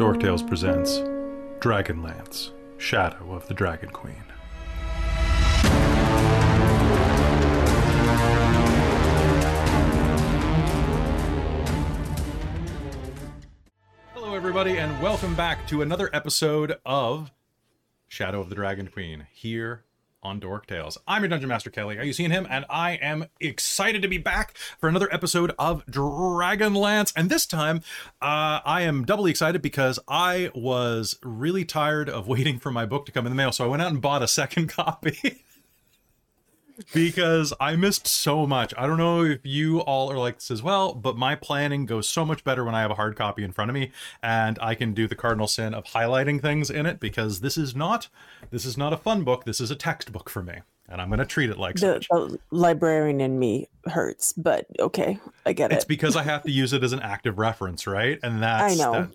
Dorktales presents Dragonlance Shadow of the Dragon Queen. Hello, everybody, and welcome back to another episode of Shadow of the Dragon Queen here on Dork Tales. I'm your Dungeon Master Kelly. Are you seeing him? And I am excited to be back for another episode of Dragonlance. And this time, uh, I am doubly excited because I was really tired of waiting for my book to come in the mail. So I went out and bought a second copy. Because I missed so much. I don't know if you all are like this as well, but my planning goes so much better when I have a hard copy in front of me and I can do the cardinal sin of highlighting things in it because this is not this is not a fun book. This is a textbook for me. And I'm going to treat it like the, such. the librarian in me hurts, but okay, I get It's it. It's because I have to use it as an active reference, right? And that's I know. that-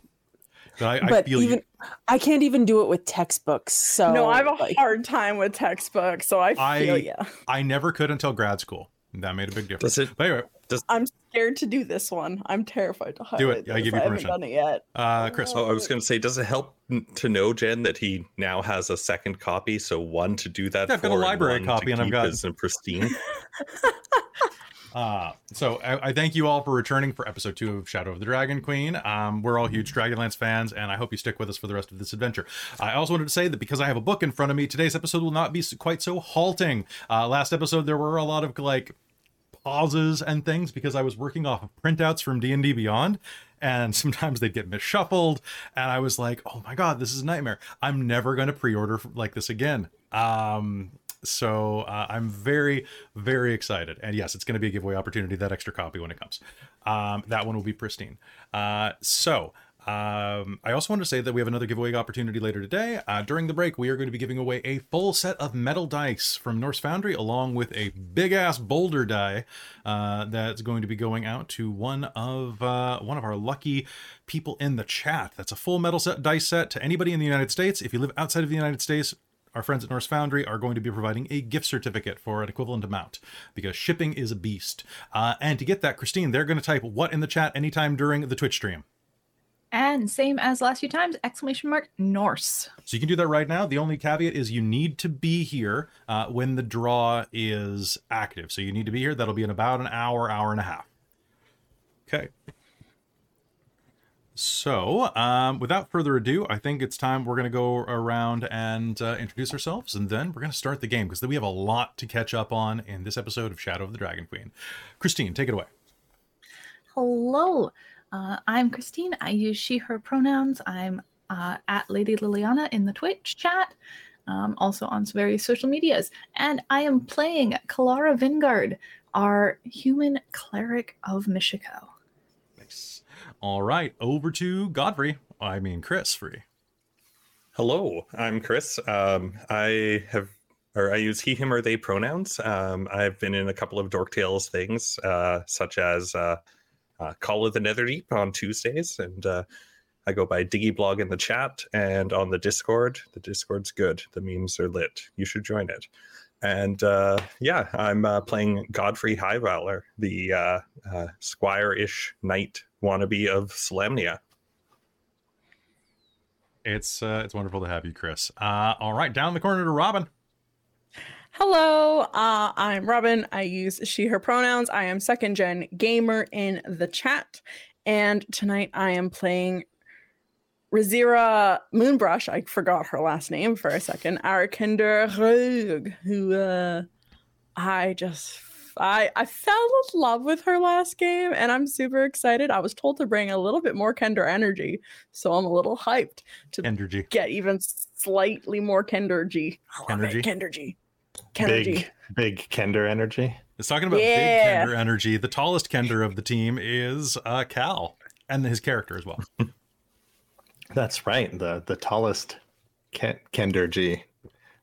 I, I but feel even you. I can't even do it with textbooks. So no, I have a like, hard time with textbooks, so I I- feel yeah. I never could until grad school. That made a big difference. Does it- But anyway, I'm scared to do this one. I'm terrified to highlight Do it. I give you permission. I haven't done it yet. uh, Chris, Oh, I was going to say, does it help to know, Jen, that he now has a second copy? So one to do that Yeah, I've got a library and copy and I've got- as in pristine. Uh, so I, I thank you all for returning for episode two of Shadow of the Dragon Queen. Um, we're all huge Dragonlance fans, and I hope you stick with us for the rest of this adventure. I also wanted to say that because I have a book in front of me, today's episode will not be quite so halting. Uh, last episode there were a lot of like pauses and things because I was working off of printouts from D and D Beyond, and sometimes they'd get misshuffled, and I was like, "Oh my god, this is a nightmare! I'm never going to pre-order like this again." Um, so uh, I'm very, very excited, and yes, it's going to be a giveaway opportunity. That extra copy when it comes, um, that one will be pristine. Uh, so. Um, I also want to say that we have another giveaway opportunity later today. Uh, during the break, we are going to be giving away a full set of metal dice from Norse Foundry, along with a big ass boulder die uh, that's going to be going out to one of uh, one of our lucky people in the chat. That's a full metal set dice set to anybody in the United States. If you live outside of the United States, our friends at Norse Foundry are going to be providing a gift certificate for an equivalent amount because shipping is a beast. Uh, and to get that, Christine, they're going to type what in the chat anytime during the Twitch stream. And same as last few times, exclamation mark Norse. So you can do that right now. The only caveat is you need to be here uh, when the draw is active. So you need to be here. That'll be in about an hour, hour and a half. Okay. So, um, without further ado, I think it's time we're going to go around and uh, introduce ourselves, and then we're going to start the game because we have a lot to catch up on in this episode of Shadow of the Dragon Queen. Christine, take it away. Hello, uh, I'm Christine. I use she, her pronouns. I'm uh, at Lady Liliana in the Twitch chat, um, also on various social medias. And I am playing Kalara Vingaard, our human cleric of Mishakal. All right, over to Godfrey. I mean, Chris Free. Hello, I'm Chris. Um, I have, or I use he, him, or they pronouns. Um, I've been in a couple of Dork Tales things, uh, such as uh, uh, Call of the Netherdeep on Tuesdays, and uh, I go by Diggy Blog in the chat and on the Discord. The Discord's good. The memes are lit. You should join it. And uh, yeah, I'm uh, playing Godfrey Highvalor, the squire-ish knight wannabe of Solamnia. It's uh, it's wonderful to have you, Chris. Uh, all right, down the corner to Robin. Hello, uh, I'm Robin. I use she, her pronouns. I am second gen gamer in the chat. And tonight I am playing Razira Moonbrush. I forgot her last name for a second. Arakinder Rogue, who uh, I just I I fell in love with her last game, and I'm super excited. I was told to bring a little bit more Kender energy, so I'm a little hyped to Energy. get even slightly more Kendergy. I love Kendergy? it, Kendergy. Kendergy. Big, big Kender energy. It's talking about Yeah. big Kender energy. The tallest Kender of the team is uh, Cal, and his character as well. That's right. The the tallest Ken, Kender G.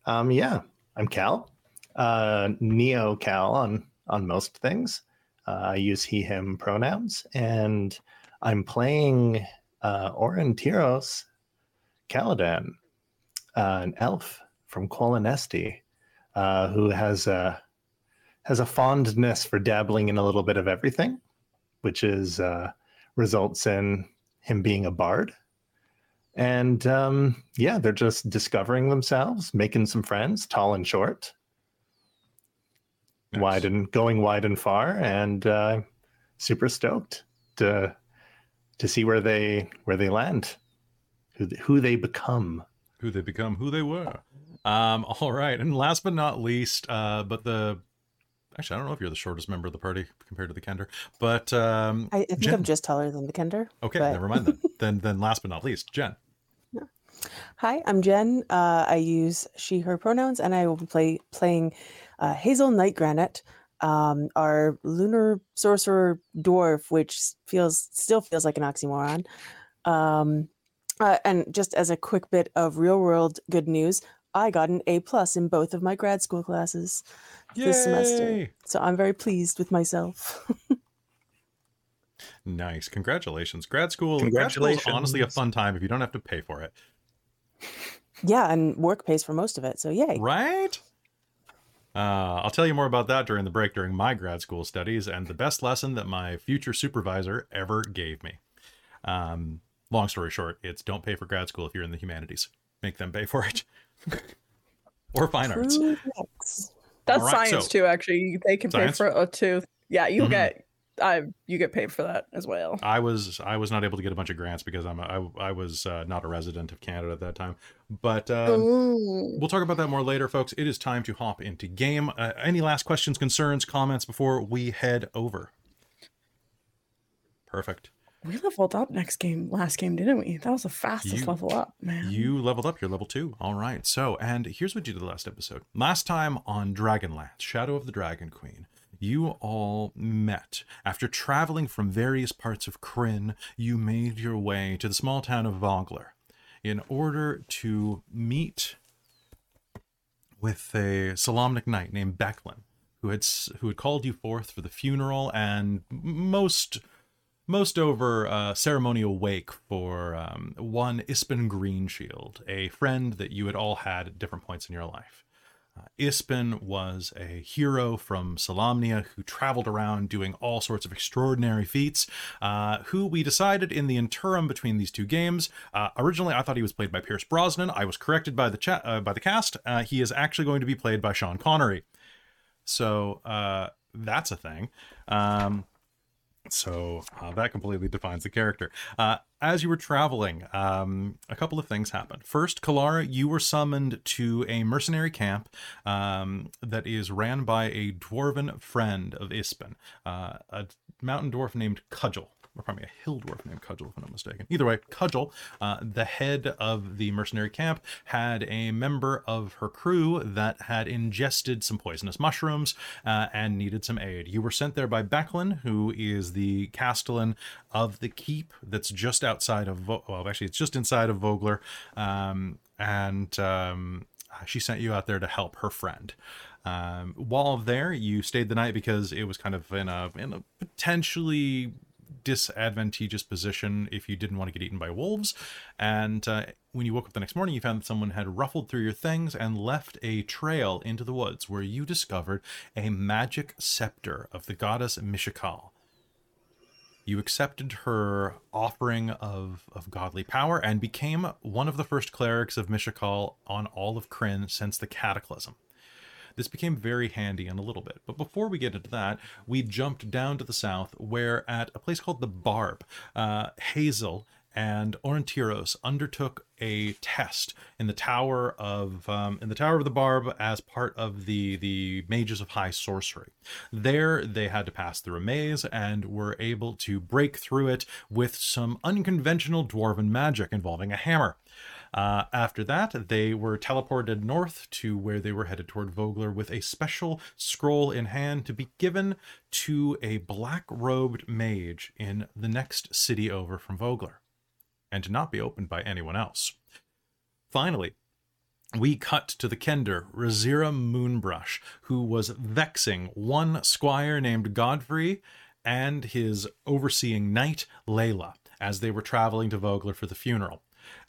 Um, yeah, I'm Cal. Uh, Neo Cal on on most things. Uh, I use he him pronouns, and I'm playing uh, Oren Tyros Caladan, uh, an elf from Qualinesti, uh, who has a has a fondness for dabbling in a little bit of everything, which is uh, results in him being a bard. And um, yeah, they're just discovering themselves, making some friends, tall and short, Nice. wide and going wide and far, and uh, super stoked to to see where they where they land, who who they become. who they become, who they were. Um, all right, and last but not least, uh, but the actually, I don't know if you're the shortest member of the party compared to the Kender, but um, I, I think Jen. I'm just taller than the Kender. okay, but- never mind then. then, then last but not least, Jen. Hi, I'm Jen. Uh, I use she, her pronouns, and I will be play, playing uh, Hazel Night Granite, um, our lunar sorcerer dwarf, which feels still feels like an oxymoron. Um, uh, and just as a quick bit of real world good news, I got an A plus in both of my grad school classes this semester, so I'm very pleased with myself. Nice, congratulations, grad school. Grad honestly a fun time if you don't have to pay for it, yeah, and work pays for most of it, so yay! right? Uh, I'll tell you more about that during the break during my grad school studies and the best lesson that my future supervisor ever gave me. Um, long story short, it's don't pay for grad school if you're in the humanities. Make them pay for it. or fine arts. That's right, science so- too. Actually, they can Science? pay for it too. Yeah, you'll Mhm. get. I you get paid for that as well. I was I was not able to get a bunch of grants because I'm a, I, I was uh, not a resident of Canada at that time. But um, we'll talk about that more later, folks. It is time to hop into game. Uh, any last questions, concerns, comments before we head over? Perfect. We leveled up next game, last game, didn't we? That was the fastest You- level up, man. You leveled up. You're level two. All right. So, and here's what you did the last episode. Last time on Dragonlance, Shadow of the Dragon Queen, you all met. After traveling from various parts of Krynn, you made your way to the small town of Vogler in order to meet with a Solamnic knight named Becklin, who had who had called you forth for the funeral and most most over uh, ceremonial wake for um, one Ispin Greenshield, a friend that you had all had at different points in your life. Uh, Ispin was a hero from Solamnia who traveled around doing all sorts of extraordinary feats. Uh, who we decided in the interim between these two games. Uh, originally, I thought he was played by Pierce Brosnan. I was corrected by the uh, by the cast. Uh, he is actually going to be played by Sean Connery. So uh, that's a thing. Um, so uh, that completely defines the character. Uh, as you were traveling, um, a couple of things happened. First, Kalara, you were summoned to a mercenary camp um, that is ran by a dwarven friend of Ispin, uh, a mountain dwarf named Cudgel. Or probably a hill dwarf named Cudgel, if I'm not mistaken. Either way, Cudgel, uh, the head of the mercenary camp, had a member of her crew that had ingested some poisonous mushrooms uh, and needed some aid. You were sent there by Becklin, who is the castellan of the keep that's just outside of, Vo- well, actually, it's just inside of Vogler. Um, and um, she sent you out there to help her friend. Um, while there, you stayed the night because it was kind of in a in a potentially disadvantageous position if you didn't want to get eaten by wolves. And uh, when you woke up the next morning, you found that someone had ruffled through your things and left a trail into the woods where you discovered a magic scepter of the goddess Mishakal. You accepted her offering of, of godly power and became one of the first clerics of Mishakal on all of Krynn since the Cataclysm. This became very handy in a little bit. But before we get into that, we jumped down to the south, where at a place called the Barb, uh, Hazel and Orontiros undertook a test in the tower of um, in the tower of the Barb as part of the the mages of high sorcery. There, they had to pass through a maze and were able to break through it with some unconventional dwarven magic involving a hammer. Uh, after that, they were teleported north to where they were headed toward Vogler with a special scroll in hand to be given to a black robed mage in the next city over from Vogler, and to not be opened by anyone else. Finally, we cut to the Kender, Razira Moonbrush, who was vexing one squire named Godfrey and his overseeing knight, Layla, as they were traveling to Vogler for the funeral.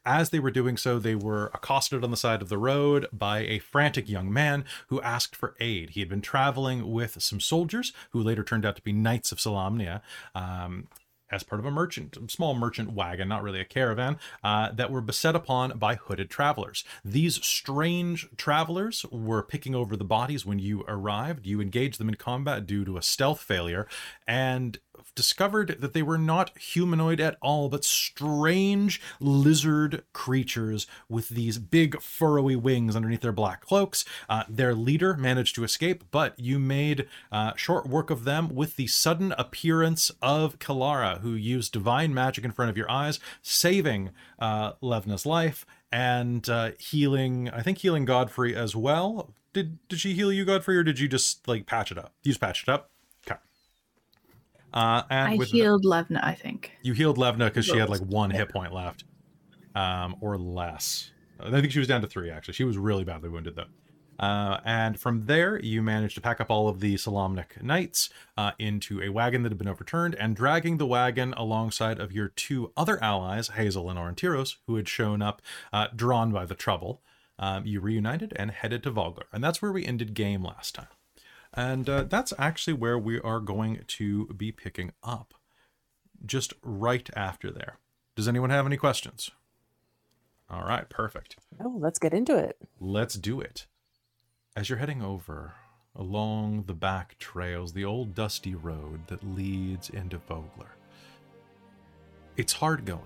As they were doing so, they were accosted on the side of the road by a frantic young man who asked for aid. He had been traveling with some soldiers who later turned out to be knights of Solamnia. Um, as part of a merchant, small merchant wagon, not really a caravan, uh, that were beset upon by hooded travelers. These strange travelers were picking over the bodies when you arrived. You engaged them in combat due to a stealth failure, and discovered that they were not humanoid at all, but strange lizard creatures with these big furrowy wings underneath their black cloaks. Uh, their leader managed to escape, but you made uh, short work of them with the sudden appearance of Kalara, who used divine magic in front of your eyes, saving uh, Levna's life and uh, healing, I think healing Godfrey as well. Did did she heal you, Godfrey, or did you just like patch it up? You just patched it up. Uh, and I with healed Levna, I think. you healed Levna because she had like one hit point left, um, or less. I think she was down to three actually. She was really badly wounded though. Uh, and from there, you managed to pack up all of the Solamnic knights uh, into a wagon that had been overturned, and dragging the wagon alongside of your two other allies, Hazel and Orontiros, who had shown up, uh, drawn by the trouble. Um, you reunited and headed to Vogler, and that's where we ended game last time. And uh, that's actually where we are going to be picking up, just right after there. Does anyone have any questions? All right, perfect. Oh, let's get into it. Let's do it. As you're heading over along the back trails, the old dusty road that leads into Vogler, it's hard going.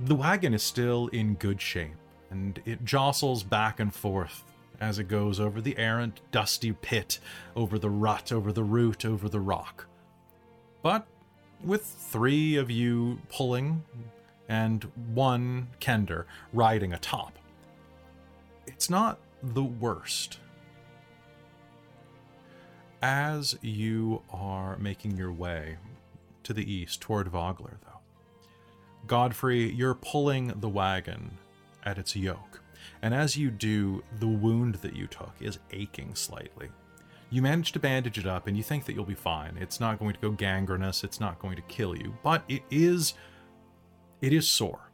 The wagon is still in good shape, and it jostles back and forth as it goes over the errant, dusty pit, over the rut, over the root, over the rock. But with three of you pulling and one Kender riding atop, it's not the worst. As you are making your way to the east toward Vogler, though, Godfrey, you're pulling the wagon at its yoke, and as you do, the wound that you took is aching slightly. You manage to bandage it up, and you think that you'll be fine. It's not going to go gangrenous, it's not going to kill you, but it is. It is sore.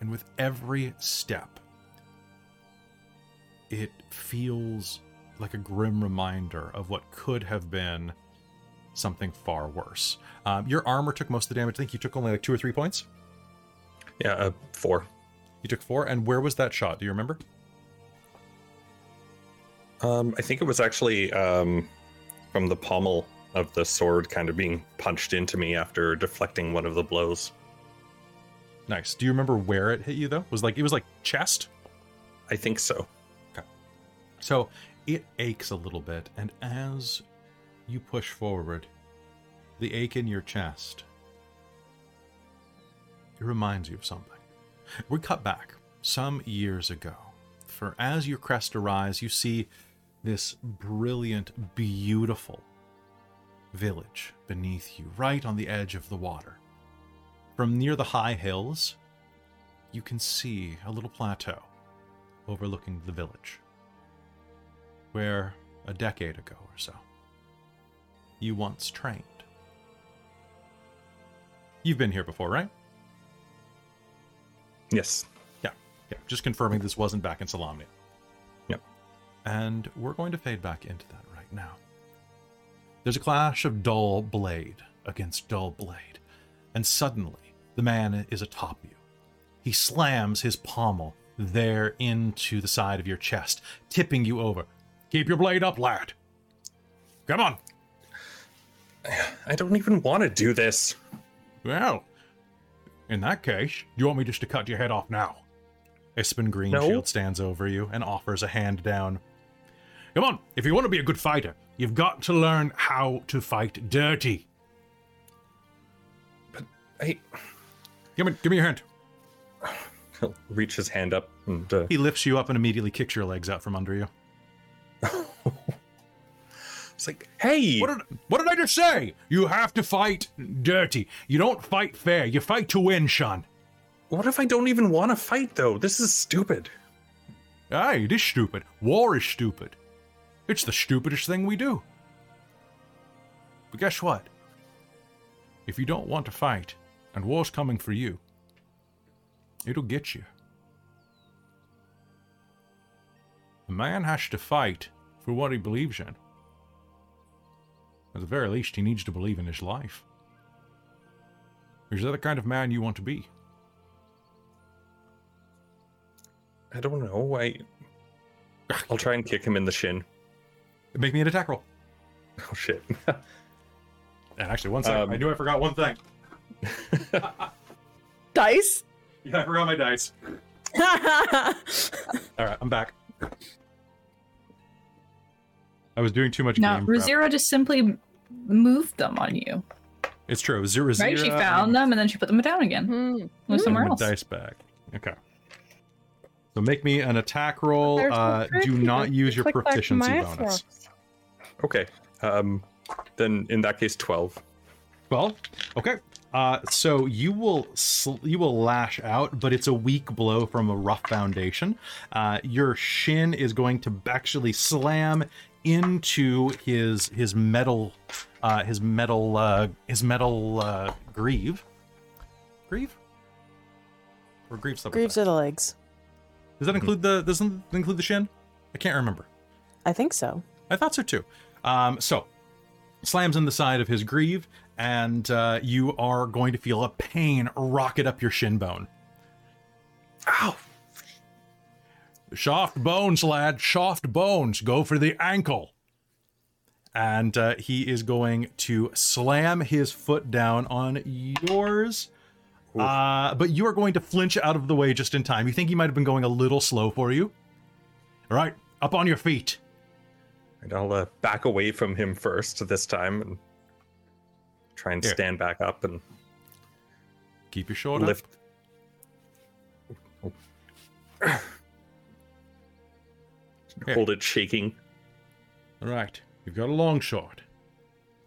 And with every step, it feels like a grim reminder of what could have been something far worse. Um, your armor took most of the damage. I think you took only like two or three points. Yeah, uh, four. You took four. And where was that shot? Do you remember? Um, I think it was actually um, from the pommel of the sword kind of being punched into me after deflecting one of the blows. Nice. Do you remember where it hit you though? Was like it was like chest. I think so. So it aches a little bit, and as you push forward, the ache in your chest it reminds you of something. We cut back some years ago, for as your crest arrives, you see this brilliant, beautiful village beneath you, right on the edge of the water. From near the high hills, you can see a little plateau overlooking the village, where a decade ago or so, you once trained. You've been here before, right? Yes. Yeah, yeah. Just confirming this wasn't back in Solamnia. Yep. And we're going to fade back into that right now. There's a clash of dull blade against dull blade, and suddenly the man is atop you. He slams his pommel there into the side of your chest, tipping you over. Keep your blade up, lad. Come on. I don't even want to do this. Well, in that case, you want me just to cut your head off now? Ispin Greenshield No. stands over you and offers a hand down. Come on, if you want to be a good fighter, you've got to learn how to fight dirty. But I Give me, give me your hand. he'll reach his hand up and uh, He lifts you up and immediately kicks your legs out from under you. it's like, hey, What did, what did I just say? You have to fight dirty. You don't fight fair. You fight to win, Sean. what if I don't even want to fight though? This is stupid. Aye, it is stupid. War is stupid. It's the stupidest thing we do. But guess what? If you don't want to fight, and war's coming for you, it'll get you. A man has to fight for what he believes in. At the very least, he needs to believe in his life. Is that the kind of man you want to be? I don't know. I I'll try and kick him in the shin. Make me an attack roll. Oh shit. And actually, one second. Um, I knew I forgot one thing. Dice. Yeah, I forgot my dice. All right, I'm back. I was doing too much Now, game prep. Razira just simply moved them on you, It's true. Zero right? She zero, found them and then she put them down again. Move somewhere else. dice back. Okay. So make me an attack roll. Uh, do not use your click back to proficiency my bonus. Xbox. okay. Um then in that case 12. Well, okay. Uh, so you will sl- you will lash out, but it's a weak blow from a rough foundation. Uh, your shin is going to actually slam into his his metal uh, his metal uh, his metal uh, greave. Greave. Or greaves. double Greaves are the legs. Does that include the doesn't include the shin? I can't remember. I think so. I thought so too. Um, so, slams in the side of his greave, and uh, you are going to feel a pain rocket up your shin bone. Ow! Soft bones, lad. Soft bones. Go for the ankle. And uh, he is going to slam his foot down on yours. Uh, but you are going to flinch out of the way just in time. You think he might have been going a little slow for you. All right, up on your feet. And I'll uh, back away from him first this time and try and Here. stand back up and Keep your shoulder. lift. Here. Hold it shaking. All right, you've got a long sword.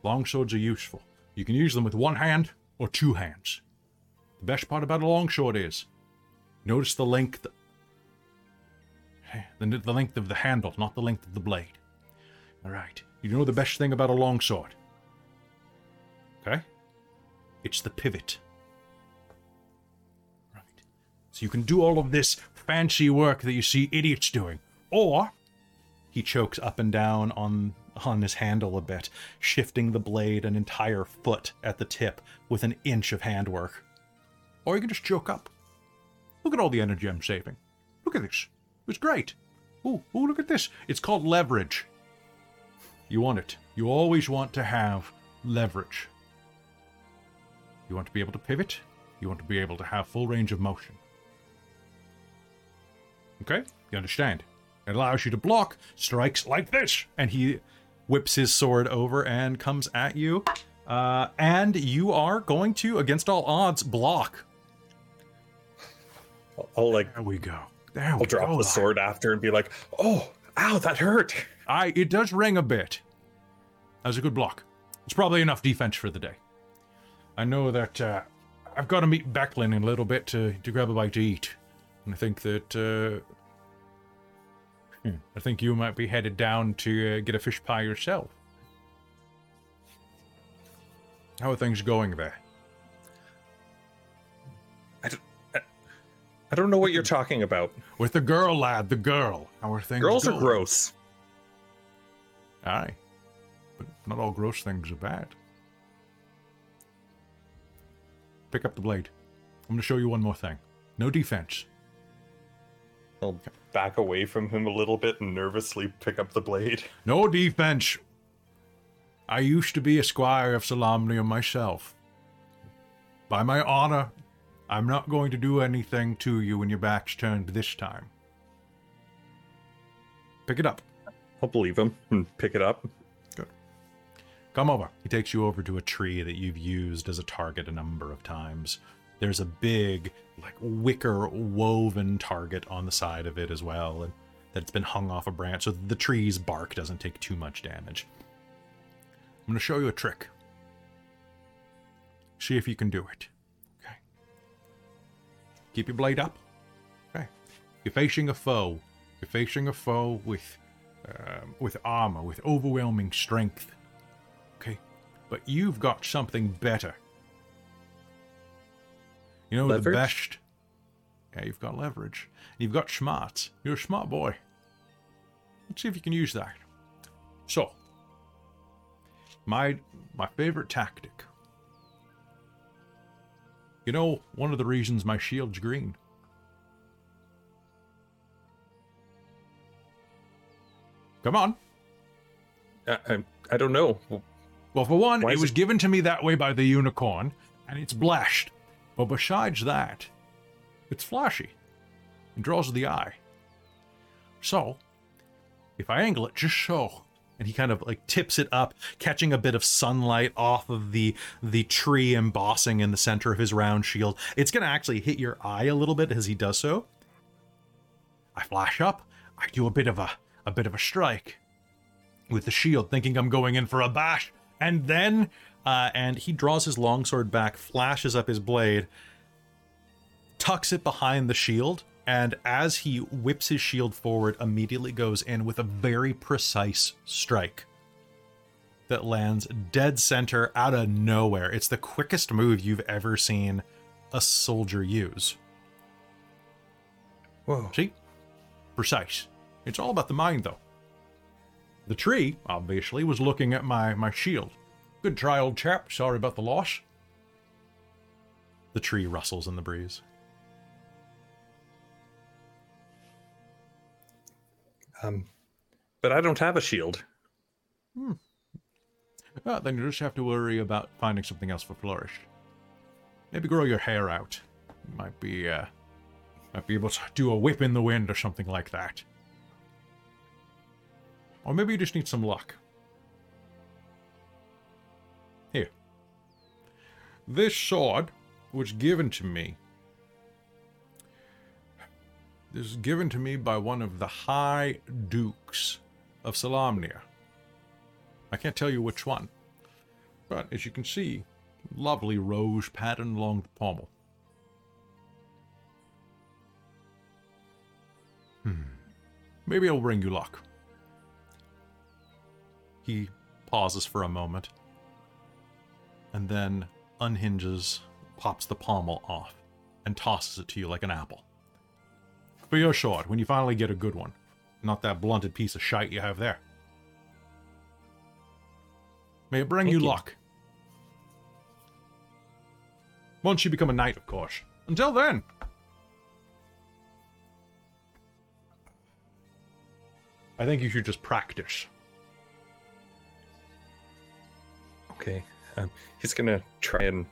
Long swords are useful. You can use them with one hand or two hands. The best part about a long sword is notice the length the, the length of the handle, not the length of the blade. All right. You know the best thing about a long sword? Okay? It's the pivot. Right. So you can do all of this fancy work that you see idiots doing. Or he chokes up and down on on his handle a bit, shifting the blade an entire foot at the tip with an inch of handwork. Or you can just choke up. Look at all the energy I'm saving. Look at this. It's great. Ooh, ooh, look at this. It's called leverage. You want it. You always want to have leverage. You want to be able to pivot. You want to be able to have full range of motion. Okay? You understand? It allows you to block strikes like this. And he whips his sword over and comes at you. Uh, and you are going to, against all odds, block. I'll, like There we go. There I'll we drop go. the sword after and be like, "Oh, ow, that hurt." I it does ring a bit. That was a good block. It's probably enough defense for the day. I know that uh, I've got to meet Becklin in a little bit to, to grab a bite to eat. And I think that uh, hmm, I think you might be headed down to uh, get a fish pie yourself. How are things going there? I don't, I, I don't know what you're talking about. With the girl, lad, the girl. How are things Girls are gross. Aye. But not all gross things are bad. Pick up the blade. I'm going to show you one more thing. No defense. I'll back away from him a little bit and nervously pick up the blade. No defense. I used to be a squire of Solamnia myself. By my honor, I'm not going to do anything to you when your back's turned this time. Pick it up. I'll believe him and pick it up. Good. Come over. He takes you over to a tree that you've used as a target a number of times. There's a big, like, wicker woven target on the side of it as well, and that's been hung off a branch so the tree's bark doesn't take too much damage. I'm to show you a trick. See if you can do it. Okay. Keep your blade up. Okay. You're facing a foe. You're facing a foe with, um, with armor, with overwhelming strength. Okay. But you've got something better. You know, Leverage? the best. Yeah, you've got leverage. You've got smart. You're a smart boy. Let's see if you can use that. So, my my favorite tactic You know, one of the reasons my shield's green. Come on. I, I, I don't know. Well, for one, Why it is was it- given to me that way by the unicorn, and it's blashed. But besides that, it's flashy and draws the eye. So, if I angle it just so, and he kind of like tips it up, catching a bit of sunlight off of the the tree embossing in the center of his round shield, it's gonna actually hit your eye a little bit as he does so. I flash up, I do a bit of a a bit of a strike with the shield, thinking I'm going in for a bash, and then uh, and he draws his longsword back, flashes up his blade, tucks it behind the shield, and as he whips his shield forward, immediately goes in with a very precise strike that lands dead center out of nowhere. It's the quickest move you've ever seen a soldier use. Whoa. See? Precise. It's all about the mind, though. The tree, obviously, was looking at my, my shield. Good try, old chap. Sorry about the loss. The tree rustles in the breeze. Um, but I don't have a shield. Ah, then you just have to worry about finding something else for Flourish. Maybe grow your hair out. You might be, uh, might be able to do a whip in the wind or something like that. Or maybe you just need some luck. This sword was given to me. This is given to me by one of the High Dukes of Solamnia. I can't tell you which one. But as you can see, lovely rose pattern along the pommel. Hmm. Maybe it'll bring you luck. He pauses for a moment and then unhinges, pops the pommel off, and tosses it to you like an apple. For your sword, when you finally get a good one, not that blunted piece of shite you have there. May it bring you, you. luck. Once you become a knight, of course. Until then. I think you should just practice. Okay. Um, he's gonna try and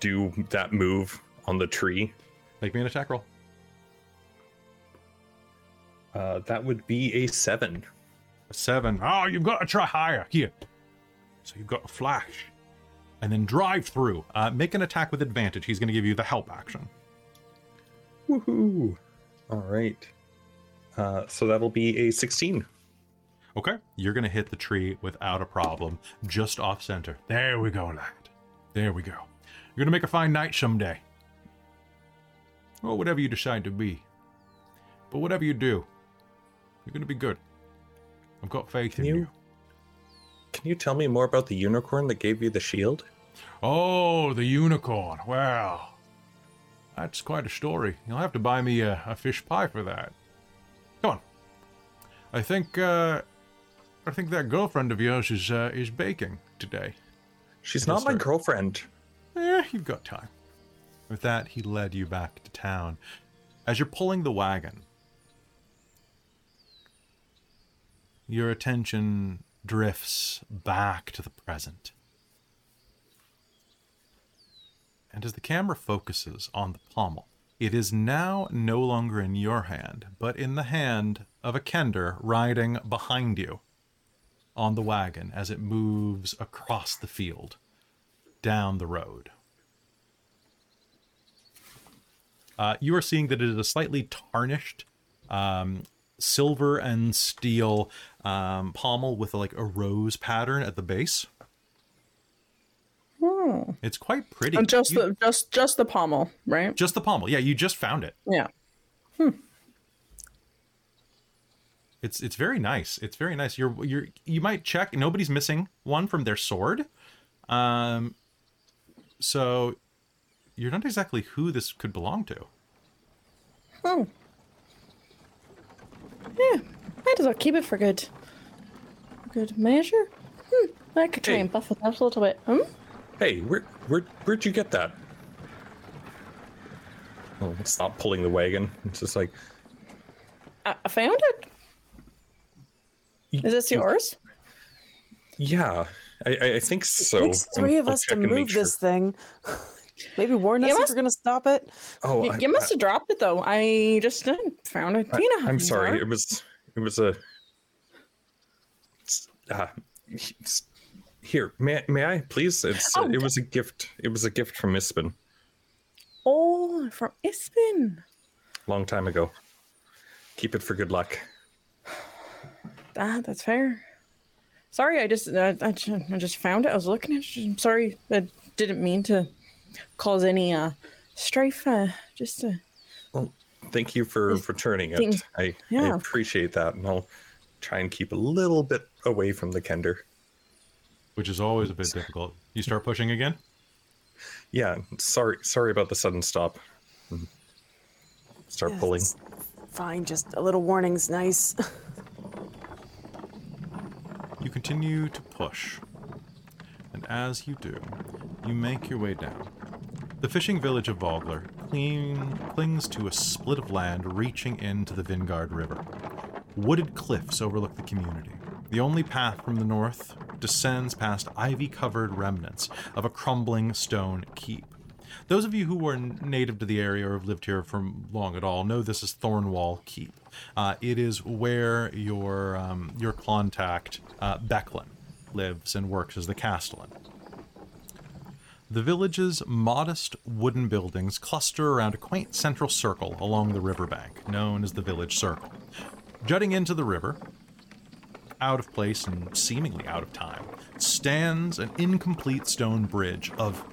do that move on the tree. Make me an attack roll. Uh, that would be a seven. A seven. Oh, you've got to try higher. Here. So you've got a flash. And then drive through. Uh, make an attack with advantage. He's going to give you the help action. Woohoo! All right. Uh, so that'll be a sixteen. Okay. You're to hit the tree without a problem, just off center. There we go, lad. There we go. You're to make a fine knight someday. Or whatever you decide to be. But whatever you do, you're to be good. I've got faith in You- you. Can you tell me more about the unicorn that gave you the shield? Oh, the unicorn. Well, that's quite a story. You'll have to buy me a, a fish pie for that. Come on. I think uh I think that girlfriend of yours is uh, is baking today. She's not my girlfriend. Eh, you've got time. With that, he led you back to town. As you're pulling the wagon, your attention drifts back to the present. And as the camera focuses on the pommel, it is now no longer in your hand, but in the hand of a kender riding behind you on the wagon as it moves across the field down the road. Uh, you are seeing that it is a slightly tarnished um, silver and steel um, pommel with like a rose pattern at the base. Hmm. It's quite pretty. And just You- the just just the pommel, right? just the pommel. Yeah, you just found it. Yeah. It's it's very nice. It's very nice. You're you're you might check. Nobody's missing one from their sword. Um, so you're not exactly who this could belong to. Oh. Yeah. Might as well keep it for good good measure. Hmm. I could try Hey. and buff it up a little bit. Hmm? Hey, where where where'd you get that? I'll stop pulling the wagon. It's just like I, I found it. Is this yours? Yeah, I, I, I think so. It takes three of I'll us to check and move sure. this thing. Maybe warn us You if must- we're gonna stop it. Oh, you, I, you must have dropped it though. I just found it. I, you know how I'm sorry. are. It was it was a. Uh, here, may may I please? It's Oh, it was a gift. It was a gift from Ispin Oh, from Ispin. long time ago. Keep it for good luck. Ah, that's fair. Sorry, I just uh, I, I just found it. I was looking at it. I'm sorry. I didn't mean to cause any uh strife. Uh, just uh, Well, thank you for returning it. Things- I, I appreciate that, and I'll try and keep a little bit away from the Kender. which is always a bit difficult. You start pushing again. Yeah, sorry, sorry about the sudden stop. Mhm. Start Yeah, pulling. Fine, just a little warning's nice. You continue to push, and as you do, you make your way down. The fishing village of Vogler cling, clings to a split of land reaching into the Vingaard River. Wooded cliffs overlook the community. The only path from the north descends past ivy covered remnants of a crumbling stone keep. Those of you who are native to the area or have lived here for long at all know this is Thornwall Keep. Uh, it is where your um, your contact uh, Becklin lives and works as the castellan. The village's modest wooden buildings cluster around a quaint central circle along the riverbank, known as the Village Circle. Jutting into the river, out of place and seemingly out of time, stands an incomplete stone bridge of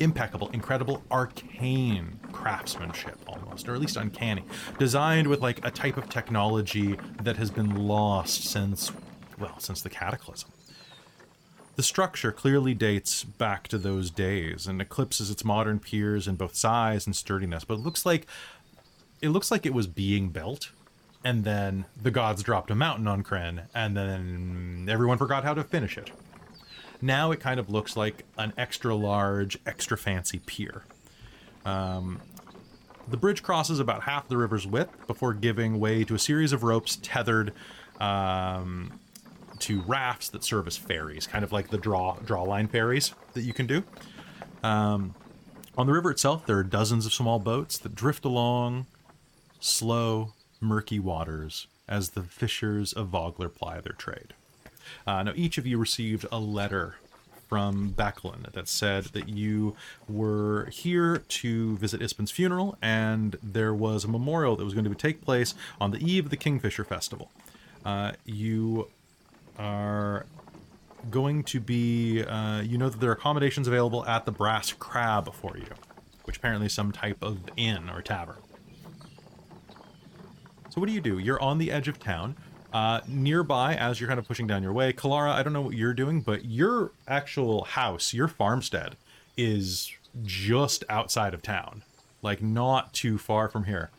impeccable, incredible, arcane craftsmanship almost, or at least uncanny, designed with like a type of technology that has been lost since, well, since the cataclysm. The structure clearly dates back to those days and eclipses its modern peers in both size and sturdiness, but it looks like it looks like it was being built and then the gods dropped a mountain on Krynn and then everyone forgot how to finish it. Now it kind of looks like an extra large, extra fancy pier. Um, the bridge crosses about half the river's width before giving way to a series of ropes tethered um, to rafts that serve as ferries, kind of like the draw draw line ferries that you can do. Um, on the river itself, there are dozens of small boats that drift along slow, murky waters as the fishers of Vogler ply their trade. Uh, now, each of you received a letter from Becklin that said that you were here to visit Ispin's funeral, and there was a memorial that was going to take place on the eve of the Kingfisher Festival. Uh, you are going to be, uh, you know that there are accommodations available at the Brass Crab for you, which apparently is some type of inn or tavern. So what do you do? You're on the edge of town. Uh, nearby, as you're kind of pushing down your way, Kalara, I don't know what you're doing, but your actual house, your farmstead, is just outside of town. Like, not too far from here.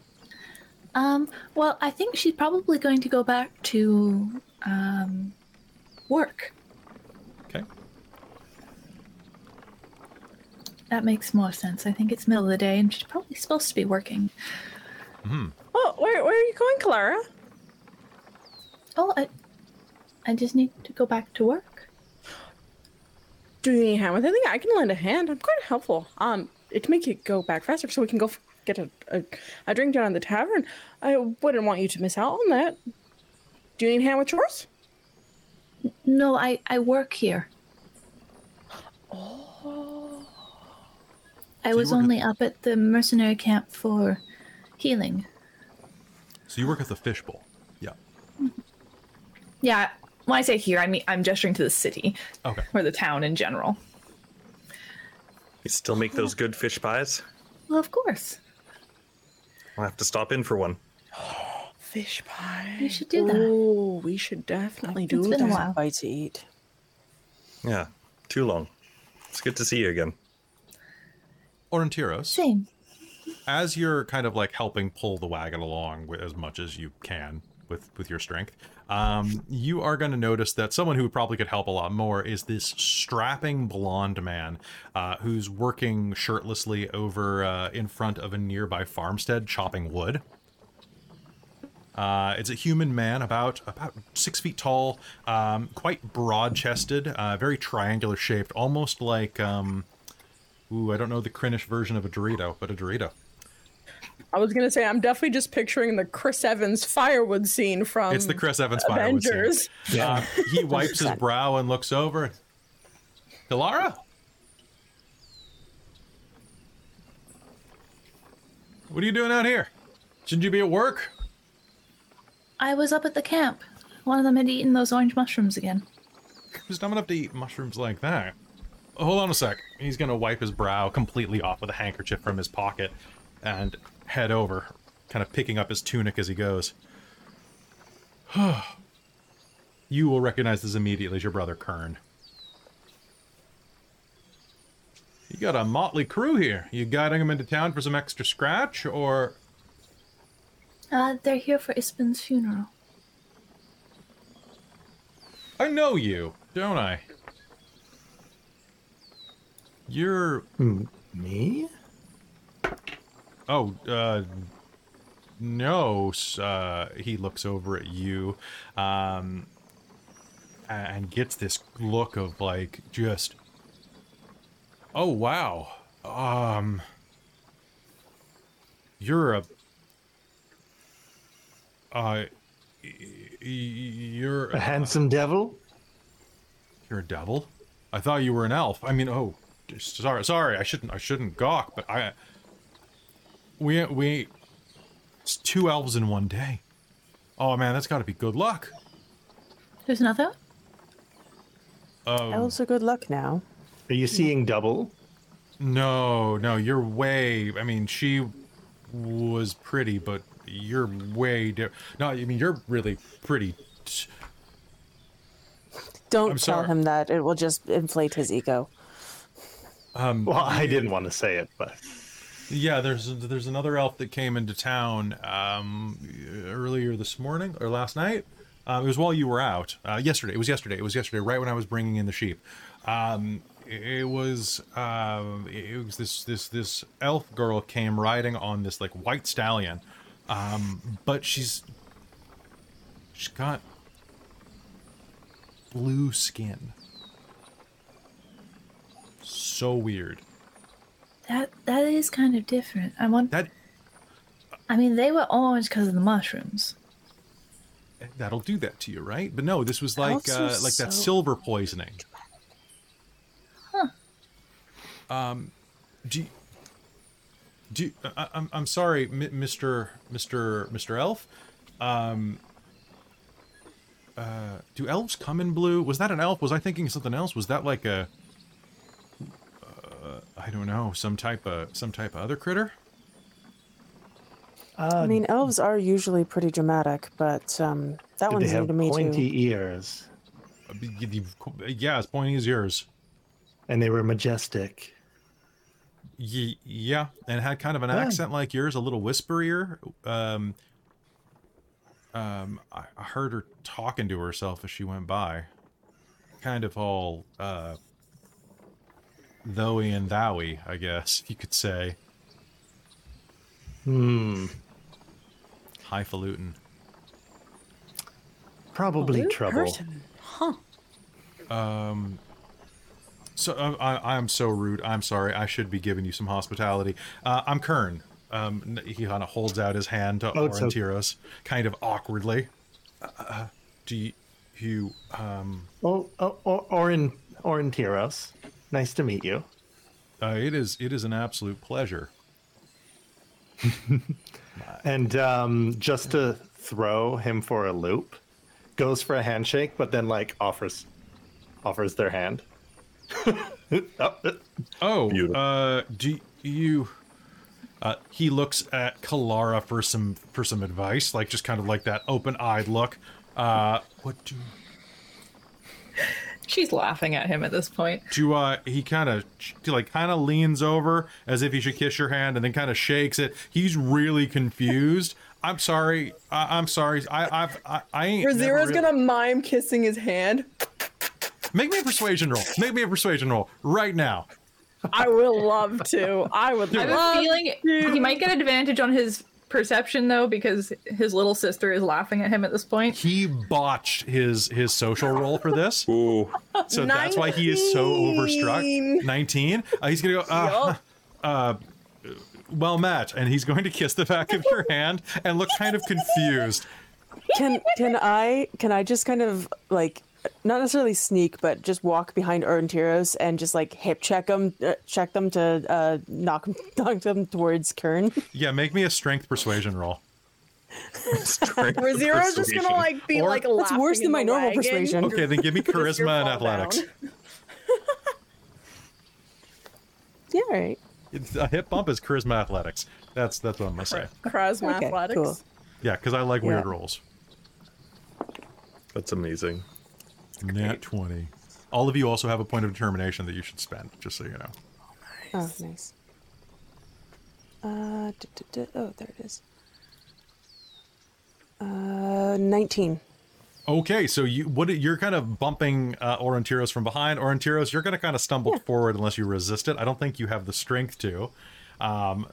Um, well, I think she's probably going to go back to um, work. Okay. That makes more sense. I think it's middle of the day, and she's probably supposed to be working. Oh, where where are you going, Clara? Oh, I, I just need to go back to work. Do you need a hand with anything? I can lend a hand. I'm quite helpful. Um, it to make you go back faster, so we can go f- get a, a a drink down at the tavern. I wouldn't want you to miss out on that. Do you need a hand with chores? No, I I work here. Oh, I you was work at- only up at the mercenary camp for healing. So you work at the fishbowl. Yeah. Yeah, when I say here, I mean I'm gesturing to the city Okay. or the town in general. You still make those good fish pies? Well, of course. I'll have to stop in for one. fish pie. We should do that. Oh, we should definitely do It's been a while. Bite to eat. Yeah, too long. It's good to see you again. Orontiros, Same. as you're kind of like helping pull the wagon along wi- as much as you can, with with your strength. Um, you are going to notice that someone who probably could help a lot more is this strapping blonde man uh, who's working shirtlessly over uh, in front of a nearby farmstead chopping wood. Uh, it's a human man, about about six feet tall, um, quite broad-chested, uh, very triangular shaped, almost like um, ooh, I don't know the Krynnish version of a Dorito, but a Dorito. I was gonna say I'm definitely just picturing the Chris Evans firewood scene from It's the Chris Evans firewood scene. Avengers. Uh, he wipes his brow and looks over. Delara? What are you doing out here? Shouldn't you be at work? I was up at the camp. One of them had eaten those orange mushrooms again. Who's dumb enough to eat mushrooms like that? Hold on a sec. He's gonna wipe his brow completely off with a handkerchief from his pocket and head over, kind of picking up his tunic as he goes. you will recognize this immediately as your brother Kern. You got a motley crew here. You guiding them into town for some extra scratch, or Uh, they're here for Ispin's funeral. I know you, don't I? You're Me? Oh, uh, no. Uh, he looks over at you, um, and gets this look of like just, oh wow, um, you're a, uh, you're A handsome devil? you're a devil. I thought you were an elf. I mean, oh, sorry, sorry. I shouldn't. I shouldn't gawk. But I. We we. It's two elves in one day. Oh man, that's got to be good luck. There's another? Um, Elves are good luck now. Are you seeing double? no, no, you're way. I mean, she was pretty, but you're way. Di- no, I mean you're really pretty. t- Don't I'm tell sorry. him that. It will just inflate his ego. Um, Well, I didn't want to say it, but Yeah, there's there's another elf that came into town um, earlier this morning or last night. Um, it was while you were out. Uh, yesterday. It was yesterday. It was yesterday, right when I was bringing in the sheep. Um, it was um, it was this this this elf girl came riding on this like white stallion, um, but she's she's got blue skin. So weird. That that is kind of different. I want. That I mean, they were orange because of the mushrooms. that'll do that to you, right? But no, this was like uh, like that silver poisoning. Huh. Um, do you, do you, I, I'm I'm sorry, Mister Mister Mister Elf. Um, uh, do elves come in blue? Was that an elf? Was I thinking something else? Was that like a uh, I don't know, some type of some type of other critter? uh, I mean, elves are usually pretty dramatic, but um, that did one's they new to me pointy too. ears? Uh, y- y- Yeah, as pointy as yours. And they were majestic. Ye- yeah, and had kind of an Yeah. accent like yours, a little whisperier. Um, um, I, I heard her talking to herself as she went by, kind of all uh, thoughy and thouy, I guess you could say, Hmm. highfalutin. Probably Blue trouble. person. Huh. Um, so uh, I, I am so rude. I'm sorry. I should be giving you some hospitality. Uh, I'm Kern. Um, he kind of holds out his hand to Oh, it's okay. Orontiros, kind of awkwardly. Uh, Uh, do you, you um, Oh, oh, oh Orin, Orin Tiros. Nice to meet you. uh, it is it is an absolute pleasure. And um, just to throw him for a loop, goes for a handshake, but then like offers offers their hand. Oh, uh, Oh, Beautiful. uh, do you? Uh, he looks at Kalara for some for some advice, like just kind of like that open-eyed look. Uh, what do She's laughing at him at this point. do uh he kind of like kind of leans over as if he should kiss your hand and then kind of shakes it he's really confused I'm sorry. I, I'm sorry. I, I've, I, I ain't. never Raziro's really- gonna mime kissing his hand. make me a persuasion roll. Make me a persuasion roll right now. I would love to. I would I have love a feeling he might get advantage on his perception though, because his little sister is laughing at him at this point. He botched his his social role for this, Ooh, so that's why he is so overstruck. 19. Nineteen. Uh, he's gonna go. Uh, uh, well met, and he's going to kiss the back of your hand and look kind of confused. Can can I can I just kind of like not necessarily sneak, but just walk behind Orontiros and just like hip check them, uh, check them to uh, knock 'em- knock them towards Kern. Yeah, make me a strength persuasion roll. strength Raziro's just gonna like be Or- like That's laughing worse than my normal wagon. persuasion. Okay, then give me charisma and athletics. Yeah, all right. It's- A hip bump is charisma athletics. That's that's what I'm gonna say. Charisma Okay, athletics. cool. Yeah, because I like Yeah. weird rolls. That's amazing. Nat twenty. All of you also have a point of determination that you should spend, just so you know. Oh, nice. Uh, duh, duh, duh, oh, there it is. Uh, nineteen. Okay, so you what you're kind of bumping uh, Orontiros from behind. Orontiros, you're going to kind of stumble forward unless you resist it. I don't think you have the strength to. Um,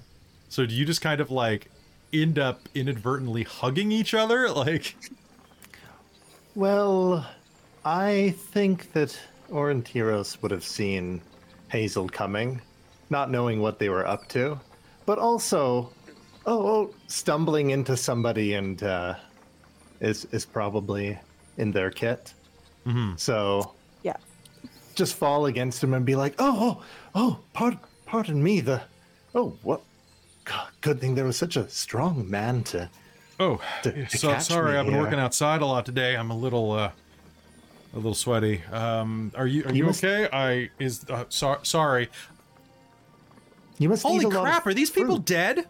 so do you just kind of like end up inadvertently hugging each other? Like, Well, I think that Orontiros would have seen Hazel coming, not knowing what they were up to, but also, oh, oh stumbling into somebody and uh, is is probably in their kit. So Yeah. just fall against him and be like, oh, oh, oh, pardon, pardon me. The, oh, what? God, good thing there was such a strong man to. oh, To- to so catch sorry, me I've been here. working outside a lot today. I'm a little, uh, a little sweaty. Um, are you are you, You must- okay? I is uh, so, sorry. You must Holy eat a lot of crap! Are these people fruit. dead?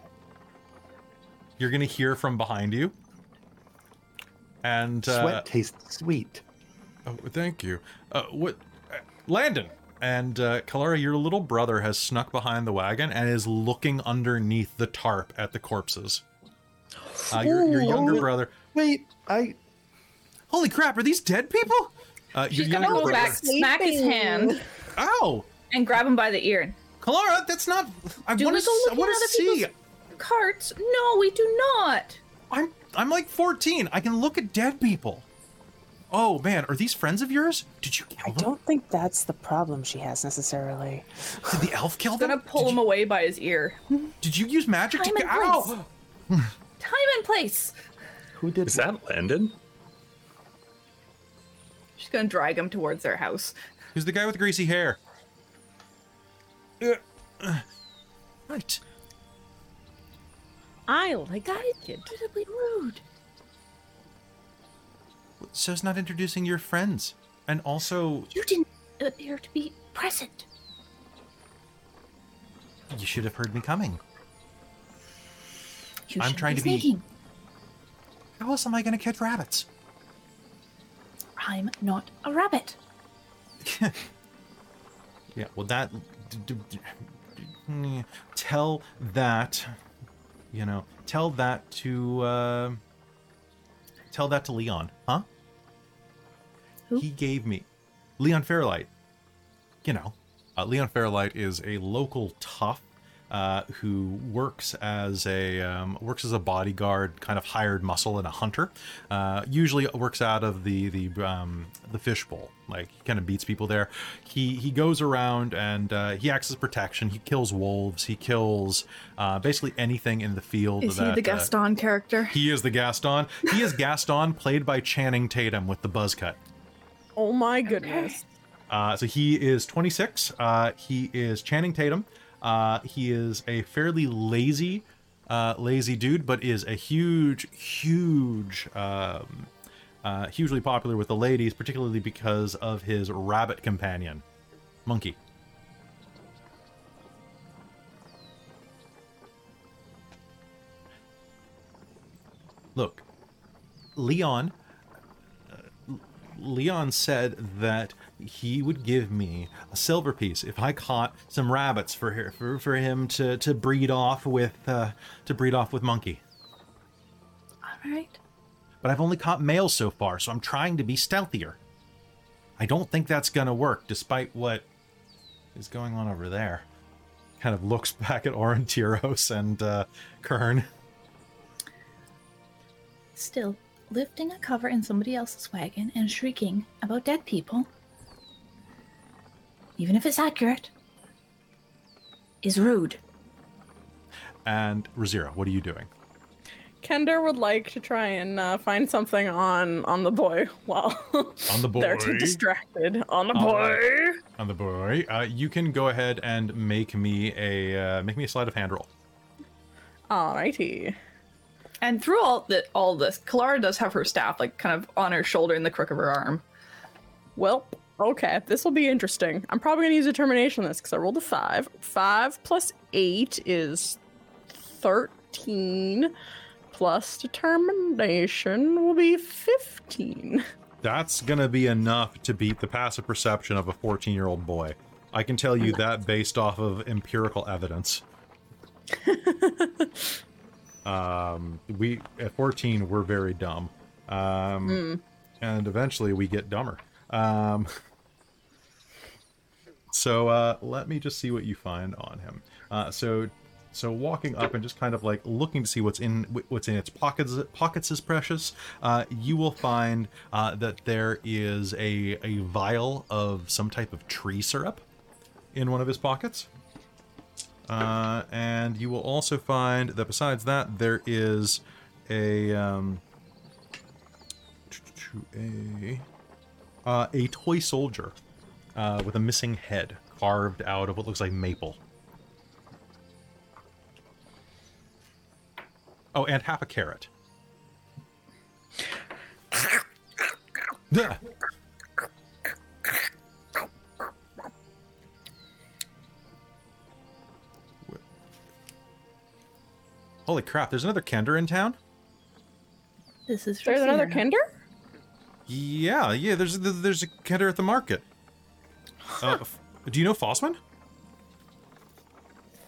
You're gonna hear from behind you. And uh, Sweat tastes sweet. Oh, thank you. Uh, what, uh, Landon and uh, Kalara, your little brother has snuck behind the wagon and is looking underneath the tarp at the corpses. Uh, your, your younger brother. Wait, I Holy crap! Are these dead people? Uh, She's gonna go brother. back, smack his hand, Ow, and grab him by the ear. Kalara, that's not. I Do want we to. go I looking want at to other see. people's carts? No, we do not. I'm I'm like 14. I can look at dead people. Oh man, are these friends of yours? Did you I kill them? don't think that's the problem she has necessarily. Did the elf kill I'm them? gonna pull did him you, away by his ear. Did you use magic Time to? and Ow! place. Time and place. who did Is that Landon? She's gonna drag him towards their house. Who's the guy with the greasy hair? Uh, uh, right. I like That that is kid. incredibly rude. So it's not introducing your friends, and also You didn't appear to be present. you should have heard me coming. You I'm shouldn't trying be to be- sneaking. How else am I going to catch rabbits? I'm not a rabbit. Yeah, well, that. d- d- d- mm, Tell that. You know, tell that to. Uh, tell that to Leon, huh? Who? He gave me. Leon Fairlight. You know, uh, Leon Fairlight is a local tough uh, who works as a um, works as a bodyguard, kind of hired muscle and a hunter. Uh, usually works out of the the um, the fishbowl. Like he kind of beats people there. He he goes around and uh, he acts as protection. He kills wolves. He kills uh, basically anything in the field. Is he that, the uh, Gaston character? he is the Gaston. He is Gaston, played by Channing Tatum with the buzz cut. Oh my goodness. Uh, so he is 26. Uh, he is Channing Tatum. Uh, he is a fairly lazy, uh, lazy dude, but is a huge, huge, um, uh, hugely popular with the ladies, particularly because of his rabbit companion, Monkey. Look, Leon Leon said that he would give me a silver piece if I caught some rabbits for her, for, for him to, to breed off with uh, to breed off with Monkey. All right. but I've only caught males so far, so I'm trying to be stealthier. I don't think that's gonna work, despite what is going on over there. Kind of looks back at Orontiros and uh, Kern. Still, lifting a cover in somebody else's wagon and shrieking about dead people, even if it's accurate, is rude. And Razira, what are you doing? Kender would like to try and uh, find something on on the boy while On the boy. they're too distracted. On the All boy. right. On the boy, uh, you can go ahead and make me a uh, make me a sleight of hand roll. Alrighty. And through all the all this, Kalara does have her staff like kind of on her shoulder in the crook of her arm. Well, okay, this will be interesting. I'm probably gonna use determination on this because I rolled a five. Five plus eight is thirteen. Plus determination will be fifteen. That's gonna be enough to beat the passive perception of a 14 year old boy. I can tell you that based off of empirical evidence. um, we at 14 we're very dumb, um, and eventually we get dumber. Um, so uh, let me just see what you find on him. Uh, so so walking up and just kind of like looking to see what's in what's in its pockets pockets is precious uh, you will find uh, that there is a, a vial of some type of tree syrup in one of his pockets uh, and you will also find that besides that there is a um, a uh, a toy soldier uh, with a missing head carved out of what looks like maple Oh, and half a carrot. Duh. Holy crap, there's another Kender in town? This is There's another Rosira. Yeah, yeah, there's there's a Kender at the market. Uh, do you know Fossman?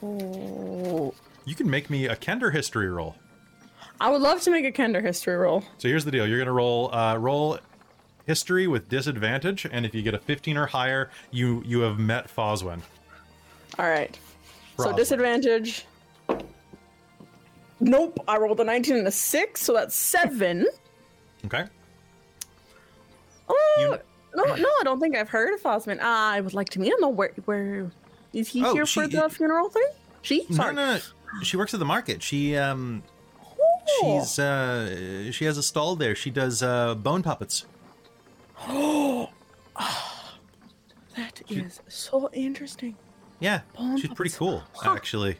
Oh. You can make me a Kender history roll. I would love to make a Kender history roll. So here's the deal: you're gonna roll uh, roll history with disadvantage, and if you get a 15 or higher, you you have met Foswin. All right. So disadvantage. Nope, I rolled a 19 and a 6, so that's 7. Okay. You- no, no, I don't think I've heard of Fosman. I would like to meet him though. Where, where is he Oh, here she- for the funeral thing? She? No, Sorry. no, no. She works at the market. She um Oh. she's uh she has a stall there. She does uh bone puppets. Oh that is so interesting. Yeah, Bone she's pretty puppets. cool Huh. actually.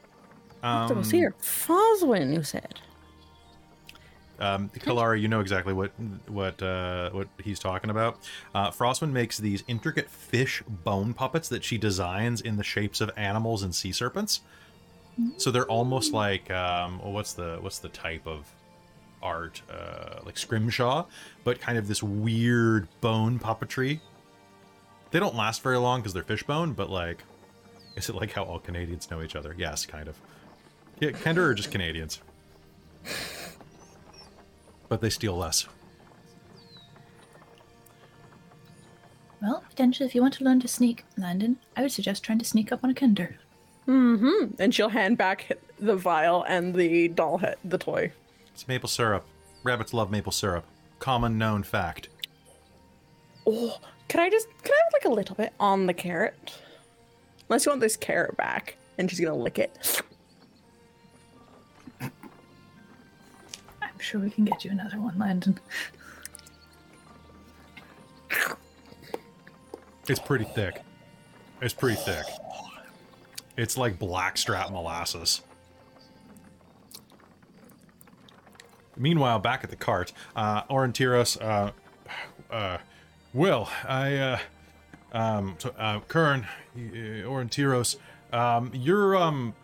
Um, Um, here. Foswin, you said. Um, Kalara, you know exactly what what uh, what he's talking about. Uh, Frostwind makes these intricate fish bone puppets that she designs in the shapes of animals and sea serpents. So they're almost like um, well, what's the what's the type of art uh, like scrimshaw, but kind of this weird bone puppetry. They don't last very long because they're fish bone, but like, is it like how all Canadians know each other? Yes, kind of. Yeah, Kender are just Canadians but they steal less. Well, potentially, if you want to learn to sneak, Landon, I would suggest trying to sneak up on a Kender. Mm-hmm. And she'll hand back the vial and the doll head, the toy. It's maple syrup. Rabbits love maple syrup. Common known fact. Oh, can I just can I have like a little bit on the carrot? Unless you want this carrot back, and she's gonna lick it. Sure we can get you another one, Landon. It's pretty thick. It's pretty thick. It's like blackstrap molasses. Meanwhile, back at the cart, uh, Orontiros, uh, uh, Will, I, uh, um, so, uh, Kern, uh, Orontiros, um, you're, um,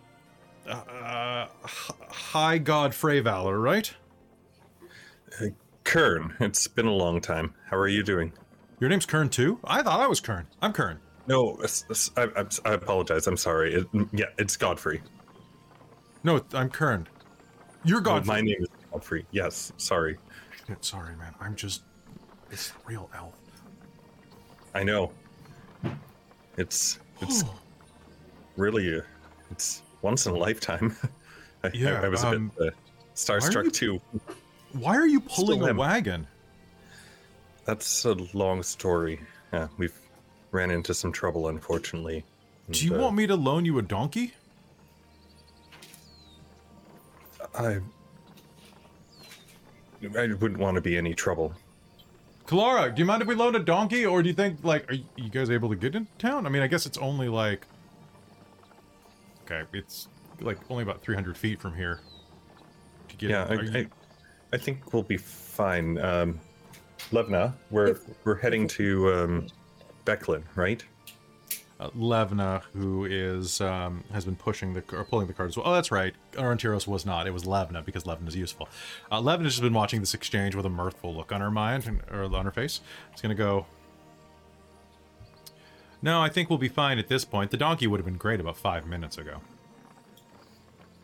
uh, uh, High God Freyvalor, right? Kern, it's been a long time. How are you doing? Your name's Kern too? I thought I was Kern. I'm Kern. No, I, I'm- I apologize. I'm sorry. It, yeah, it's Godfrey. No, I'm Kern. You're Godfrey. my name is Godfrey. Yes, sorry. Shit, sorry, man. I'm just. It's real elf. I know. It's it's really a, it's once in a lifetime. I, I- Yeah, I, was a um, bit uh, starstruck you- too. Why are you pulling a wagon? That's a long story. Yeah, we've ran into some trouble, unfortunately. Do you uh, want me to loan you a donkey? I I wouldn't want to be any trouble. Kalara, do you mind if we loan a donkey, or do you think like are you guys able to get into town? I mean, I guess it's only like okay, it's like only about 300 feet from here. To get Yeah, I, you- I, I think we'll be fine. Um, Levna, we're we're heading to um, Becklin, right? uh, Levna, who is um, has been pushing the or pulling the cards. well. Oh, that's right. Orontiros was not. It was Levna because Levna is useful. Uh, Levna has just been watching this exchange with a mirthful look on her mind and, or on her face. It's gonna go. No, I think we'll be fine at this point. The donkey would have been great about five minutes ago,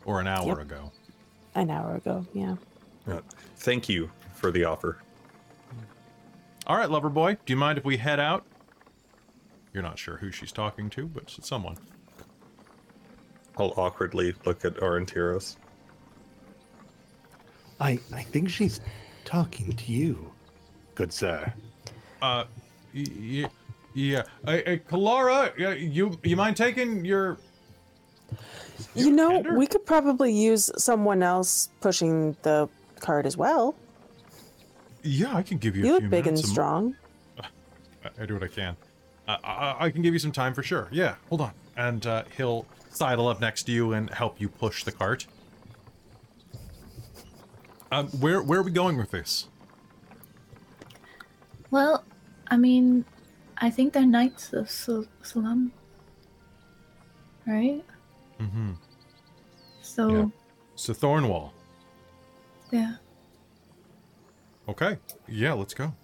or an hour Yep. ago. An hour ago, yeah. Uh, thank you for the offer. All right, lover boy. Do you mind if we head out? You're not sure who she's talking to, but it's someone. I'll awkwardly look at Orontiros. I, I think she's talking to you, good sir. Uh, yeah, yeah. Hey, hey, Kalara, yeah, you you mind taking your? You know, Tender? we could probably use someone else pushing the cart as well. Yeah, I can give you. You a look few big and minutes, some- strong. I, I do what I can. Uh, I, I can give you some time for sure. Yeah, hold on, and uh, he'll sidle up next to you and help you push the cart. Um, where where are we going with this? Well, I mean, I think they're knights of Sal- Salam. Right? Mm-hmm. So, Yeah. So Thornwall. Yeah. Okay. Yeah, let's go.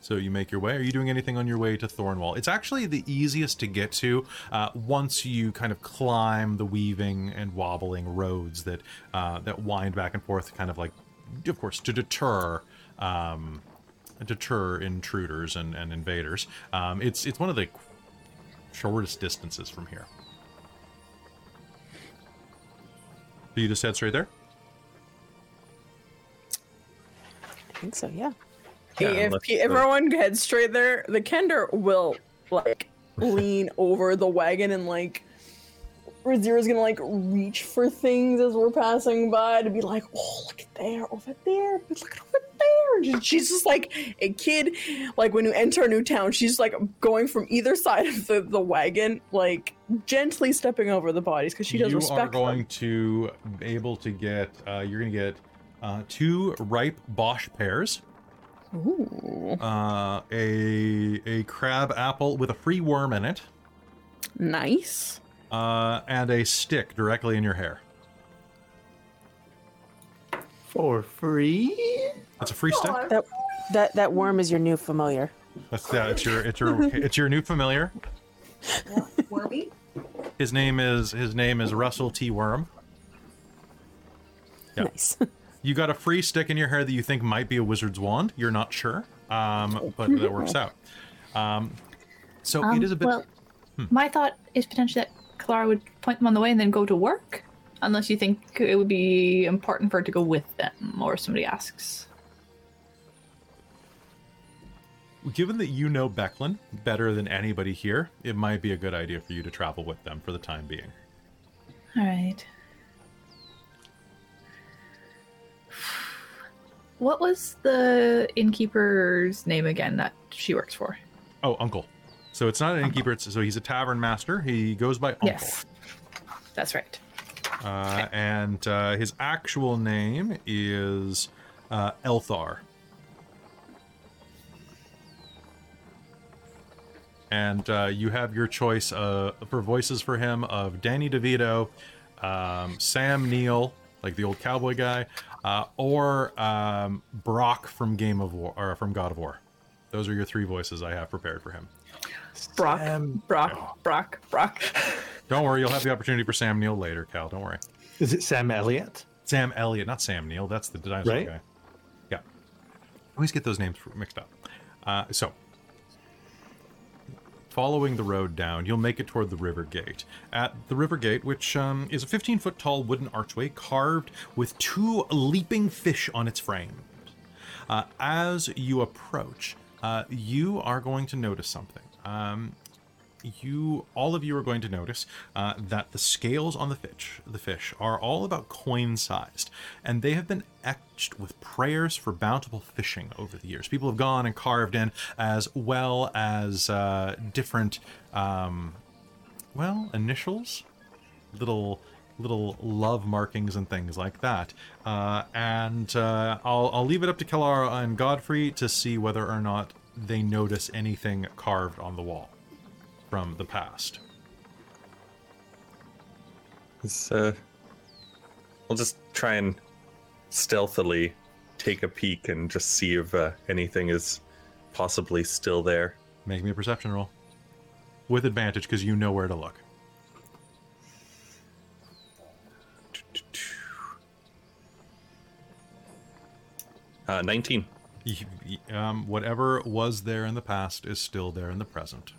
So you make your way. Are you doing anything on your way to Thornwall? It's actually the easiest to get to uh, once you kind of climb the weaving and wobbling roads that uh, that wind back and forth, kind of like, of course, to deter um, deter intruders and, and invaders. Um, it's it's one of the shortest distances from here. Do you just head straight there? I think so, yeah. Yeah, if unless, pe- uh, everyone heads straight there, the Kender will like lean over the wagon and like Razira's gonna like reach for things as we're passing by to be like, oh look at there, over there, but look at over there. She's just like a kid, like when you enter a new town, she's like going from either side of the, the wagon, like gently stepping over the bodies because she does you respect are going them. to be able to get uh, you're going to get uh, two ripe Bosc pears Ooh, uh, a a crab apple with a free worm in it nice. uh, and a stick directly in your hair For free? It's a free stick That that that worm is your new familiar. that's yeah it's your it's your it's your new familiar Wormy. his name is his name is russell t worm Yeah. Nice. you got a free stick in your hair that you think might be a wizard's wand you're not sure um, but that works out um, so Um, it is a bit Well, my thought is potentially that Clara would point them on the way and then go to work, unless you think it would be important for her to go with them, or somebody asks. Given that you know Becklin better than anybody here, it might be a good idea for you to travel with them for the time being. All right. What was the innkeeper's name again that she works for? Oh, Uncle. So it's not an innkeeper. It's, so he's a tavern master. He goes by Uncle. Yes, that's right. Uh, and uh, his actual name is uh, Elthar. And uh, you have your choice uh, for voices for him of Danny DeVito, um, Sam Neill, like the old cowboy guy, uh, or um, Brock from Game of War or from God of War. Those are your three voices I have prepared for him. Brock, Um, Brock, Brock, Brock. Don't worry, you'll have the opportunity for Sam Neill later, Cal. Don't worry. Is it Sam Elliott? Sam Elliott, not Sam Neill. That's the dinosaur Right. guy. Yeah, always get those names mixed up. Uh, so, following the road down, you'll make it toward the river gate. At the river gate, which um, is a 15 foot tall wooden archway carved with two leaping fish on its frame. Uh, as you approach, uh, you are going to notice something. Um, you, all of you, are going to notice uh, that the scales on the fish, the fish, are all about coin-sized, and they have been etched with prayers for bountiful fishing over the years. People have gone and carved in, as well as uh, different, um, well, initials, little little love markings and things like that. Uh, and uh, I'll, I'll leave it up to Kalara and Godfrey to see whether or not they notice anything carved on the wall from the past. It's, uh, we'll just try and stealthily take a peek and just see if uh, anything is possibly still there. Make me a perception roll. With advantage because you know where to look. Uh, 19. Y- y- Um, whatever was there in the past is still there in the present.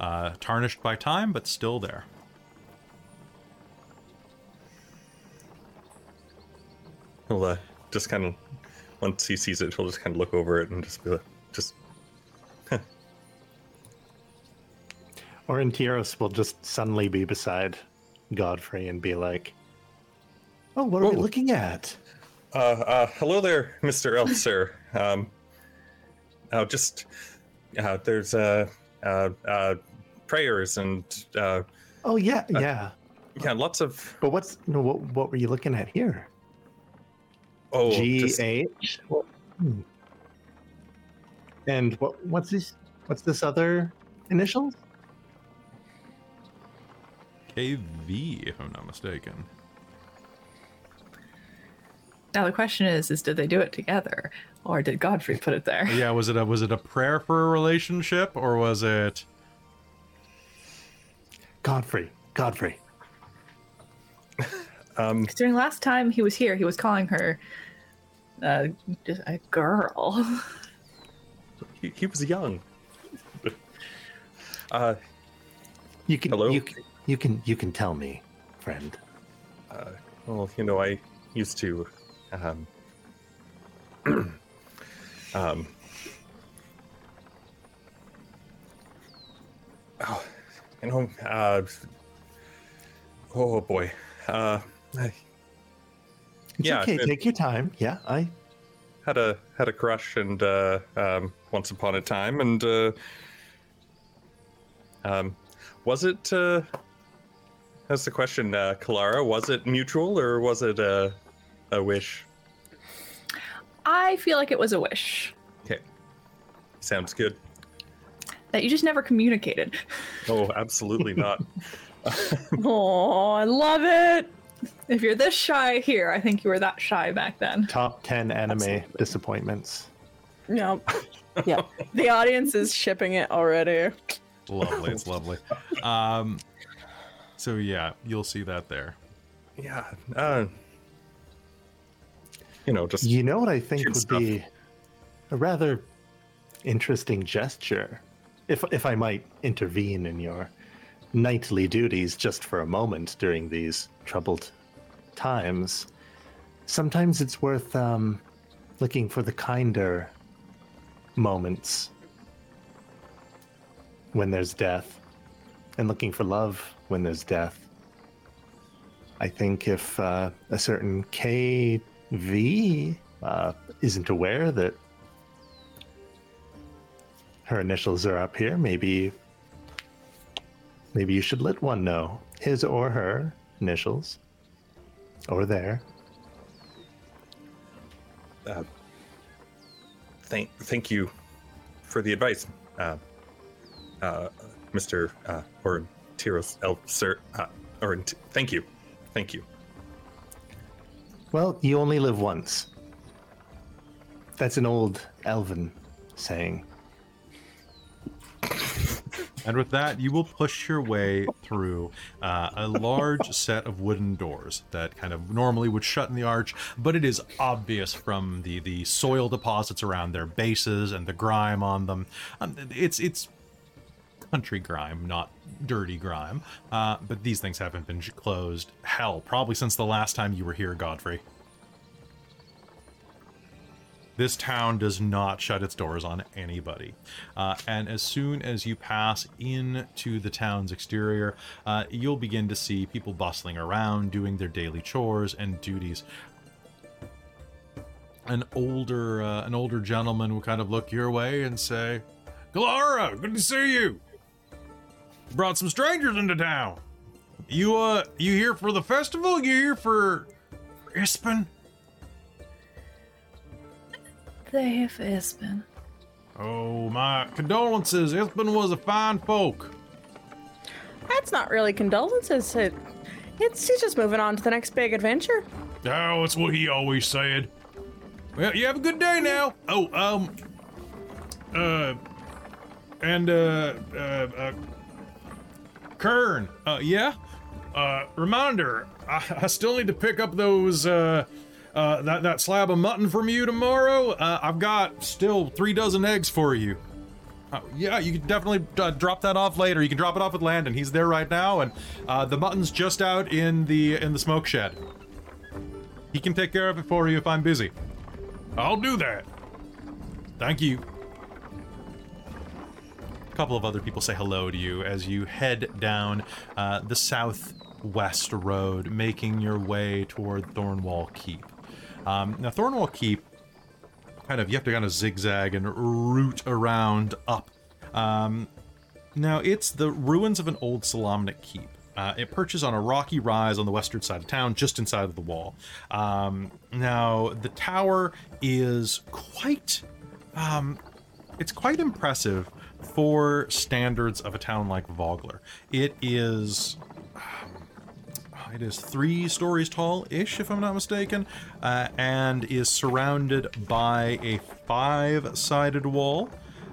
Uh, tarnished by time, but still there. He'll uh, just kind of, once he sees it, he'll just kind of look over it and just be like, just, Orontiros will just suddenly be beside Godfrey and be like, "Oh, what are we looking at?" uh, uh, hello there, Mr. Elf, sir. Um, uh, just, uh, there's, uh, uh, uh, prayers and, uh, Oh yeah, yeah. yeah, lots of, But what's no, what? What were you looking at here? oh, G H. just- Hmm. And what? What's this? What's this other initials? KV, if I'm not mistaken. Now the question is, is did they do it together, or did Godfrey put it there? Yeah, was it a was it a prayer for a relationship or was it? Godfrey. Godfrey. um, During last time he was here, he was calling her uh, just a girl. he, he was young. uh, You can. Hello? You can. You can. You can tell me, friend. uh, well, you know, I used to, um, um, oh, you know, uh, oh boy, uh, I It's Yeah, okay. it- Take your time. Yeah, I. had a had a crush, and uh, um, once upon a time, and uh, um, was it? Uh, that's the question, uh, Kalara. Was it mutual or was it a a wish? I feel like it was a wish Okay, sounds good. that you just never communicated. Oh, absolutely not. Oh, I love it. If you're this shy here, I think you were that shy back then. Top ten anime Absolutely. disappointments. Yep. Yeah. The audience is shipping it already. Lovely, it's lovely. Um, so yeah, you'll see that there. yeah, uh, you know, just You know what I think would stuff. be a rather interesting gesture, if if I might intervene in your knightly duties just for a moment during these troubled times. Sometimes it's worth um, looking for the kinder moments when there's death, and looking for love when there's death. I think if uh, a certain KV uh, isn't aware that her initials are up here, maybe maybe you should let one know his or her initials or their. uh, thank thank you for the advice, uh, uh, Mister uh, or Tyros El Sir. Uh, or thank you, thank you. Well, you only live once. That's an old elven saying. And with that, you will push your way through uh, a large set of wooden doors that kind of normally would shut in the arch, but it is obvious from the the soil deposits around their bases and the grime on them. Um, it's it's country grime, not dirty grime. Uh, but these things haven't been closed, hell, probably since the last time you were here, Godfrey. This town does not shut its doors on anybody. Uh, and as soon as you pass into the town's exterior, uh, you'll begin to see people bustling around, doing their daily chores and duties. An older, uh, an older gentleman will kind of look your way and say, "Clara, good to see you. Brought some strangers into town. You, uh, you here for the festival? You here for Ispin?" They have Ispin. Oh, my condolences. Ispin was a fine folk. That's not really condolences. It, it's he's just moving on to the next big adventure. Oh, that's what he always said. Well, you have a good day now. Oh, um, uh, and, uh, uh, uh Kern, uh, yeah? Uh, reminder, I, I still need to pick up those, uh, uh, that, that slab of mutton from you tomorrow. Uh, I've got still three dozen eggs for you. Uh, yeah, you can definitely uh, drop that off later. You can drop it off with Landon. He's there right now, and uh, the mutton's just out in the in the smoke shed. He can take care of it for you if I'm busy. I'll do that. Thank you. Couple of other people say hello to you as you head down uh, the southwest road, making your way toward Thornwall Keep. Um, now, Thornwall Keep, kind of, you have to kind of zigzag and root around up. Um, now, it's the ruins of an old Solamnic keep. Uh, it perches on a rocky rise on the western side of town, just inside of the wall. Um, now, the tower is quite, um, it's quite impressive for standards of a town like Vogler. It is it is three stories tall ish, if I'm not mistaken, uh, and is surrounded by a five sided wall.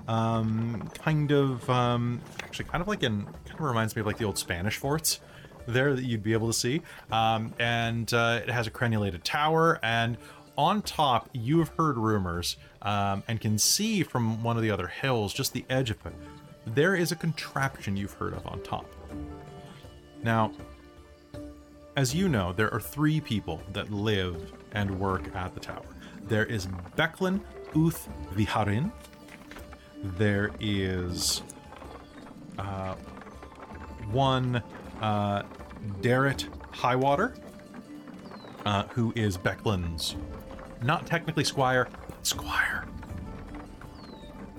Um, kind of, um, actually, kind of like in, kind of reminds me of like the old Spanish forts there that you'd be able to see. Um, and uh, it has a crenulated tower, and on top, you have heard rumors um, and can see from one of the other hills, just the edge of it, there is a contraption you've heard of on top. Now, as you know, there are three people that live and work at the tower. There is Becklin Uth Viharin. There is uh, one uh, Darrett Highwater, uh, who is Becklin's not technically squire, squire.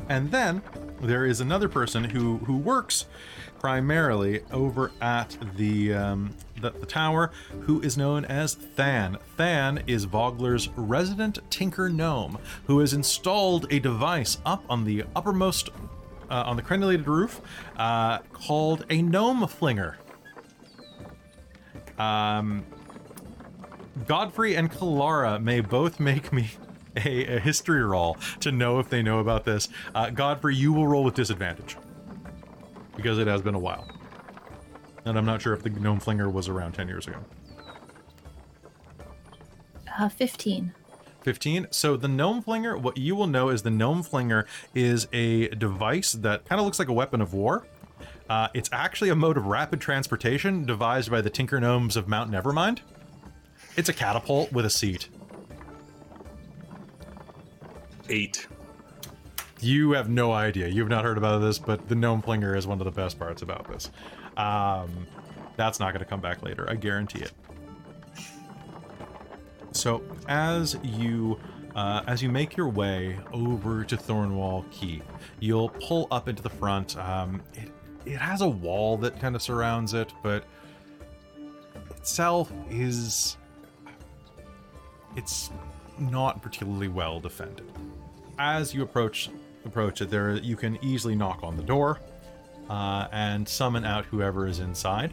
And then there is another person who who works primarily over at the, um, the, the tower, who is known as Than. Than is Vogler's resident tinker gnome, who has installed a device up on the uppermost, uh, on the crenulated roof, uh, called a gnome flinger. Um, Godfrey and Kalara may both make me a, a, history roll to know if they know about this. Uh, Godfrey, you will roll with disadvantage because it has been a while. And I'm not sure if the Gnome Flinger was around 10 years ago. Uh, 15. 15. So the Gnome Flinger, what you will know is the Gnome Flinger is a device that kind of looks like a weapon of war. Uh, it's actually a mode of rapid transportation devised by the Tinker Gnomes of Mount Nevermind. It's a catapult with a seat. Eight. You have no idea. You've not heard about this, but the gnome flinger is one of the best parts about this. Um, that's not going to come back later. I guarantee it. So as you uh, as you make your way over to Thornwall Keep, you'll pull up into the front. Um, it, it has a wall that kind of surrounds it, but itself is it's not particularly well defended. As you approach approach it, there you can easily knock on the door uh, and summon out whoever is inside.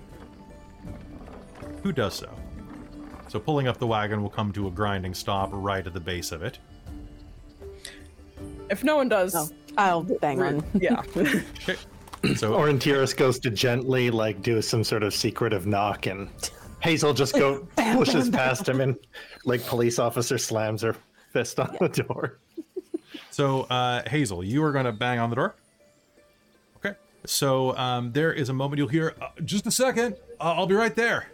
Who does so? So pulling up the wagon will come to a grinding stop right at the base of it. If no one does, Oh, I'll bang on. yeah. Okay. So Orontiros goes to gently like do some sort of secretive knock, and Hazel just go pushes past him, and like police officer slams her fist on the door. So, uh, Hazel, you are going to bang on the door. Okay. So, um, there is a moment you'll hear, uh, just a second, uh, I'll be right there.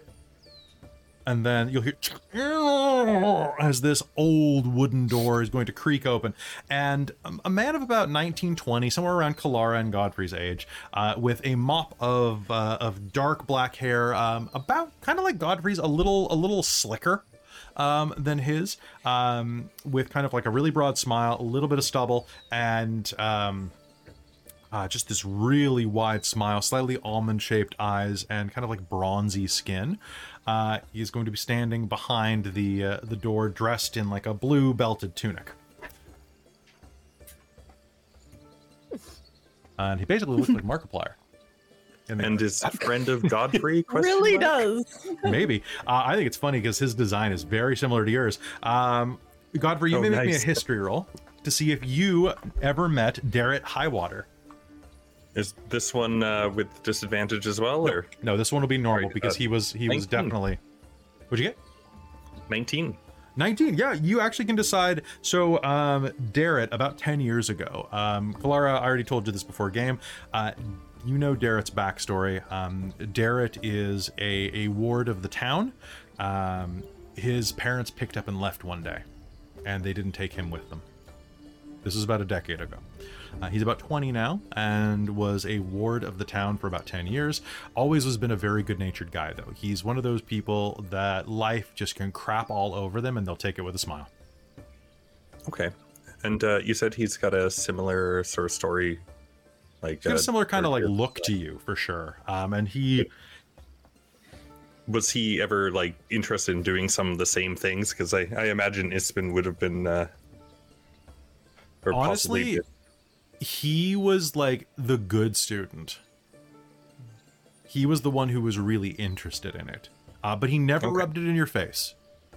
And then you'll hear as this old wooden door is going to creak open. And um, a man of about 1920, somewhere around Kalara and Godfrey's age, uh, with a mop of, uh, of dark black hair, um, about kind of like Godfrey's, a little, a little slicker um, than his, um, with kind of like a really broad smile, a little bit of stubble, and um, uh, just this really wide smile, slightly almond shaped eyes, and kind of like bronzy skin. Uh, he's going to be standing behind the uh, the door, dressed in like a blue belted tunic. And he basically looks like Markiplier. In And is friend of Godfrey? really mark? does. Maybe. Uh, I think it's funny because his design is very similar to yours. Um, Godfrey, you Oh, may make me a history roll to see if you ever met Darrett Highwater. Is this one uh, with disadvantage as well, or No, this one will be normal Sorry, because uh, he was he was definitely. What'd you get? 19? 19 yeah you actually can decide so um darrett about 10 years ago um Kalara, i already told you this before game uh you know darrett's backstory um is a a ward of the town um his parents picked up and left one day and they didn't take him with them this was about a decade ago uh, he's about 20 now and was a ward of the town for about 10 years. Always has been a very good natured guy, though. He's one of those people that life just can crap all over them and they'll take it with a smile. Okay. And uh, you said he's got a similar sort of story, like He's got uh, a similar kind of like look to you for sure. Um, and he, Was he ever like interested in doing some of the same things? Because I, I imagine Ispin would have been, uh, or honestly, possibly he was like the good student. He was the one who was really interested in it. Uh, but he never Okay. rubbed it in your face.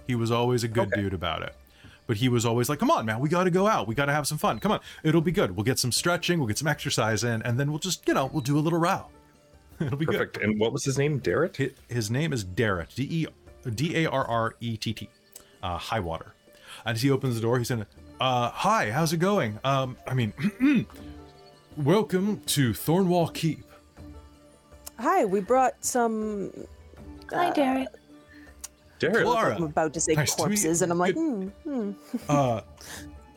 He was always a good Okay. dude about it. But he was always like, come on, man, we got to go out. We got to have some fun. Come on, it'll be good. We'll get some stretching, we'll get some exercise in, and then we'll just, you know, we'll do a little row. it'll be good. perfect. And what was his name? Darrett. good. Hi- His name is Darrett, D E D A R R E T T, uh, Highwater. And as he opens the door, he's in, uh, hi, how's it going? Um, I mean, welcome to Thornwall Keep. Hi, we brought some. Hi, Darren. Darrett. Clara. I'm about to say Nice corpses, you. and I'm like, hmm, hmm. Uh,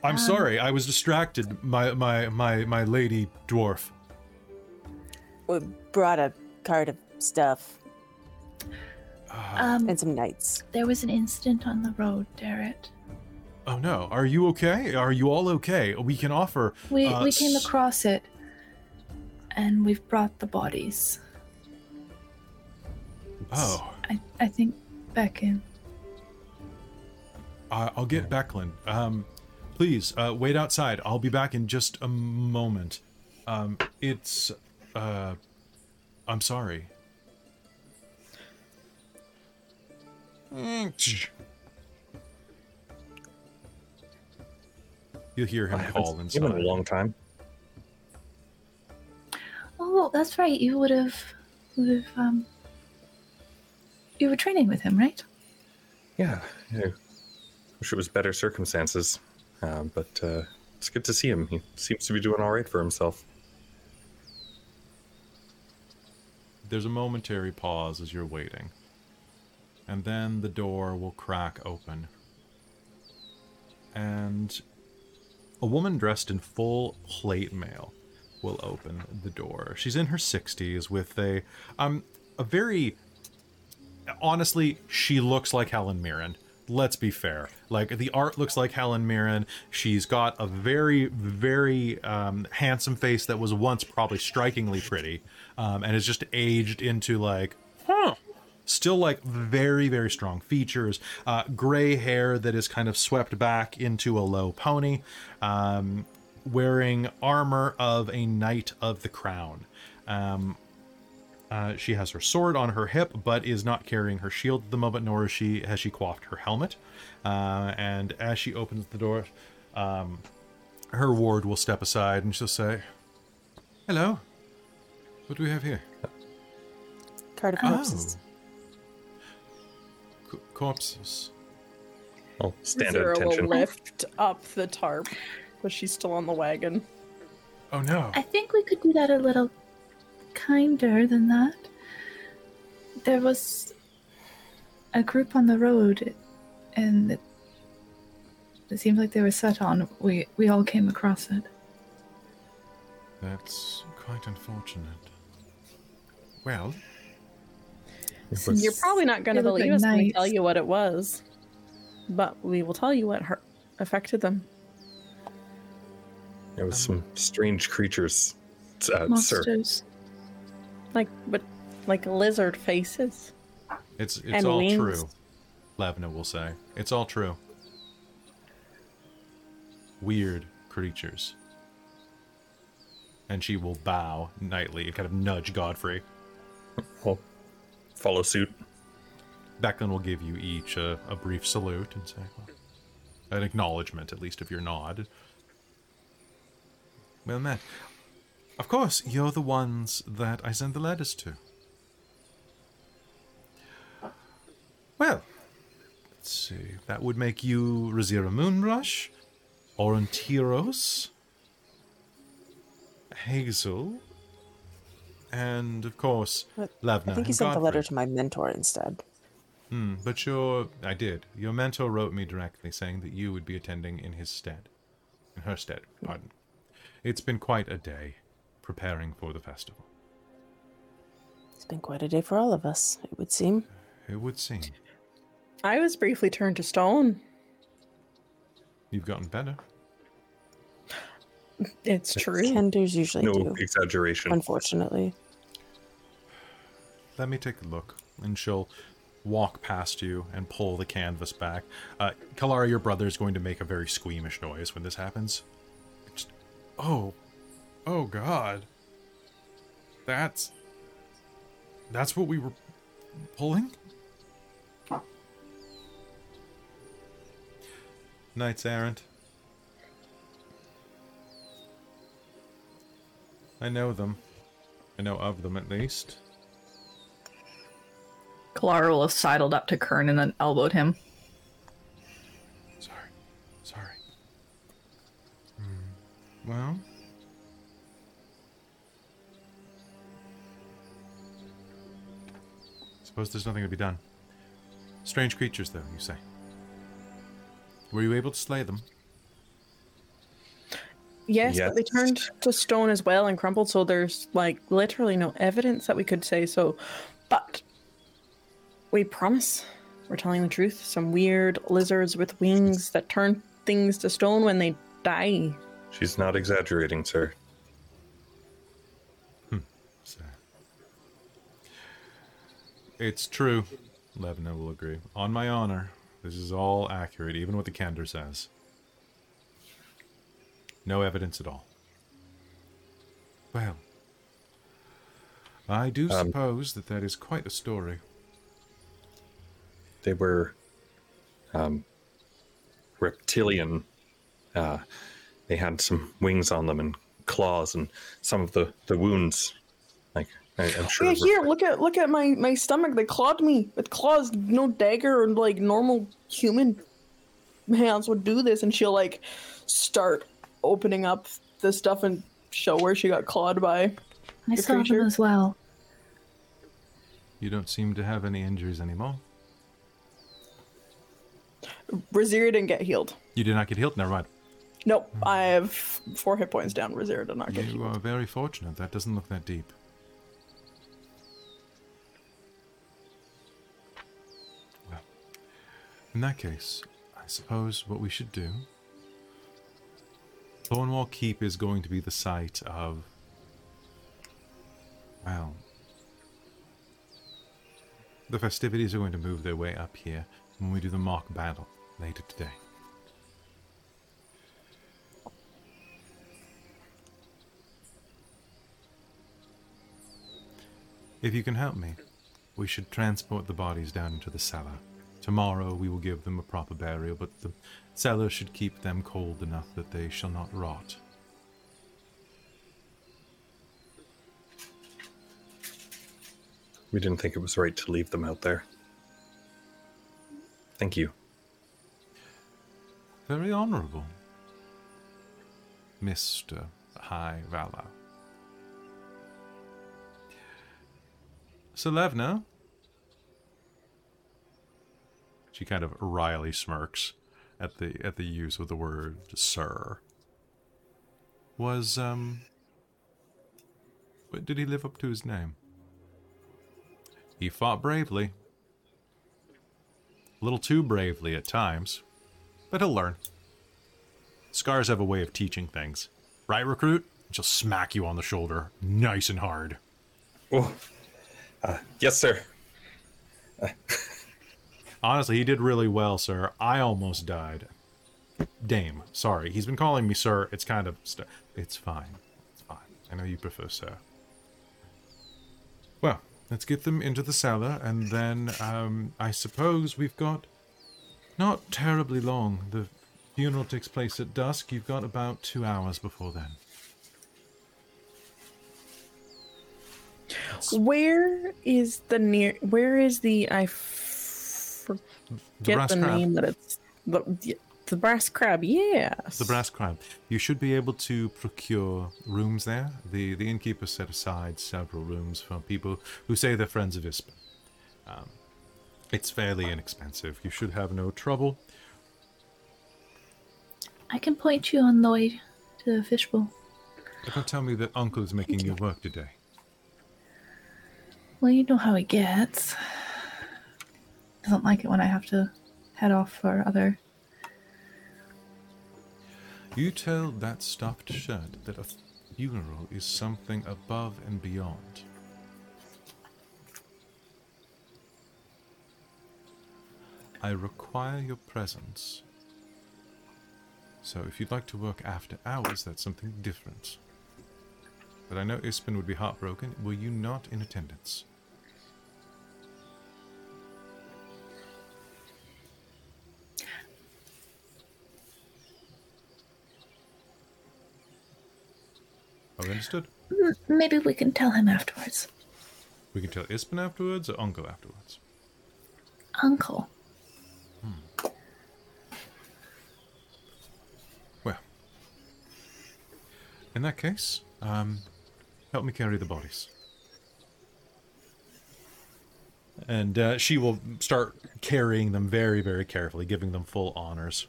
I'm sorry, I was distracted. My my my my lady dwarf. we brought a cart of stuff Um, and some knights. there was an incident on the road, Darrett. Oh no, are you okay? Are you all okay? We can offer. We uh, we came across it, and we've brought the bodies. Oh, I I think back in. I- I'll get Becklin. Um, please uh, wait outside. I'll be back in just a moment. Um, it's. Uh, I'm sorry. You'll hear him I haven't call seen him in a long time. Oh, that's right. You would have, would have um. You were training with him, right? Yeah. yeah. Wish it was better circumstances, uh, but uh, it's good to see him. He seems to be doing all right for himself. There's a momentary pause as you're waiting, and then the door will crack open. And a woman dressed in full plate mail will open the door. She's in her 60s with a um a very honestly, she looks like Helen Mirren. Let's be fair. Like the art looks like Helen Mirren. She's got a very, very um, handsome face that was once probably strikingly pretty, um, and has just aged into like, huh. Still like very, very strong features. Uh, gray hair that is kind of swept back into a low pony. Um, wearing armor of a knight of the crown. Um, uh, she has her sword on her hip, but is not carrying her shield at the moment, nor is she has she coiffed her helmet. Uh, and as she opens the door, um, her ward will step aside and she'll say, "Hello, What do we have here? Card of Oh. corpses. Co- corpses. Well, standard Zero will lift up the tarp, but she's still on the wagon. Oh no. I think we could do that a little kinder than that. There was a group on the road, and it, it seemed like they were set on. We we all came across it. That's quite unfortunate. Well, It was- You're probably not going to believe like us when we tell you what it was, but we will tell you what hurt, affected them. It was some strange creatures, uh, sir. Monsters. Like, but like lizard faces. it's it's And all wings. true. Levna will say. It's all true. Weird creatures. And she will bow knightly and kind of nudge Godfrey. Well, follow suit. Becklin will give you each a, a brief salute and say, well, an acknowledgement, at least, of your nod. Well met. Of course, you're the ones that I send the letters to. Well, let's see. That would make you Razira Moonrush, Orontiros, Hazel, and of course, But Levna. I think you sent the letter to my mentor instead. Hmm, but your I did. Your mentor wrote me directly saying that you would be attending in his stead. In her stead, pardon. It's been quite a day preparing for the festival. It's been quite a day for all of us, it would seem. It would seem. I was briefly turned to stone. You've gotten better. It's true. Kenders usually No do, exaggeration. unfortunately. Let me take a look. And she'll walk past you and pull the canvas back. Uh, Kalara, your brother is going to make a very squeamish noise when this happens. Just, oh, oh God, that's that's what we were pulling. Knights errant. I know them. I know of them at least. Kalara will have sidled up to Kern and then elbowed him. Sorry. Sorry. Hmm. Well. Suppose there's nothing to be done. Strange creatures, though, you say. Were you able to slay them? Yes, but they turned to stone as well and crumbled, so there's like literally no evidence that we could say so. But we promise we're telling the truth. Some weird lizards with wings that turn things to stone when they die. She's not exaggerating, sir. So. It's true. Levna will agree. On my honor, this is all accurate, even what the kender says. No evidence at all. Well, I do Um, suppose that that is quite a story. They were um, reptilian. Uh, they had some wings on them and claws, and some of the, the wounds, like I, I'm sure. Yeah, here, look at look at my my stomach. They clawed me with claws. No dagger and like normal human hands would do this. And she'll like start opening up the stuff and show where she got clawed by. I The saw creature? them as well. You don't seem to have any injuries anymore. Razira didn't get healed. You did not get healed? Never mind. Nope, I have four hit points down. Razira did not get You healed. are very fortunate. That doesn't look that deep. In that case, I suppose what we should do. Thornwall Keep is going to be the site of. Well. The festivities are going to move their way up here when we do the mock battle later today. If you can help me, we should transport the bodies down into the cellar. Tomorrow we will give them a proper burial, but the cellar should keep them cold enough that they shall not rot. We didn't think it was right to leave them out there. Thank you. Very honorable, Mr. High Valor. Selevna? She kind of wryly smirks at the at the use of the word sir. Was um did he live up to his name? He fought bravely. A little too bravely at times, but he'll learn. Scars have a way of teaching things. Right, recruit? She'll smack you on the shoulder, nice and hard. Oh, uh, yes, sir. Honestly, he did really well, sir. I almost died. Dame, sorry. He's been calling me sir. It's kind of. St- it's fine. It's fine. I know you prefer sir. Well, let's get them into the cellar, and then um, I suppose we've got not terribly long. The funeral takes place at dusk. You've got about two hours before then. Where is the near? Where is the? I f- The forget brass the crab. name that it's the the brass crab. Yes. The brass crab. You should be able to procure rooms there. The the innkeeper set aside several rooms for people who say they're friends of Ispin. Um, it's fairly inexpensive. You should have no trouble. I can point you on the way to the fishbowl. But don't tell me that Uncle is making you work today. Well, you know how he gets. Doesn't like it when I have to head off for other. You tell that stuffed shirt that a funeral is something above and beyond. I require your presence. So if you'd like to work after hours, that's something different. But I know Ispin would be heartbroken were you not in attendance. Have understood? Maybe we can tell him afterwards. We can tell Ispin afterwards or Uncle afterwards. Uncle. Well, in that case, um, help me carry the bodies. And uh, she will start carrying them very, very carefully, giving them full honors.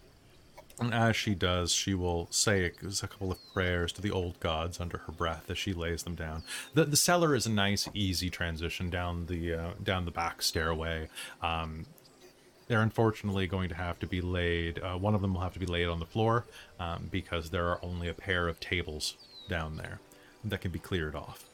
And as she does, she will say a, couple of prayers to the old gods under her breath as she lays them down. the The cellar is a nice, easy transition down the uh, down the back stairway. Um, they're unfortunately going to have to be laid. Uh, one of them will have to be laid on the floor um, because there are only a pair of tables down there that can be cleared off.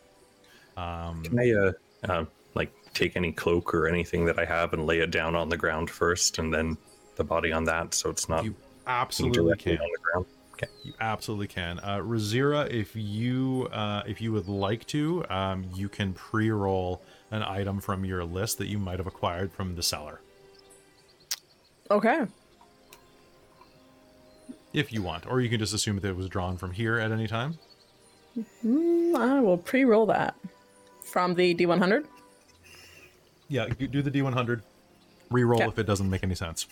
Um, Can I, uh, uh, like, take any cloak or anything that I have and lay it down on the ground first, and then the body on that, so it's not you absolutely directly can. on the ground? Okay. You absolutely can. Uh, Razira, if you uh, if you would like to, um, you can pre-roll an item from your list that you might have acquired from the cellar. Okay. if you want, or you can just assume that it was drawn from here at any time. Mm, I will pre-roll that from the D100. Yeah, do the D100. Re-roll Okay. if it doesn't make any sense,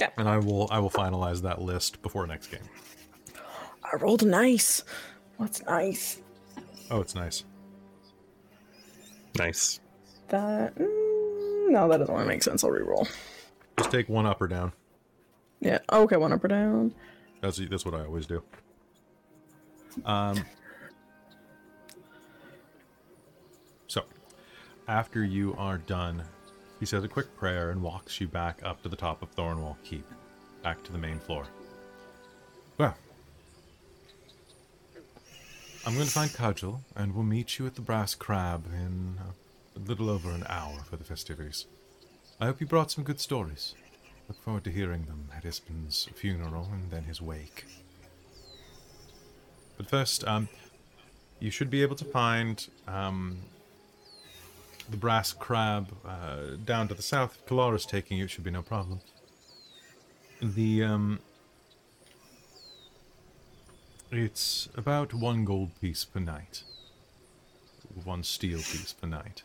Okay. and I will I will finalize that list before next game. I rolled nice. What's nice? Oh, it's nice. Nice. That mm, no, that doesn't really make sense. I'll re-roll. Just take one up or down. Yeah. Okay, one up or down. That's that's what I always do. Um. So, after you are done, he says a quick prayer and walks you back up to the top of Thornwall Keep, back to the main floor. Well, I'm going to find Cudgel, and we'll meet you at the Brass Crab in a little over an hour for the festivities. I hope you brought some good stories. Look forward to hearing them at Ispin's funeral and then his wake. But first, um, you should be able to find um, the brass crab uh, down to the south. If Kalara's taking you, it should be no problem. The um, it's about one gold piece per night, one steel piece per night.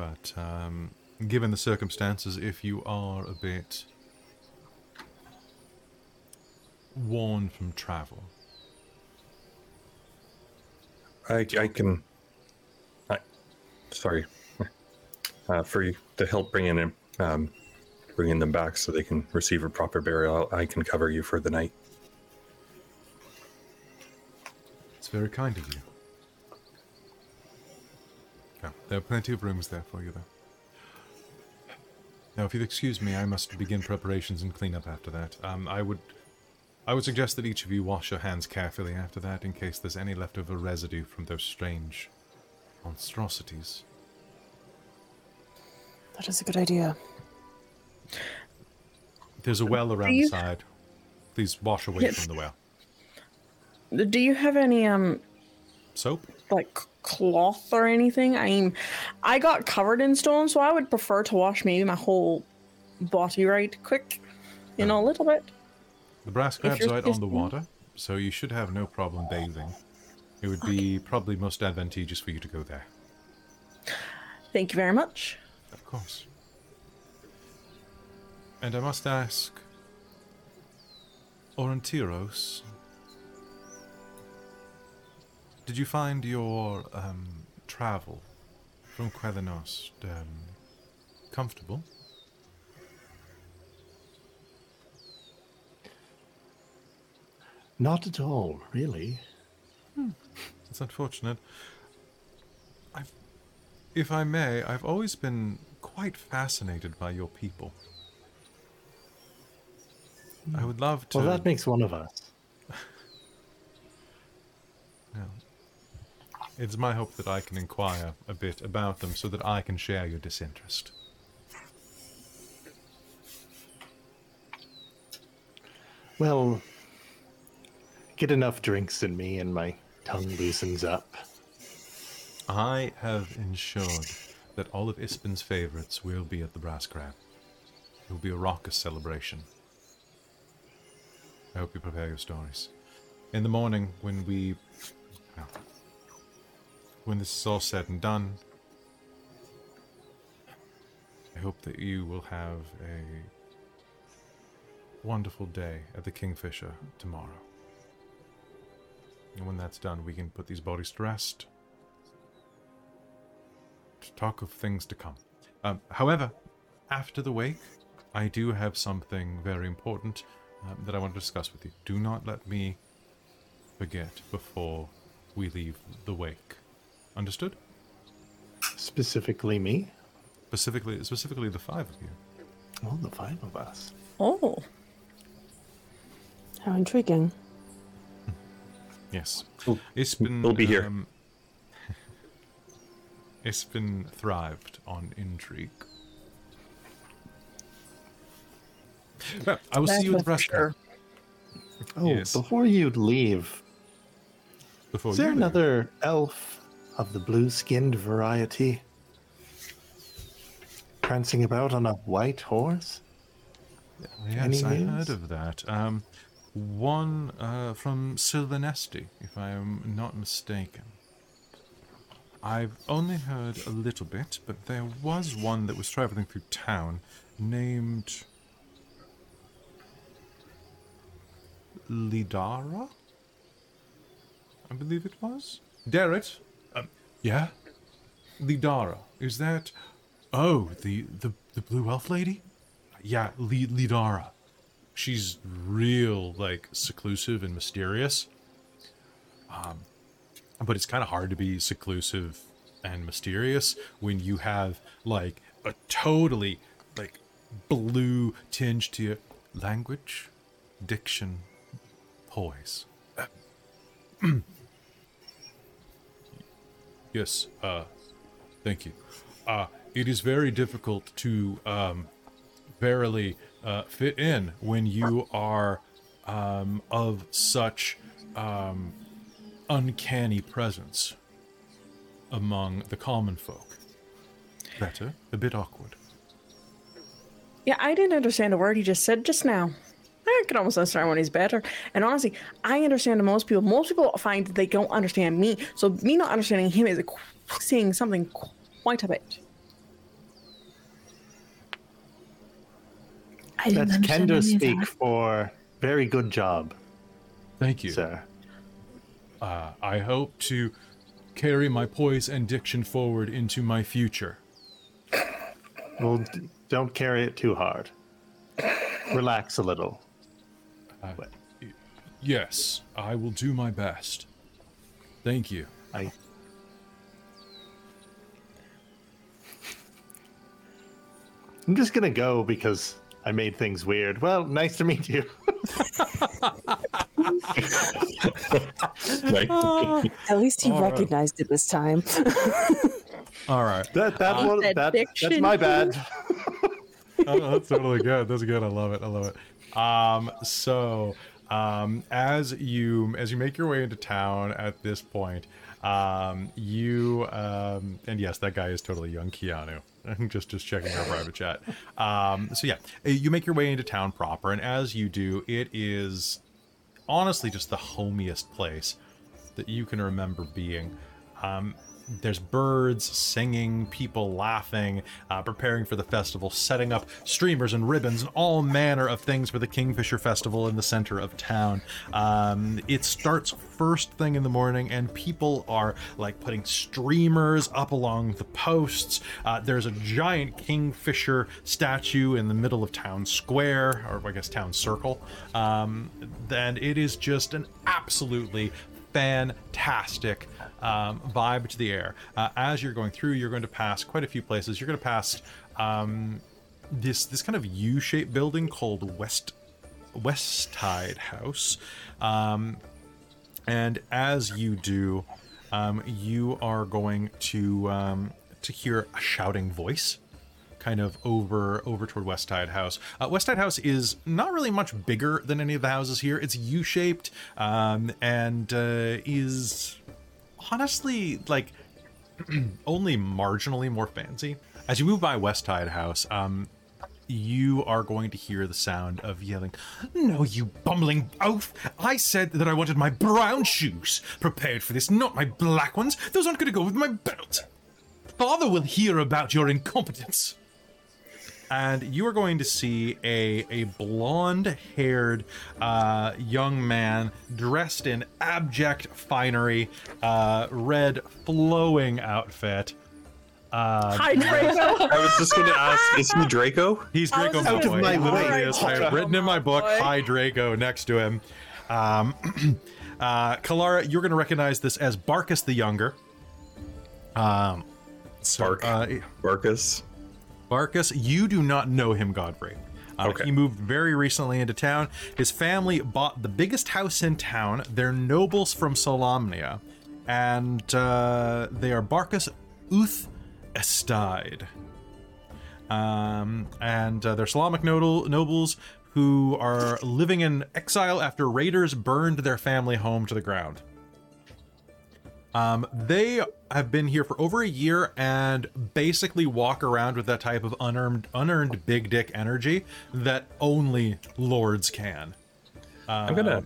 but um, given the circumstances, if you are a bit worn from travel, I, I can. Sorry. Uh, for to help bring in um, bringing them back so they can receive a proper burial, I can cover you for the night. it's very kind of you. Yeah, there are plenty of rooms there for you, though. Now, if you'll excuse me, I must begin preparations and clean up after that. Um, I would, I would suggest that each of you wash your hands carefully after that, in case there's any leftover residue from those strange monstrosities. That is a good idea. There's a well around you- the side. Please wash away Yes. from the well. Do you have any um Soap? like cloth or anything? I mean, I got covered in stone, so I would prefer to wash maybe my whole body right quick, you know, a little bit. The brass crab's right on the water, so you should have no problem bathing. It would be probably most advantageous for you to go there. Thank you very much. Of course. And I must ask, Orontiros, did you find your um, travel from Qualinesti um, comfortable? Not at all, really. It's unfortunate. I've, if I may, I've always been quite fascinated by your people. I would love to. Well, that makes one of us. Yeah. It's my hope that I can inquire a bit about them so that I can share your disinterest. Well, get enough drinks in me and my tongue loosens up. I have ensured that all of Ispin's favorites will be at the Brass Crab. It will be a raucous celebration. I hope you prepare your stories. In the morning, when we. when this is all said and done, I hope that you will have a wonderful day at the Kingfisher tomorrow. And when that's done, we can put these bodies to rest to talk of things to come. Um, however, after the wake, I do have something very important um, that I want to discuss with you. Do not let me forget before we leave the wake. Understood? Specifically me. Specifically, specifically the five of you. Oh, the five of us. Oh, How intriguing. Yes, We'll- Ispin. we'll be here. Um, Ispin thrived on intrigue. Well, I will see you in the That's brass for crab Oh, Yes. before you leave, before is there you leave. another elf of the blue-skinned variety prancing about on a white horse? Yes, Any I news? heard of that. Um, one uh, from Silvanesti, if I am not mistaken. I've only heard a little bit, but there was one that was traveling through town named Lidara? I believe it was. Darrett? Um, yeah? Lidara. Is that. Oh, the, the, the blue elf lady? Yeah, Li- Lidara. She's real, like, seclusive and mysterious. Um, but it's kind of hard to be seclusive and mysterious when you have, like, a totally, like, blue tinge to your language, diction, poise. yes, uh, thank you. Uh, it is very difficult to, um, verily uh, fit in when you are um, of such um, uncanny presence among the common folk. Better, a bit awkward. yeah, I didn't understand a word he just said just now. I can almost understand when he's better. And honestly, I understand most people. Most people find they don't understand me. So me not understanding him is saying something quite a bit. I didn't That's understand Kender speak that. for very good job, Thank you. sir. Uh, I hope to carry my poise and diction forward into my future. Well, d- don't carry it too hard. Relax a little. Yes, I will do my best. Thank you. I. I'm just gonna go because I made things weird. Well, nice to meet you. Right? At least he All right. recognized it this time. All right. That that Uh, one that, that's my bad. oh, that's totally good. That's good. I love it. I love it. Um, so um, as you as you make your way into town at this point, um, you um, and yes, that guy is totally young Keanu. just just checking our private chat. Um, so yeah, you make your way into town proper, and as you do, it is honestly just the homiest place that you can remember being. Um, there's birds singing, people laughing, uh, preparing for the festival, setting up streamers and ribbons and all manner of things for the Kingfisher Festival in the center of town. Um, it starts first thing in the morning, and people are like putting streamers up along the posts. Uh, there's a giant Kingfisher statue in the middle of town square, or I guess town circle. Um, and it is just an absolutely fantastic um, vibe to the air. Uh, as you're going through, you're going to pass quite a few places. You're going to pass um, this this kind of U-shaped building called West Westtide House, um, and as you do, um, you are going to um, to hear a shouting voice kind of over over toward Westtide House. Uh, Westtide House is not really much bigger than any of the houses here. It's U-shaped um, and uh, is honestly like only marginally more fancy. As you move by Westtide House, um, you are going to hear the sound of yelling, No, you bumbling oaf! I said that I wanted my brown shoes prepared for this, not my black ones. Those aren't going to go with my belt. Father will hear about your incompetence. And you are going to see a, a blonde haired uh, young man dressed in abject finery, uh, red flowing outfit. Uh, Hi, Draco. I was just going to ask, is he Draco? He's Draco just Malfoy. gonna He say, literally is. I have written in my book, Hi Draco, next to him. Um, uh, Kalara, you're going to recognize this as Barkus the Younger. Um, Bark. uh, Barkus? Barkus, you do not know him, Godfrey. Uh, Okay. He moved very recently into town. His family bought the biggest house in town. They're nobles from Solamnia, and uh, they are Barkus Uth Estide. Um, and uh, they're Solamnic noble, nobles who are living in exile after raiders burned their family home to the ground. Um, they have been here for over a year and basically walk around with that type of unearned, unearned big dick energy that only lords can. I'm gonna.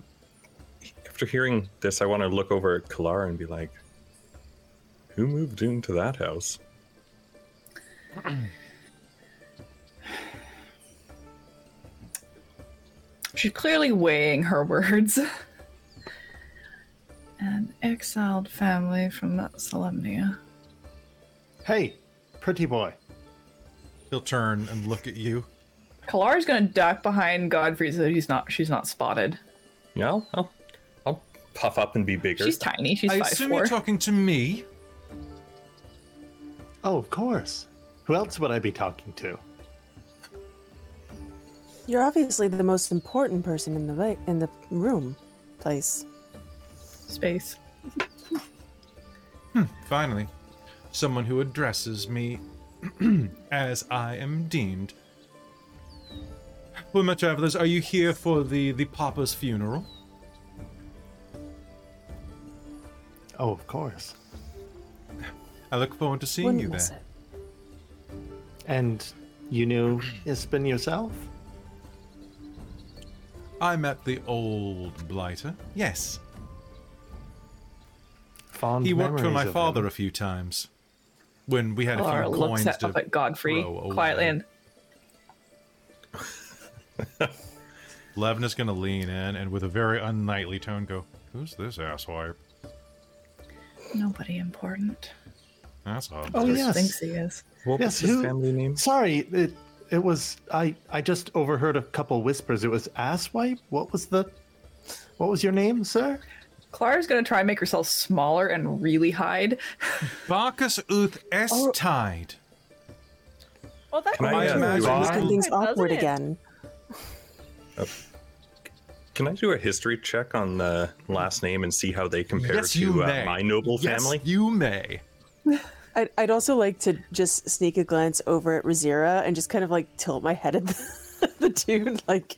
After hearing this, I want to look over at Kalara and be like, "Who moved into that house?" She's clearly weighing her words. An exiled family from Solamnia. Hey, pretty boy. He'll turn and look at you. Kalara's gonna duck behind Godfrey so he's not she's not spotted. Yeah, I'll, I'll, I'll puff up and be bigger. She's tiny, she's I five assume four. you're talking to me. Oh, of course. Who else would I be talking to? You're obviously the most important person in the va- in the room, place. Space. Hmm, finally, someone who addresses me as I am deemed. Well, my travelers, are you here for the the Papa's funeral? Oh, of course. I look forward to seeing Wouldn't you miss there. it. And you knew Ispin yourself? I met the old blighter. Yes, Fond he worked for my father him. a few times when we had a Kalara few looks coins at, to up at Godfrey quietly and Levna's going to lean in and with a very unknightly tone go, Who's this asswipe? Nobody important. That's odd. Oh, yes. thinks he is. What Yes, was his who- family name? Sorry, it it was I I just overheard a couple whispers. It was asswipe. What was the what was your name, sir? Clara's gonna try and make herself smaller and really hide. Bacchus uth est tide. Well, that Can I, reminds uh, me of Making I- something, things doesn't awkward it? again. Can I do a history check on the last name and see how they compare Yes, you to uh, my noble Yes, family? you may. I'd, I'd also like to just sneak a glance over at Razira and just kind of like tilt my head at the, the dude. Like,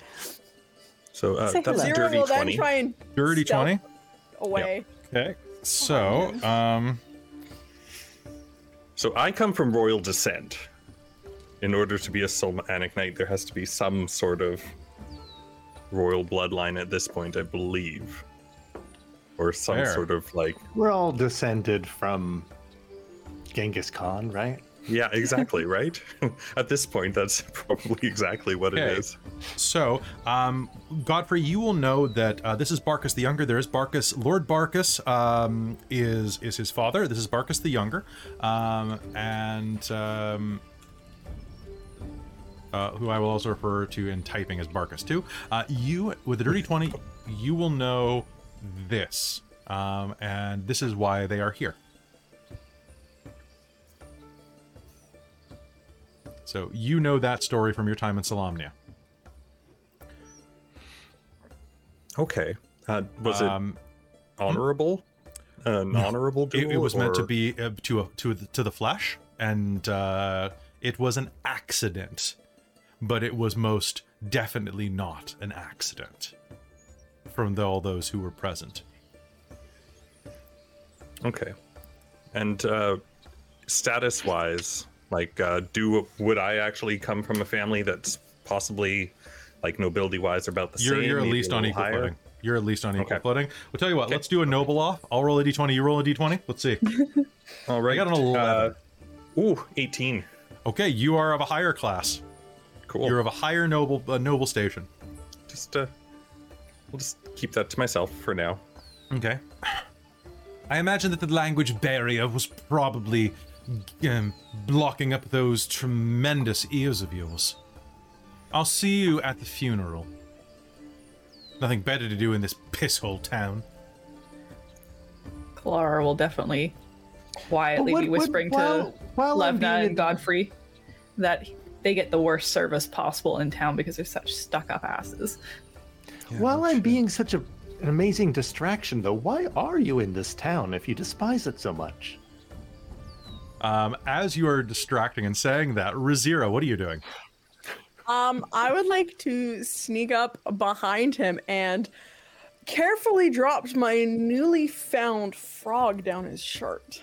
So uh, Say that's a. Zero dirty will then 20. try and Dirty stealth 20. Away. Okay. So, um, So I come from royal descent. In order to be a Solamnic Knight, there has to be some sort of royal bloodline at this point, I believe. Or some Fair. sort of like We're all descended from Genghis Khan, right? Yeah, exactly, right? At this point, that's probably exactly what Okay. it is. So, um, Godfrey, you will know that uh, this is Barcus the Younger. There is Barcus. Lord Barcus um, is is his father. This is Barcus the Younger, um, and um, uh, who I will also refer to in typing as Barcus too. Uh, you, with the dirty twenty, you will know this, um, and this is why they are here. So you know that story from your time in Solamnia. Okay. Uh, was it Um, honorable? An honorable it, duel? it was meant to be uh, to a, to the, to the flesh, and uh, it was an accident, but it was most definitely not an accident from the, all those who were present. Okay. And uh, status-wise, like, uh, do would I actually come from a family that's possibly, like, nobility-wise, about the You're, same? you're at least on equal higher? footing. You're at least on equal Okay. footing. We'll tell you what. Okay. Let's do a noble off. I'll roll a d20. You roll a d20. Let's see. All right. I got an 11. Uh, ooh, 18. Okay, you are of a higher class. Cool. You're of a higher noble uh, noble station. Just, uh, we'll just keep that to myself for now. Okay. I imagine that the language barrier was probably um, blocking up those tremendous ears of yours. I'll see you at the funeral. Nothing better to do in this pisshole town. Clara will definitely quietly What- be what- whispering while- to while Levna and in- Godfrey that they get the worst service possible in town because they're such stuck up asses. While I'm being such a, an amazing distraction, though, why are you in this town if you despise it so much? Um, as you are distracting and saying that, Razira, what are you doing? Um, I would like to sneak up behind him and carefully dropped my newly found frog down his shirt.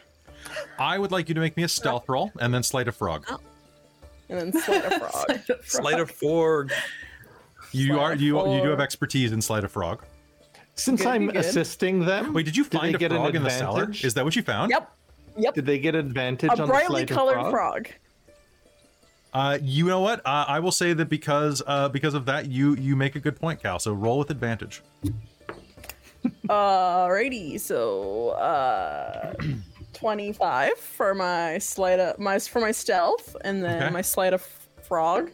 I would like you to make me a stealth roll and then slate a frog. And then slide a frog. Sleight of four. You are you you do have expertise in sleight of frog. Since Good, I'm good. assisting them, Wait, did you do they find a get frog in the cellar? Is that what you found? yep. Yep. Did they get advantage A on the brightly sleight of colored frog? frog. Uh, you know what? Uh, I will say that because uh, because of that, you you make a good point, Cal. So roll with advantage. Alrighty, so uh 25 for my sleight of my for my stealth, and then Okay. my sleight of frog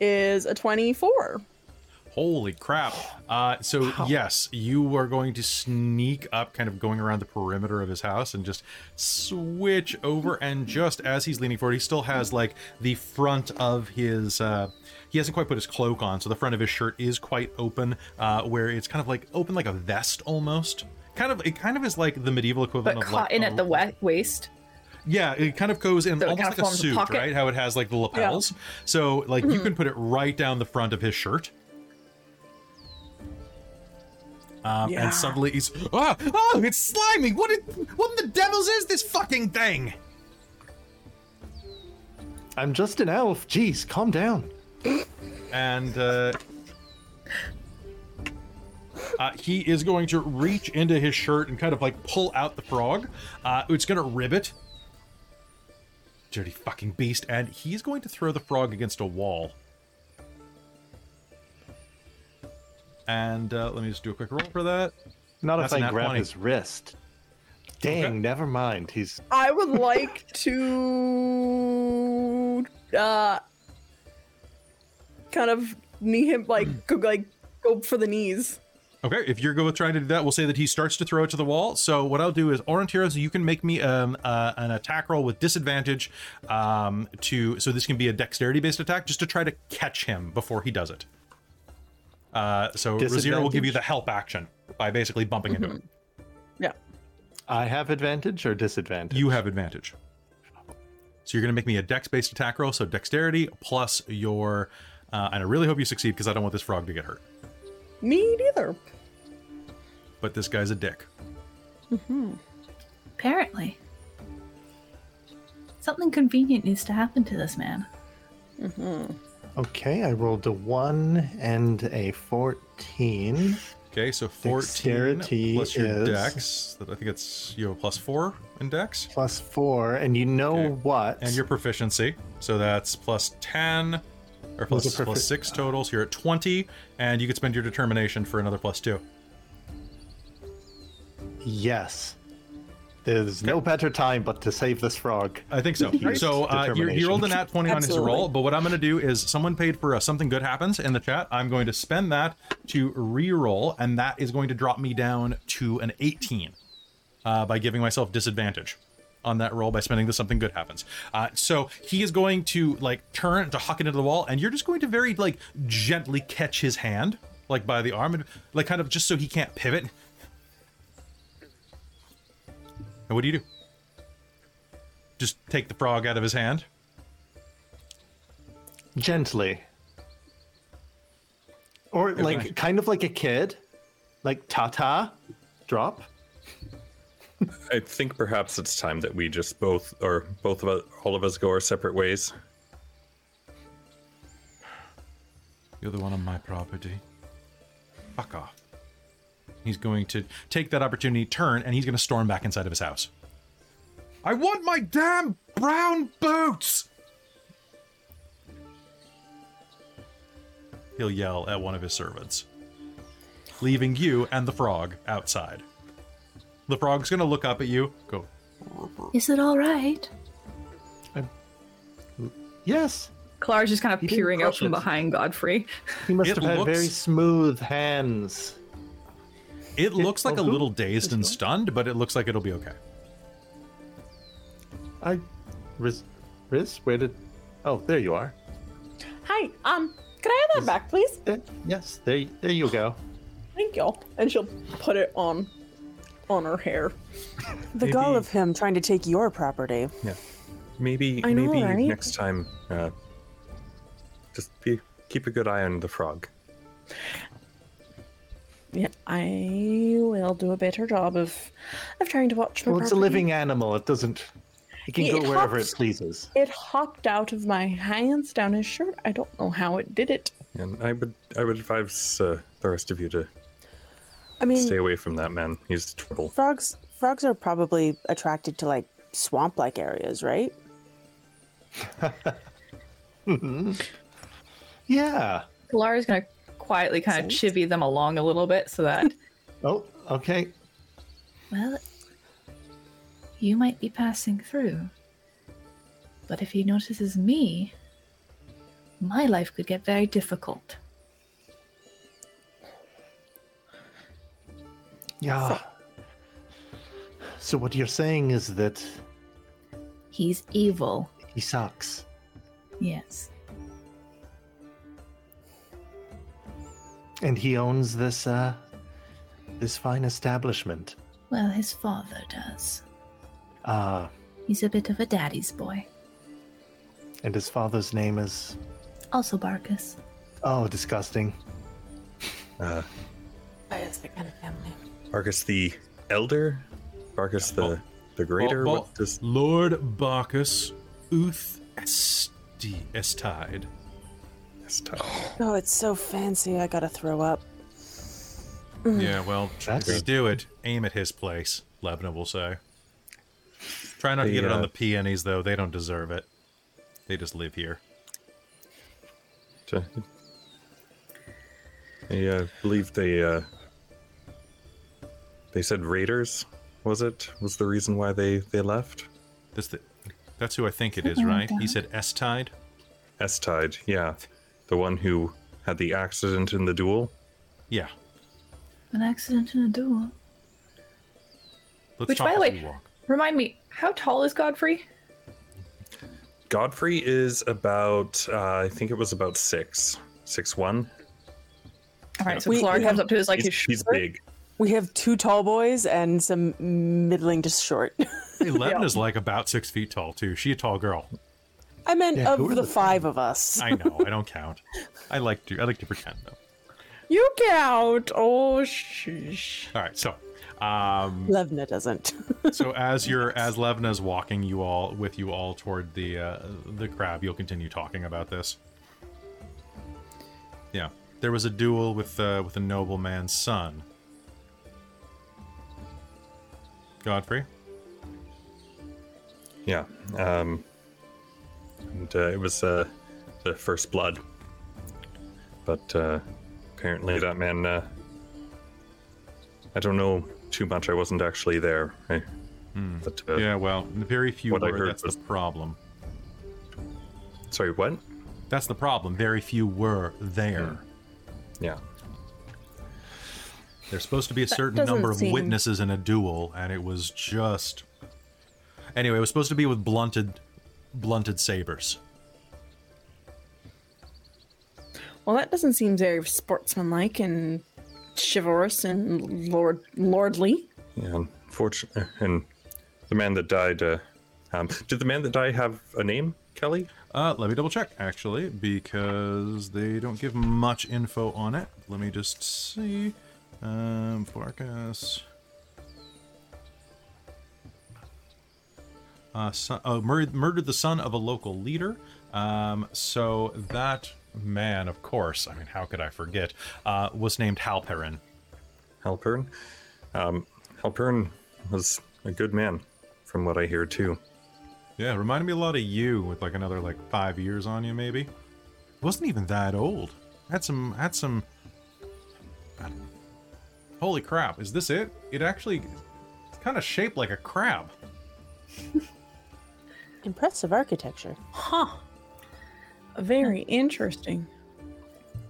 is a 24. Holy crap! Uh, so yes, you are going to sneak up, kind of going around the perimeter of his house, and just switch over. And just as he's leaning forward, he still has like the front of his. Uh, he hasn't quite put his cloak on, so the front of his shirt is quite open, uh, where it's kind of like open like a vest almost. Kind of, it kind of is like the medieval equivalent But of caught like in a- at the wa- waist. Yeah, it kind of goes in So almost kind like of a a suit, pocket? right? How it has like the lapels. So like you can put it right down the front of his shirt. Um, Yeah. And suddenly he's oh, oh, it's slimy. What? What in the devils is this fucking thing? I'm just an elf. Jeez, calm down. And uh, uh, he is going to reach into his shirt and kind of like pull out the frog. Uh, it's going to ribbit. Dirty fucking beast. And he's going to throw the frog against a wall. And uh, let me just do a quick roll for that. Not That's if a I nat grab 20. his wrist. Dang, Okay. never mind. He's I would like to uh kind of knee him like go like go for the knees. Okay, if you're good with trying to do that, we'll say that he starts to throw it to the wall. So what I'll do is, Orontiros, you can make me um, uh, an attack roll with disadvantage um, to. So this can be a dexterity-based attack, just to try to catch him before he does it. Uh, so Razira will give you the help action by basically bumping into it. Yeah. I have advantage or disadvantage? You have advantage. So you're going to make me a dex-based attack roll. So dexterity plus your, uh, and I really hope you succeed because I don't want this frog to get hurt. Me neither. But this guy's a dick. Mm-hmm. Apparently. Something convenient needs to happen to this man. Okay, I rolled a one and a fourteen. Okay, so 14 Dexterity plus your is- dex. I think it's you have a plus four in dex. plus four, and you know Okay. what? And your proficiency. So that's plus 10 or plus, profi- six totals. So you're at 20, and you could spend your determination for another plus two. yes. There's no better time but to save this frog. I think so. so uh, you he rolled a nat 20 on his roll, but what I'm going to do is someone paid for uh, something good happens in the chat. I'm going to spend that to re-roll, and that is going to drop me down to an 18 uh, by giving myself disadvantage on that roll by spending the something good happens. Uh, so he is going to like turn to huck it into the wall, and you're just going to very like gently catch his hand, like by the arm, and like kind of just so he can't pivot. And what do you do? Just take the frog out of his hand. Gently. Or like kind of like a kid. Like ta ta, drop. I think perhaps it's time that we just both, or both of us, all of us, go our separate ways. You're the one on my property. Fuck off. He's going to take that opportunity, turn, and he's going to storm back inside of his house. I want my damn brown boots! He'll yell at one of his servants, leaving you and the frog outside. The frog's going to look up at you, go, Is it all right? Yes. Clar's just kind of He peering out from it. behind Godfrey. He must It have had very smooth hands. It looks like a little dazed and stunned, but it looks like it'll be okay. I Riz Riz, where did Oh, there you are. Hi. Um, can I have that back, please? There- yes, there there you go. Thank you. And she'll put it on on her hair. The gall Maybe- of him trying to take your property. Yeah. Maybe I know, maybe right? next time, uh, just be, keep a good eye on the frog. Yeah, I will do a better job of of trying to watch my Well, it's a living animal. It doesn't it can It go wherever hops. it pleases. It hopped out of my hands down his shirt. I don't know how it did it. And I would I would advise uh, the rest of you to I mean, stay away from that man. He's trouble. frogs frogs are probably attracted to like swamp-like areas, right? Yeah. Lara's gonna quietly kind of chivy them along a little bit so that Oh, okay. Well, you might be passing through. But if he notices me, my life could get very difficult. Yeah. So what you're saying is that He's evil. he sucks. Yes. And he owns this uh this fine establishment. Well, his father does. Uh He's a bit of a daddy's boy. and his father's name is Also Barkus. oh disgusting. Uh, It's the kind of family. Barkus the elder, Barkus the Oh. the greater. Bo- bo- what does Lord Bacchus Uth Esti Estide. This tough? Oh, it's so fancy. I gotta throw up. Yeah, well, That's- if you do it, aim at his place, Levna will say. Try not to The, get it on the peonies, though. They don't deserve it. They just live here. To- I uh, believe they uh, they said raiders. Was it was the reason why they they left? That's the, that's who I think it is, right? He said S Tide. S Tide, yeah, the one who had the accident in the duel. Yeah. An accident in a duel. Let's Which, by the way- Remind me, how tall is Godfrey? Godfrey is about uh, I think it was about six six one. All right, so We- Clark we comes up to his like He's, his he's big. We have two tall boys and some middling to short. Hey, is like about six feet tall too. She a tall girl. I meant Yeah, of the, the- five of us. I know. I don't count. I like to. I like to pretend though. You count. Oh, sheesh. All right. So, um, Levna doesn't. so as you're as Levna's walking you all with you all toward the uh, the crab, you'll continue talking about this. Yeah, there was a duel with uh, with a nobleman's son. Godfrey. Yeah. Um, and uh, it was uh, the first blood. But uh, apparently that man. Uh, I don't know too much. I wasn't actually there. I, But uh, Yeah, well, very few What I were. heard That's was- the problem. sorry, what? That's the problem. Very few were there. Yeah. There's supposed to be a certain number of seem- witnesses in a duel, and it was just. Anyway, it was supposed to be with blunted, blunted sabers. Well, that doesn't seem very sportsmanlike and chivalrous and lord lordly. Yeah. Unfortunately, and the man that died. Uh, um, did the man that died have a name, Kelly? Uh, let me double check actually, because they don't give much info on it. Let me just see. Um, Farkas. Uh, son, oh, murdered, murdered the son of a local leader. Um, so that man, of course, I mean, how could I forget? Uh, was named Halperin. Halpern. Um, Halpern was a good man, from what I hear too. Yeah, reminded me a lot of you with like another like five years on you, maybe. Wasn't even that old. Had some had some. Holy crap! Is this it? It actually, it's kind of shaped like a crab. Impressive architecture. Huh. Very interesting.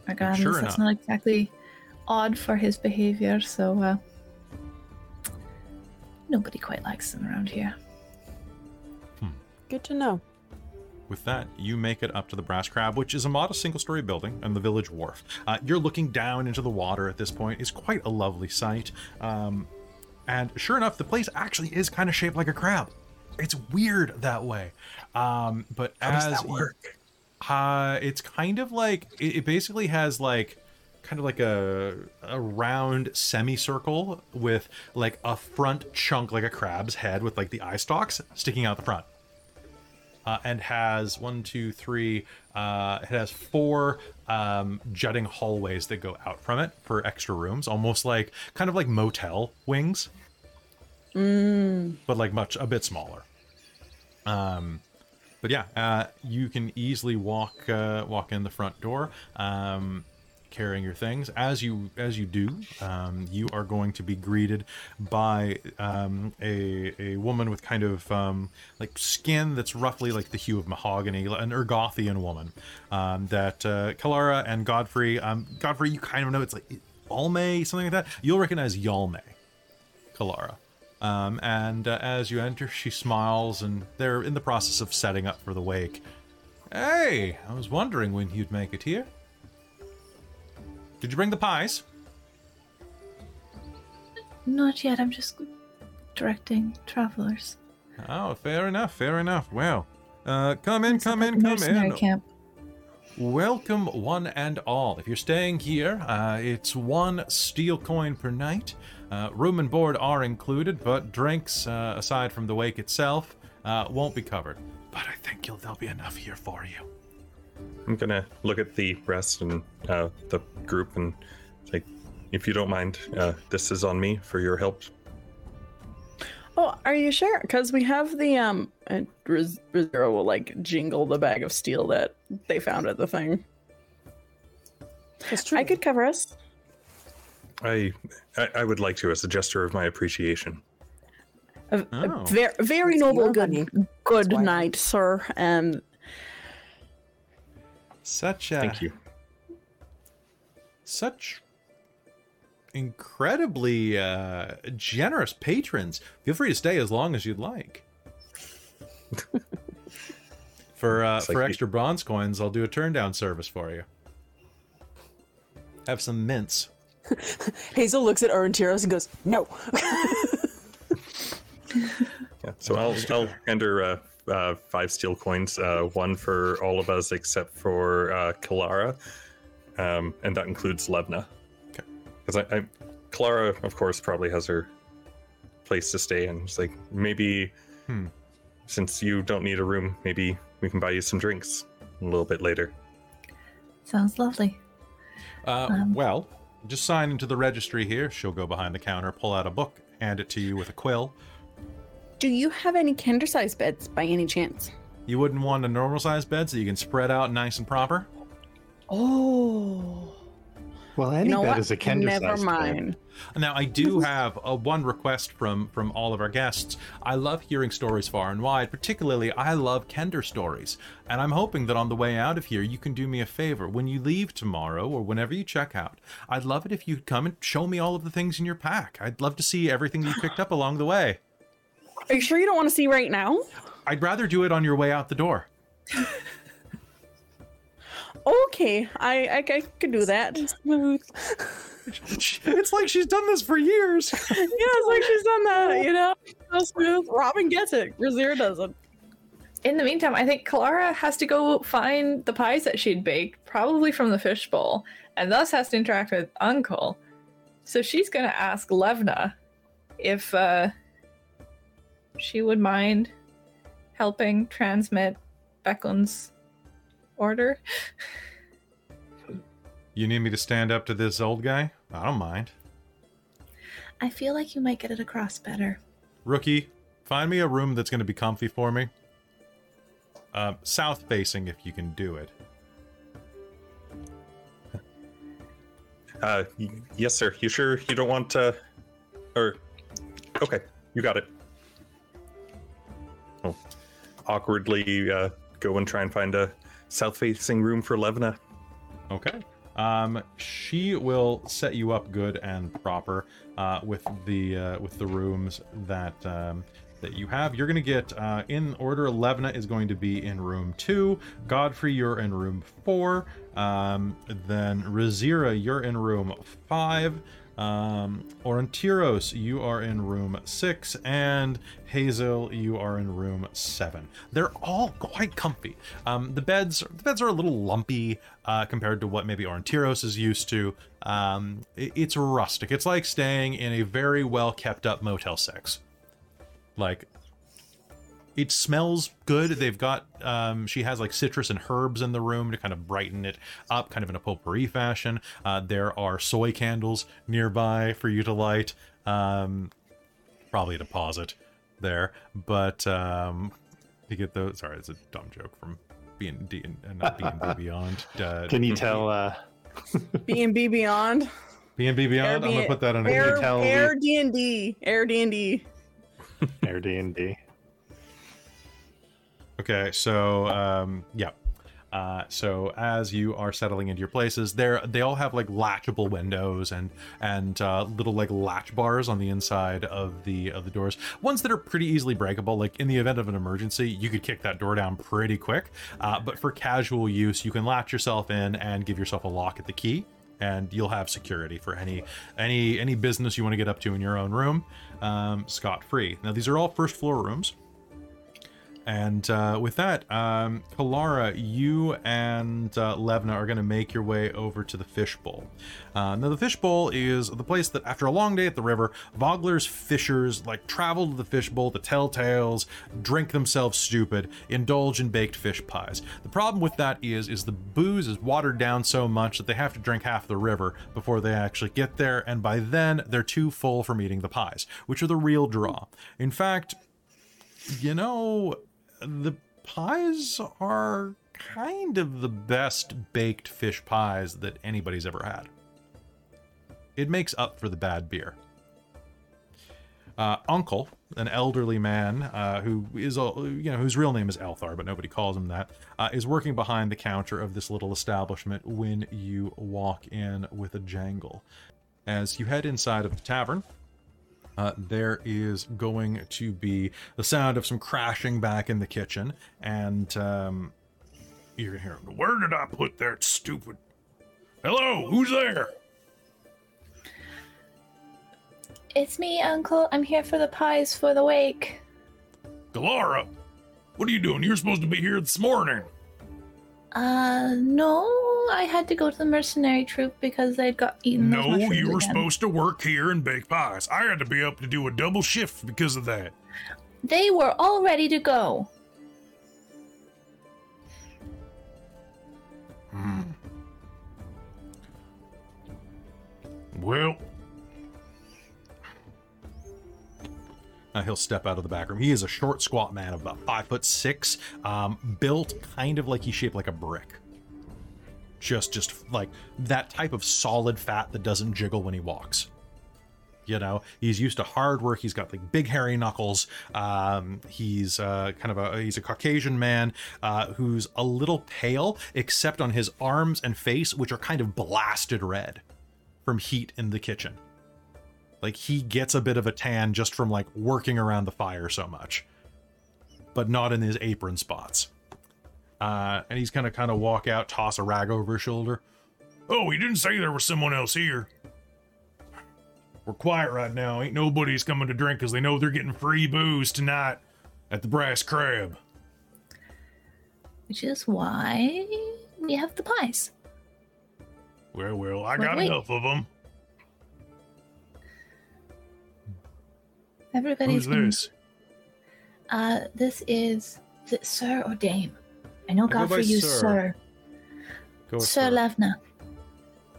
My God, Sure that's not exactly odd for his behavior, so uh, nobody quite likes him around here. Hmm. Good to know. With that, you make it up to the Brass Crab, which is a modest single-story building and the village wharf. Uh, you're looking down into the water at this point. It's quite a lovely sight. Um, and sure enough, the place actually is kind of shaped like a crab. It's weird that way. Um, but How as does that work? Uh, it's kind of like it, it basically has like kind of like a a round semicircle with like a front chunk like a crab's head with like the eye stalks sticking out the front. Uh, and has one, two, three. Uh, it has four um, jutting hallways that go out from it for extra rooms, almost like kind of like motel wings, but like much a bit smaller. Um, but yeah, uh, you can easily walk uh, walk in the front door, um, carrying your things. As you as you do, um, you are going to be greeted by um, a a woman with kind of um, like skin that's roughly like the hue of mahogany, an Ergothian woman. Um, that uh, Kalara and Godfrey, um, Godfrey, you kind of know it's like Alme, something like that. You'll recognize Yalme, Kalara. Um, and uh, as you enter, she smiles, and they're in the process of setting up for the wake. Hey, I was wondering when you'd make it here. Did you bring the pies? Not yet, I'm just directing travelers. Oh, fair enough, fair enough. Well, uh, come in, come in, come in. Camp. Welcome, one and all. If you're staying here, uh, it's one steel coin per night. Uh, room and board are included, but drinks, uh, aside from the wake itself, uh, won't be covered. But I think you'll, there'll be enough here for you. I'm gonna look at the rest and uh, the group and like, if you don't mind, uh, this is on me for your help. Oh, are you sure? Because we have the um, and Riz- Rizero will like jingle the bag of steel that they found at the thing. That's true. I could cover us. I, I I would like to as a gesture of my appreciation. A, Oh. very, very noble. Good, money. good night, sir. Um, Such a Thank you. such incredibly uh, generous patrons. Feel free to stay as long as you'd like. for uh, for like- extra bronze coins, I'll do a turn down service for you. Have some mints. Hazel looks at Orontiros and goes, "No." Yeah. So I'll I'll hand her uh, uh, five steel coins, uh, one for all of us except for uh, Kalara, um, and that includes Levna. Okay. Because I, I, Kalara, of course, probably has her place to stay, and it's like maybe Hmm. since you don't need a room, maybe we can buy you some drinks a little bit later. Sounds lovely. Uh, Um, well, just sign into the registry here. She'll go behind the counter, pull out a book, hand it to you with a quill. do you have any kender size beds by any chance? You wouldn't want a normal sized bed so you can spread out nice and proper? Oh, Well, any you know bed what? is a Kender Never sized mind. Now, I do have a one request from from all of our guests. I love hearing stories far and wide. Particularly, I love Kender stories, and I'm hoping that on the way out of here, you can do me a favor. When you leave tomorrow, or whenever you check out, I'd love it if you'd come and show me all of the things in your pack. I'd love to see everything you picked up along the way. Are you sure you don't want to see right now? I'd rather do it on your way out the door. Okay, I I, I could do that. Smooth. It's like she's done this for years. Yeah, it's like she's done that. You know, so smooth. Robin gets it. Razir doesn't. In the meantime, I think Kalara has to go find the pies that she'd baked, probably from the fishbowl, and thus has to interact with Uncle. So she's going to ask Levna if uh, she would mind helping transmit Becklin's order. You need me to stand up to this old guy? I don't mind. I feel like you might get it across better. Rookie, find me a room that's going to be comfy for me. Uh, south facing, if you can do it. Uh, y- yes, sir. You sure you don't want uh, or okay, you got it. I'll awkwardly uh, go and try and find a south-facing room for Levna. Okay. Um, she will set you up good and proper uh, with the uh, with the rooms that um, that you have. You're going to get uh, in order. Levna is going to be in room two. Godfrey, you're in room four. Um, then Razira, you're in room five. Um, Orontiros, you are in room six, and Hazel, you are in room seven. They're all quite comfy. Um, the beds, the beds are a little lumpy uh, compared to what maybe Orontiros is used to. Um, it- it's rustic. It's like staying in a very well kept up Motel Six. Like it smells good. They've got um, she has like citrus and herbs in the room to kind of brighten it up, kind of in a potpourri fashion. Uh, there are soy candles nearby for you to light. Um, probably a deposit there, but um, you get those. Sorry, it's a dumb joke from B and D and not B and B Beyond. Uh, Can you tell? Uh, B and B Beyond. B and B Beyond? I'm gonna put that on Can you Air tell Air D and D. Air D and D. Air D and D. Okay, so um, yeah. Uh, so as you are settling into your places, there they all have like latchable windows and and uh, little like latch bars on the inside of the of the doors. Ones that are pretty easily breakable. Like in the event of an emergency, you could kick that door down pretty quick. Uh, but for casual use, you can latch yourself in and give yourself a lock at the key, and you'll have security for any any any business you want to get up to in your own room, um, scot free. Now these are all first floor rooms. And uh, with that, um, Kalara, you and uh, Levna are going to make your way over to the fishbowl. Uh, now, the fishbowl is the place that, after a long day at the river, Vogler's fishers like travel to the fishbowl to tell tales, drink themselves stupid, indulge in baked fish pies. The problem with that is, is the booze is watered down so much that they have to drink half the river before they actually get there, and by then they're too full from eating the pies, which are the real draw. In fact, you know, the pies are kind of the best baked fish pies that anybody's ever had. it makes up for the bad beer. Uh, Uncle, an elderly man uh, who is, a, you know, whose real name is Althar, but nobody calls him that, uh, is working behind the counter of this little establishment when you walk in with a jangle. As you head inside of the tavern, uh, there is going to be the sound of some crashing back in the kitchen, and um, you're gonna hear, "Where did I put that stupid? Hello, who's there?" It's me, Uncle. I'm here for the pies for the wake. Kalara, what are you doing? You're supposed to be here this morning. Uh, no, I had to go to the mercenary troop because they'd got eaten. No, you were again. supposed to work here and bake pies. I had to be up to do a double shift because of that. They were all ready to go. Well, Uh, he'll step out of the back room. He is a short, squat man of about five foot six, um, built kind of like he's shaped like a brick. Just, just like that type of solid fat that doesn't jiggle when he walks. You know, he's used to hard work. He's got like big hairy knuckles. Um, he's uh, kind of a he's a Caucasian man uh, who's a little pale, except on his arms and face, which are kind of blasted red from heat in the kitchen. Like he gets a bit of a tan just from like working around the fire so much, but not in his apron spots. Uh, and he's gonna kind of walk out, toss a rag over his shoulder. oh, he didn't say there was someone else here. We're quiet right now. Ain't nobody's coming to drink because they know they're getting free booze tonight at the Brass Crab. Which is why we have the pies. Well, well, I Wait, got wait. enough of them. Everybody's Who's been- this? Uh, this is is it Sir or Dame? I know I go by Godfrey used Sir. Sir Sir. Levna.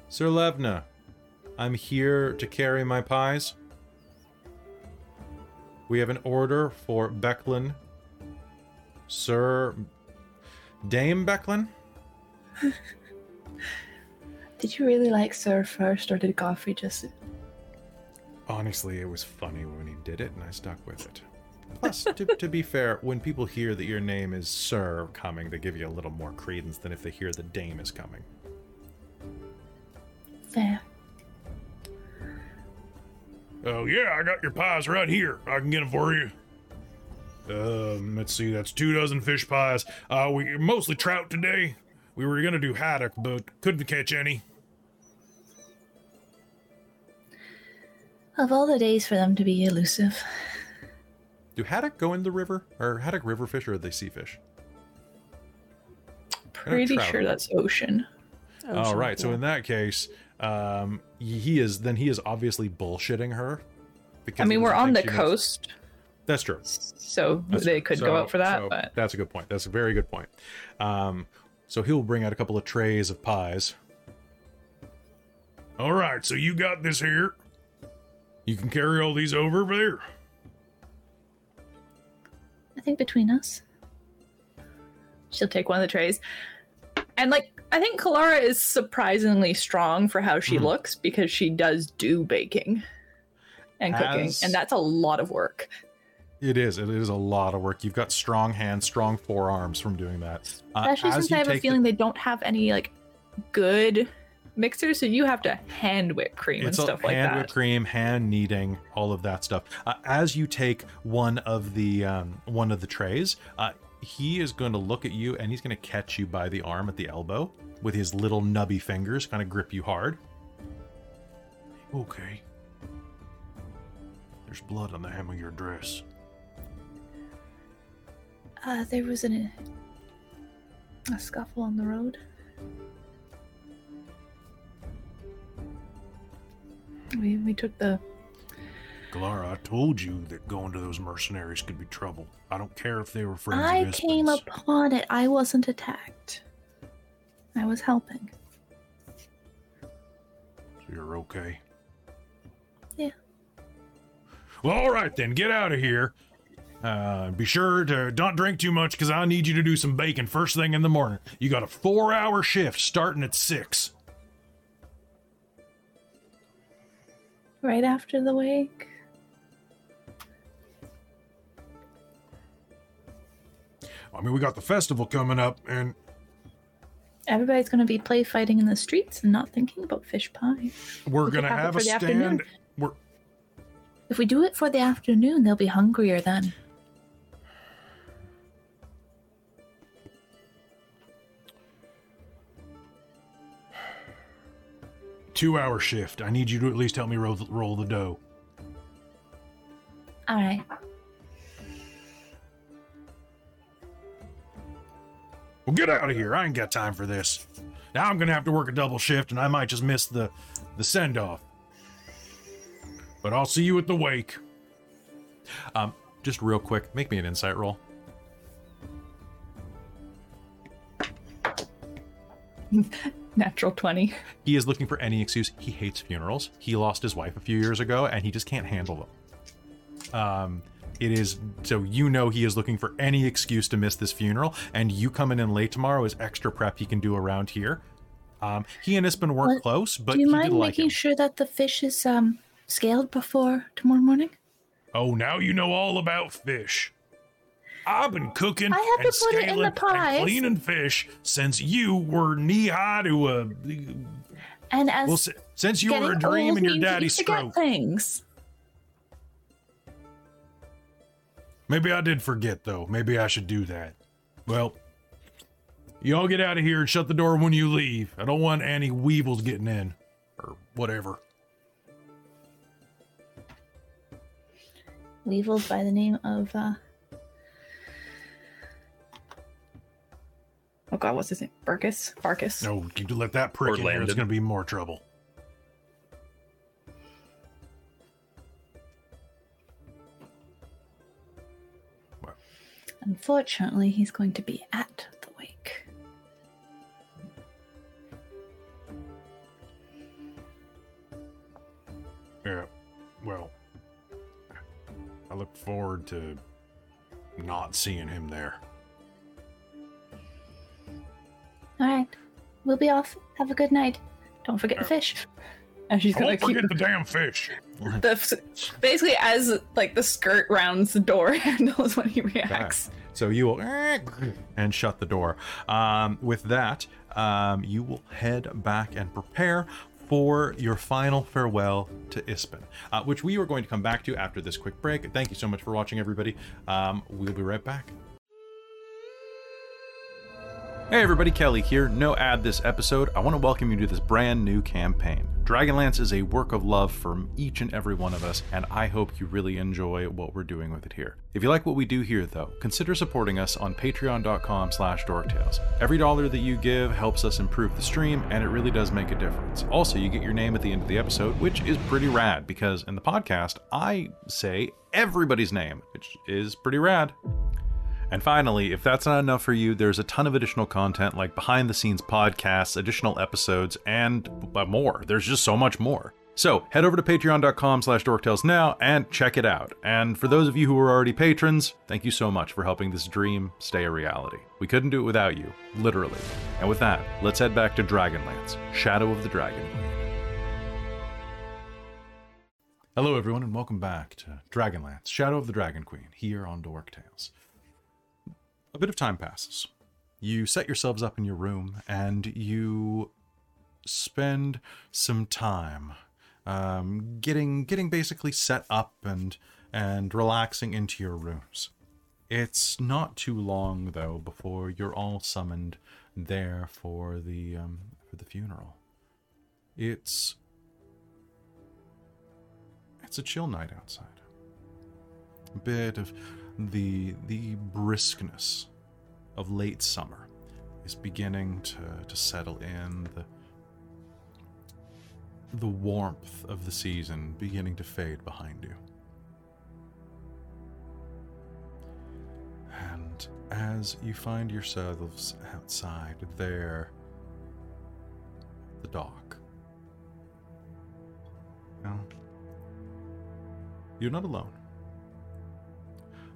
Sir Levna, I'm here to carry my pies. We have an order for Becklin. Sir Dame Becklin? Did you really like Sir first, or did Godfrey just? Honestly, it was funny when he did it, and I stuck with it. Plus, to, to be fair, when people hear that your name is Sir coming, they give you a little more credence than if they hear the Dame is coming. Fair. Oh, yeah, I got your pies right here. I can get them for you. Um, let's see, that's two dozen fish pies. Uh, we mostly trout today. We were gonna do haddock, but couldn't catch any. Of all the days for them to be elusive, Do haddock go in the river? Or haddock river fish, or are they sea fish? Pretty sure that's ocean. All Ocean, right. So in that case, um, he is then he is obviously bullshitting her. Because I mean, we're on the think she knows- coast, That's true. so That's they true. could So- go out for that. so but that's a good point. That's a very good point. Um, so he'll bring out a couple of trays of pies. All right, so you got this here. You can carry all these over there. I think between us, she'll take one of the trays, and like I think Kalara is surprisingly strong for how she Mhm. looks because she does do baking and cooking, As- and that's a lot of work. It is. It is a lot of work. You've got strong hands, strong forearms from doing that. Uh, Especially since I have a take the- feeling they don't have any like good mixers, so you have to hand whip cream and it's stuff a like hand that. whipped cream, hand kneading, all of that stuff. Uh, as you take one of the um, one of the trays, uh, he is going to look at you and he's going to catch you by the arm at the elbow with his little nubby fingers, kind of grip you hard. Okay. There's blood on the hem of your dress. uh, there was an, a scuffle on the road. We we took the Kalara, I told you that going to those mercenaries could be trouble. I don't care if they were friends I came upon it. I wasn't attacked. I was helping. So you're okay. Yeah. Well, all right then. Get out of here. Uh, be sure to don't drink too much because I need you to do some baking first thing in the morning. You got a four-hour shift starting at six. Right after the wake. I mean, we got the festival coming up, and Everybody's going to be play fighting in the streets and not thinking about fish pie. we're We gonna have have, a afternoon. stand. We're If we do it for the afternoon, they'll be hungrier then. Two hour shift. I need you to at least help me roll, roll the dough. All right. Well, get out of here. I ain't got time for this. Now I'm gonna have to work a double shift, and I might just miss the the send off. But I'll see you at the wake. Um, just real quick, make me an insight roll. Natural 20. He is looking for any excuse. He hates funerals. He lost his wife a few years ago, and he just can't handle them. Um, it is so you know he is looking for any excuse to miss this funeral, and you coming in late tomorrow is extra prep he can do around here. Um, he and Ispin weren't What- close, but do you he mind did like making him. sure that the fish is um scaled before tomorrow morning? Oh, now you know all about fish. I've been cooking I have and to put it in the and cleaning fish since you were knee high to a. And as Well, since you were a dream in your means you daddy's forget stroke. things. Maybe I did forget, though. Maybe I should do that. Well, you all get out of here and shut the door when you leave. I don't want any weevils getting in. Or whatever. Weevils by the name of uh Oh god, what's his name? Burkus? Barkus. No, you let that prick Or in here. It's going to be more trouble. Unfortunately, he's going to be at the wake. Yeah. Well, I look forward to not seeing him there. All right, we'll be off. Have a good night. Don't forget the fish. And she's I gonna won't keep forget the damn fish. the f- basically as like the skirt rounds the door handle is when he reacts. So you will and shut the door. Um, with that, um, you will head back and prepare for your final farewell to Ispin, uh, which we are going to come back to after this quick break. Thank you so much for watching, everybody. Um, we'll be right back. Hey everybody, Kelly here. No ad this episode. I want to welcome you to this brand new campaign. Dragonlance is a work of love from each and every one of us, and I hope you really enjoy what we're doing with it here. If you like what we do here, though, consider supporting us on patreon.com slash dorktales. Every dollar that you give helps us improve the stream, and it really does make a difference. Also, you get your name at the end of the episode, which is pretty rad, because in the podcast, I say everybody's name, which is pretty rad. And finally, if that's not enough for you, there's a ton of additional content like behind the scenes podcasts, additional episodes, and more. There's just so much more. So head over to patreon.com slash dorktales now and check it out. And for those of you who are already patrons, thank you so much for helping this dream stay a reality. We couldn't do it without you, literally. And with that, let's head back to Dragonlance, Shadow of the Dragon Queen. Hello everyone and welcome back to Dragonlance, Shadow of the Dragon Queen, here on Dork Tales. A bit of time passes. You set yourselves up in your room and you spend some time um, getting getting basically set up and and relaxing into your rooms. It's not too long though before you're all summoned there for the um, for the funeral. It's it's a chill night outside. A bit of the the briskness of late summer is beginning to, to settle in the the warmth of the season beginning to fade behind you. And as you find yourselves outside there, the dock, now, you're not alone.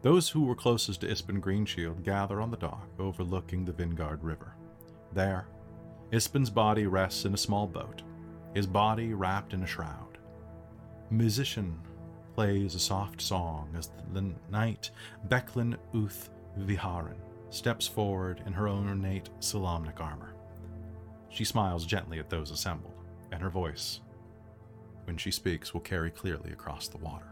Those who were closest to Ispin Greenshield gather on the dock overlooking the Vingaard River. There, Ispin's body rests in a small boat, his body wrapped in a shroud. musician plays a soft song as the knight Becklin Uth Viharin steps forward in her own ornate Solamnic armor. She smiles gently at those assembled, and her voice, when she speaks, will carry clearly across the water.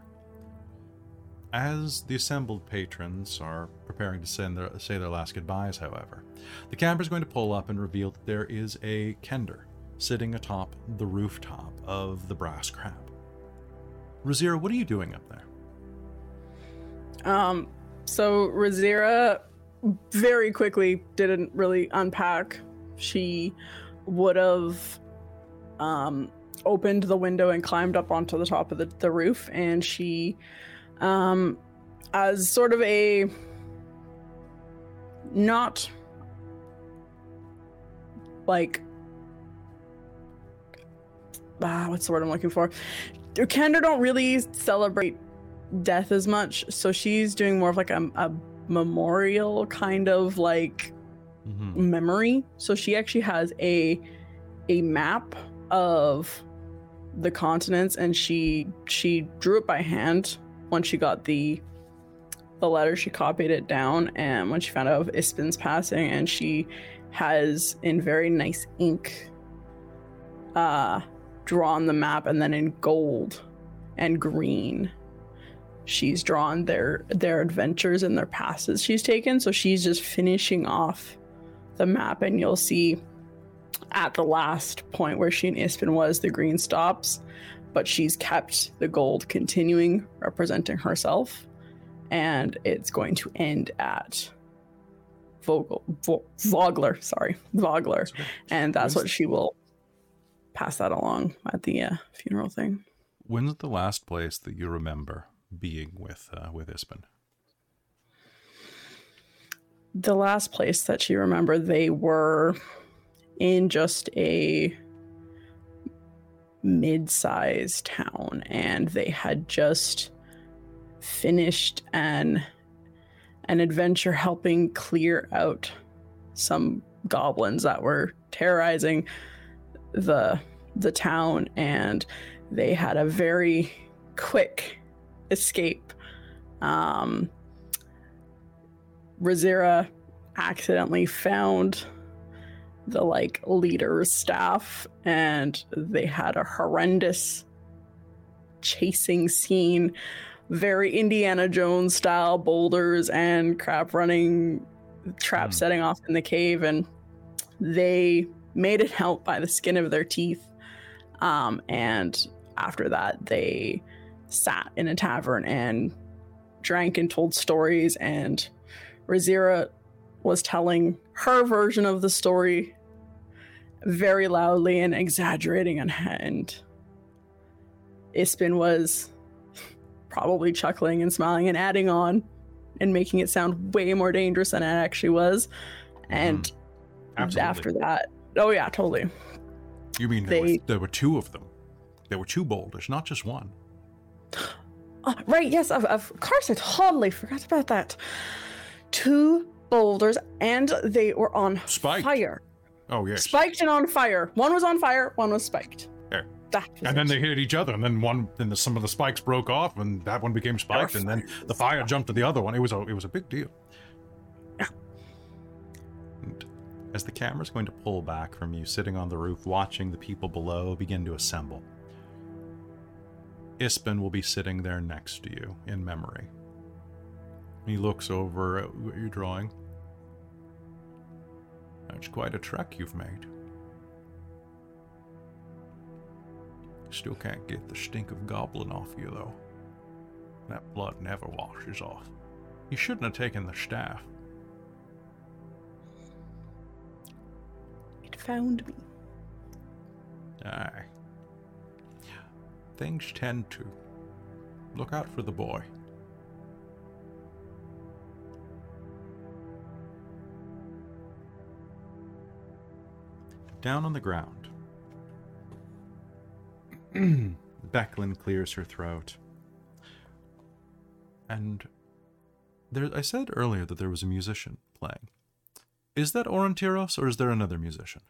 As the assembled patrons are preparing to send their, say their last goodbyes, however, the camper is going to pull up and reveal that there is a kender sitting atop the rooftop of the Brass Crab. Razira, what are you doing up there? Um, so Razira very quickly didn't really unpack. She would have um, opened the window and climbed up onto the top of the, the roof, and she, um, as sort of a not like ah, what's the word I'm looking for? Kender don't really celebrate death as much, so she's doing more of like a, a memorial kind of like Mm-hmm. memory. So she actually has a a map of the continents, and she she drew it by hand when she got the the letter. She copied it down, and when she found out of Ispin's passing, and she has in very nice ink uh drawn the map and then in gold and green she's drawn their their adventures and their passes she's taken so she's just finishing off the map and you'll see at the last point where she and Ispin was the green stops but she's kept the gold continuing representing herself and it's going to end at Vogel, Vo- Vogler, sorry, Vogler, That's and that's what she will pass that along at the uh, funeral thing. When's the last place that you remember being with uh, with Ispin? The last place that she remembered, they were in just a mid-sized town, and they had just finished an an adventure helping clear out some goblins that were terrorizing the the town and they had a very quick escape. Um Razira accidentally found the like leader's staff and they had a horrendous chasing scene very Indiana Jones style boulders and crap running trap Hmm. setting off in the cave and they made it out by the skin of their teeth um and after that they sat in a tavern and drank and told stories and Razira was telling her version of the story very loudly and exaggerating and, and Ispin was probably chuckling and smiling and adding on and making it sound way more dangerous than it actually was. And mm-hmm. Absolutely. after that, oh yeah, totally. you mean there, they- were, there were two of them? There were two boulders, not just one. Oh, right, yes, of, of course, I totally forgot about that. Two boulders, and they were on Spiked. fire. Oh yes. Spiked and on fire. One was on fire, one was spiked. There. That And then they hit each other, and then one, then the, some of the spikes broke off, and that one became spiked, and then the fire jumped to the other one. It was a, it was a big deal. And as the camera's going to pull back from you, sitting on the roof, watching the people below begin to assemble, Ispin will be sitting there next to you in memory. He looks over at what you're drawing. That's quite a trek you've made. Still can't get the stink of goblin off you, though. That blood never washes off. You shouldn't have taken the staff. It found me. Aye. Things tend to. Look out for the boy. Down on the ground. Becklin clears her throat. And there I said earlier that there was a musician playing. Is that Orontiros or is there another musician?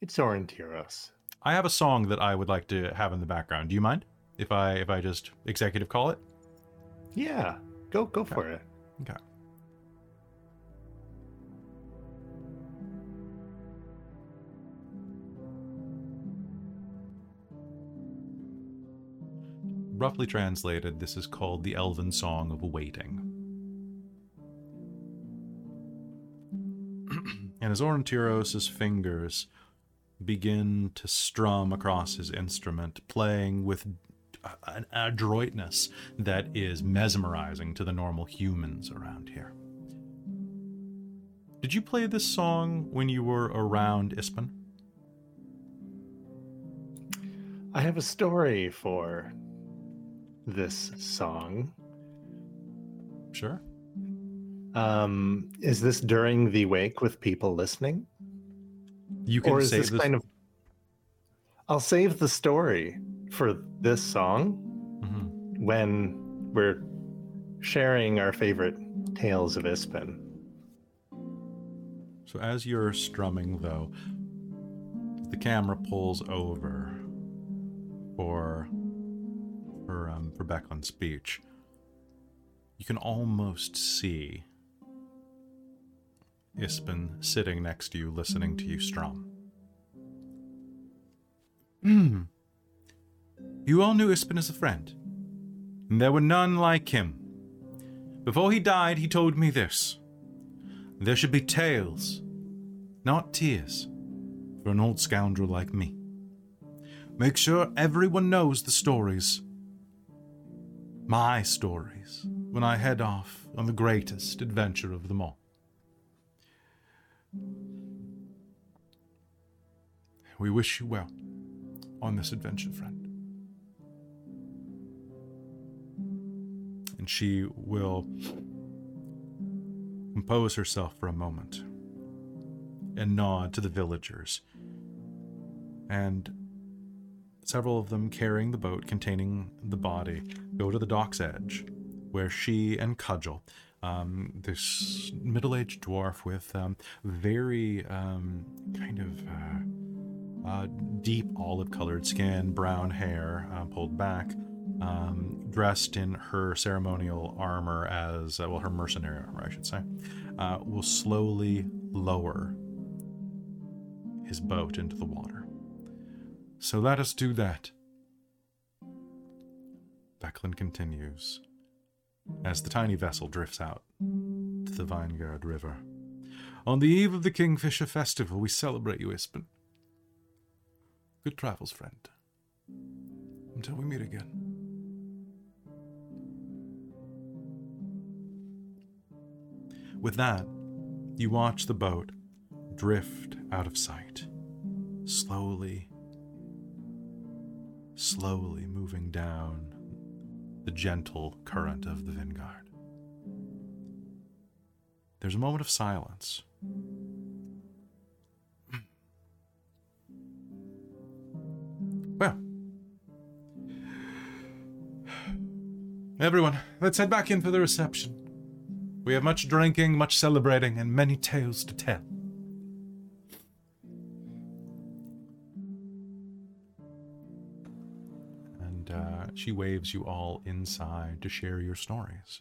It's Orontiros. I have a song that I would like to have in the background. Do you mind if I if I just executive call it? Yeah, go go for it. Okay. Roughly translated, this is called the Elven Song of Waiting. and as Orontiros' fingers begin to strum across his instrument, playing with an adroitness that is mesmerizing to the normal humans around here. Did you play this song when you were around Ispin? I have a story for this song. Sure. Um, is this during the wake with people listening? You can or is save this this. kind of I'll save the story for this song Mhm. when we're sharing our favorite tales of Ispin. So as you're strumming, though, the camera pulls over for for um, for Becklin's speech. You can almost see Ispin sitting next to you, listening to you strum. Hmm. You all knew Ispin as a friend, and there were none like him. Before he died, he told me this. There should be tales, not tears, for an old scoundrel like me. Make sure everyone knows the stories. My stories, when I head off on the greatest adventure of them all. We wish you well on this adventure, friend. And she will compose herself for a moment and nod to the villagers. And several of them carrying the boat containing the body go to the dock's edge, where she and Cudgel, um, this middle aged dwarf with um, very um, kind of uh, uh, deep olive colored skin, brown hair uh, pulled back, um, dressed in her ceremonial armor as, uh, well, her mercenary armor, I should say, uh, will slowly lower his boat into the water. So let us do that. Becklin continues as the tiny vessel drifts out to the Vingaard River. On the eve of the Kingfisher Festival, we celebrate you, Ispin. Good travels, friend. Until we meet again. With that, you watch the boat drift out of sight, slowly, slowly moving down the gentle current of the Vingaard. There's a moment of silence. Well, everyone, let's head back in for the reception. We have much drinking, much celebrating, and many tales to tell. She waves you all inside to share your stories.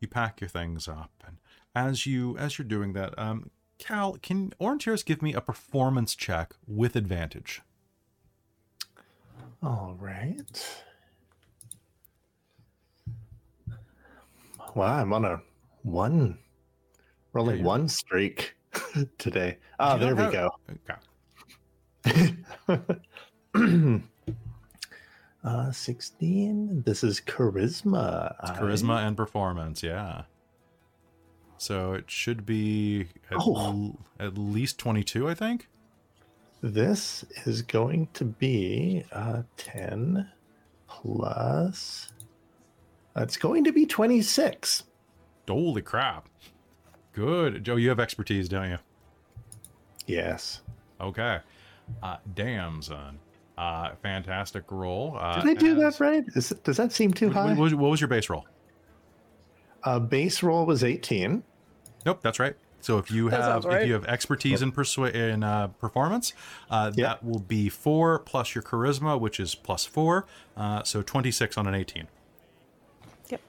You pack your things up, and as you as you're doing that, um, Cal, can Orontiros give me a performance check with advantage? All right. Wow, I'm on a one, rolling you- one streak today. Ah, You there we have- go. Okay. uh, 16. This is charisma. It's I- charisma and performance, yeah. So it should be at, Oh. l- at least 22, I think. This is going to be uh, 10 plus. It's going to be 26. Holy crap. Good. Joe, you have expertise, don't you? Yes. Okay. Uh, damn, son. Uh, fantastic roll. Uh, Did I do that right? Is does that seem too high? what was- what was your base roll? Uh, base roll was 18. Nope, that's right. So if you have sounds if you have expertise in persu- in uh, performance, uh, Yeah. that will be four plus your charisma, which is plus four, uh, so twenty six on an eighteen. Yep.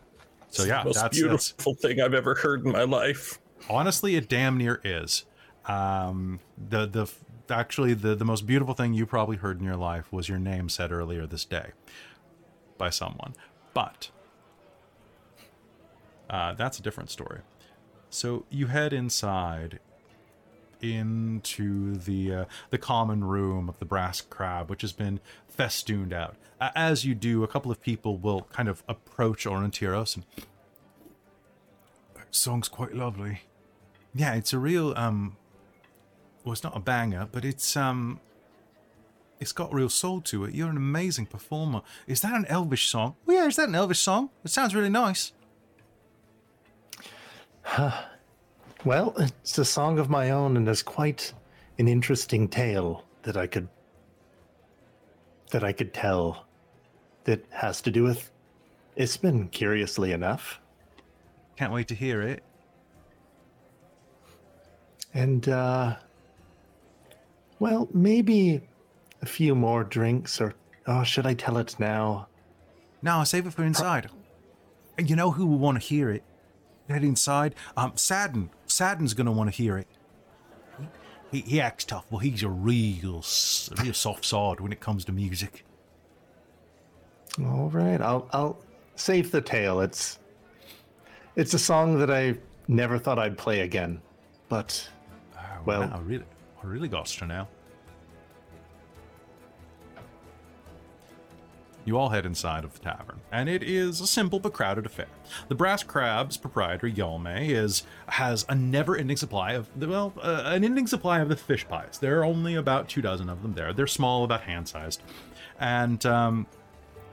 So yeah, Most that's, that's beautiful thing I've ever heard in my life. honestly it damn near is. Um, the the actually the the most beautiful thing you probably heard in your life was your name said earlier this day by someone, but uh, that's a different story. So you head inside into the uh, the common room of the brass crab, which has been festooned out. As you do, a couple of people will kind of approach Orontiros and. That song's quite lovely. Yeah, it's a real um. Well, it's not a banger, but it's um. It's got real soul to it. You're an amazing performer. Is that an Elvish song? Well, yeah, is that an Elvish song? It sounds really nice. Well, it's a song of my own, and there's quite an interesting tale that I could that I could tell that has to do with Ispin, curiously enough. Can't wait to hear it. And uh well, maybe a few more drinks or oh, should I tell it now? No, save it for inside. You know who will want to hear it? Head inside. Um, Sadden. Sadden's gonna want to hear it. He, he acts tough, but he's a real, s- real soft sod when it comes to music. All right, I'll I'll save the tale. It's it's a song that I never thought I'd play again. But Oh, Well- I really, I really got now. You all head inside of the tavern, and it is a simple but crowded affair. The Brass Crab's proprietor, Yolme, is has a never-ending supply of well, uh, an ending supply of the fish pies. There are only about two dozen of them there. They're small, about hand-sized, and um,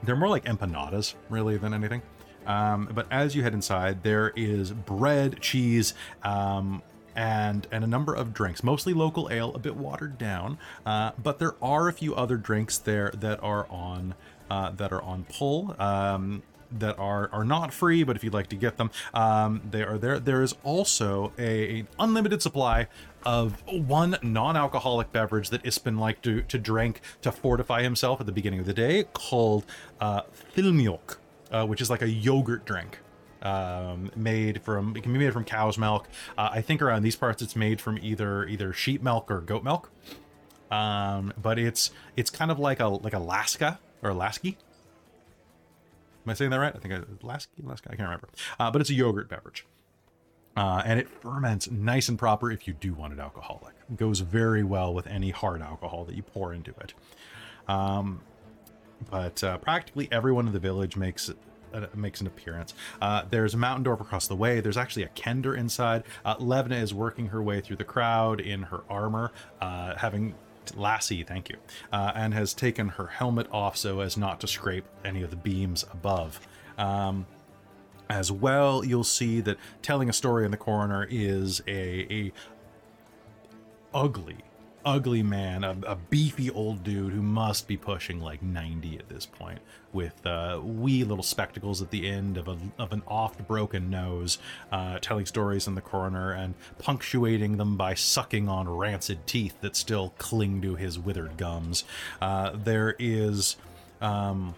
they're more like empanadas, really, than anything. Um, but as you head inside, there is bread, cheese, um, and and a number of drinks, mostly local ale, a bit watered down. Uh, but there are a few other drinks there that are on uh, that are on pull. Um, that are are not free, but if you'd like to get them, um, they are there. There is also a, an unlimited supply of one non-alcoholic beverage that Ispin liked to to drink to fortify himself at the beginning of the day, called uh, uh, which is like a yogurt drink um, made from it can be made from cow's milk. Uh, I think around these parts it's made from either either sheep milk or goat milk. Um, but it's it's kind of like a like a Laska or a Lasky. Am I saying that right? I think I, Lasky, Laska, I can't remember. Uh, but it's a yogurt beverage. Uh, and it ferments nice and proper if you do want it alcoholic. It goes very well with any hard alcohol that you pour into it. Um, but uh, practically everyone in the village makes uh, makes an appearance. Uh, there's a mountain dwarf across the way. There's actually a kender inside. Uh, Levna is working her way through the crowd in her armor, uh, having Lassie, thank you, uh, and has taken her helmet off so as not to scrape any of the beams above. Um, as well, you'll see that telling a story in the corner is a, a ugly, ugly man, a, a beefy old dude who must be pushing like 90 at this point, with uh, wee little spectacles at the end of, a, of an oft broken nose, uh, telling stories in the corner and punctuating them by sucking on rancid teeth that still cling to his withered gums. Uh, there is. Um,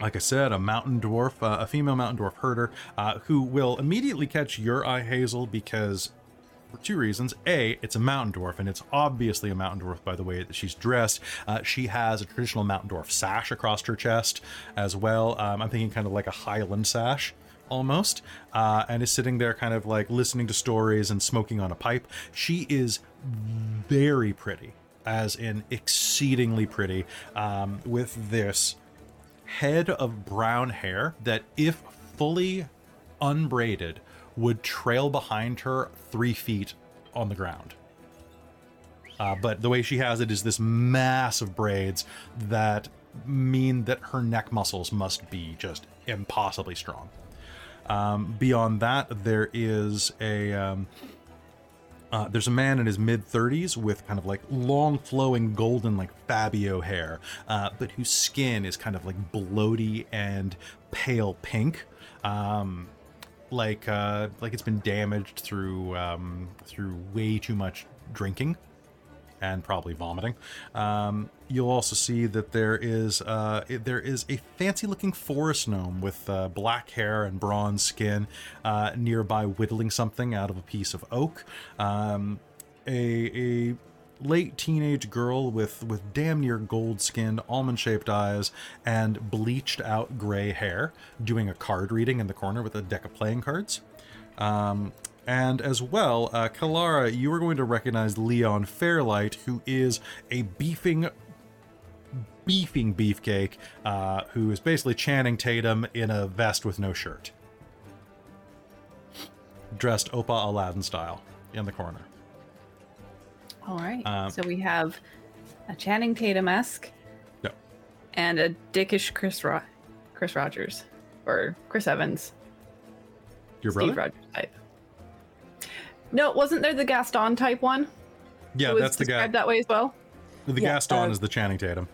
like I said, a mountain dwarf, uh, a female mountain dwarf herder, uh, who will immediately catch your eye, Hazel, because for two reasons. A, it's a mountain dwarf, and it's obviously a mountain dwarf by the way that she's dressed. Uh, she has a traditional mountain dwarf sash across her chest as well. Um, I'm thinking kind of like a Highland sash almost, uh, and is sitting there kind of like listening to stories and smoking on a pipe. She is very pretty, as in exceedingly pretty, um, with this head of brown hair that, if fully unbraided, would trail behind her three feet on the ground. Uh, but the way she has it is this massive braids that mean that her neck muscles must be just impossibly strong. Um, beyond that, there is a um, uh, there's a man in his mid 30s with kind of like long flowing golden like Fabio hair, uh, but whose skin is kind of like bloaty and pale pink. Um, like uh, like it's been damaged through um, through way too much drinking and probably vomiting. Um, you'll also see that there is uh, there is a fancy looking forest gnome with uh, black hair and bronze skin uh, nearby whittling something out of a piece of oak. Um, a, a late teenage girl with with damn near gold skinned almond shaped eyes and bleached out gray hair doing a card reading in the corner with a deck of playing cards. Um, and as well uh, kalara you are going to recognize leon fairlight who is a beefing beefing beefcake uh, who is basically channing tatum in a vest with no shirt. Dressed opa aladdin style in the corner All right. Um, so we have a Channing Tatum esque Yep. and a dickish Chris Ro- Chris Rogers or Chris Evans, your Steve brother Rogers type. No, wasn't there the Gaston type one? yeah was that's the guy that way as well. the Yeah, gaston uh, is the channing tatum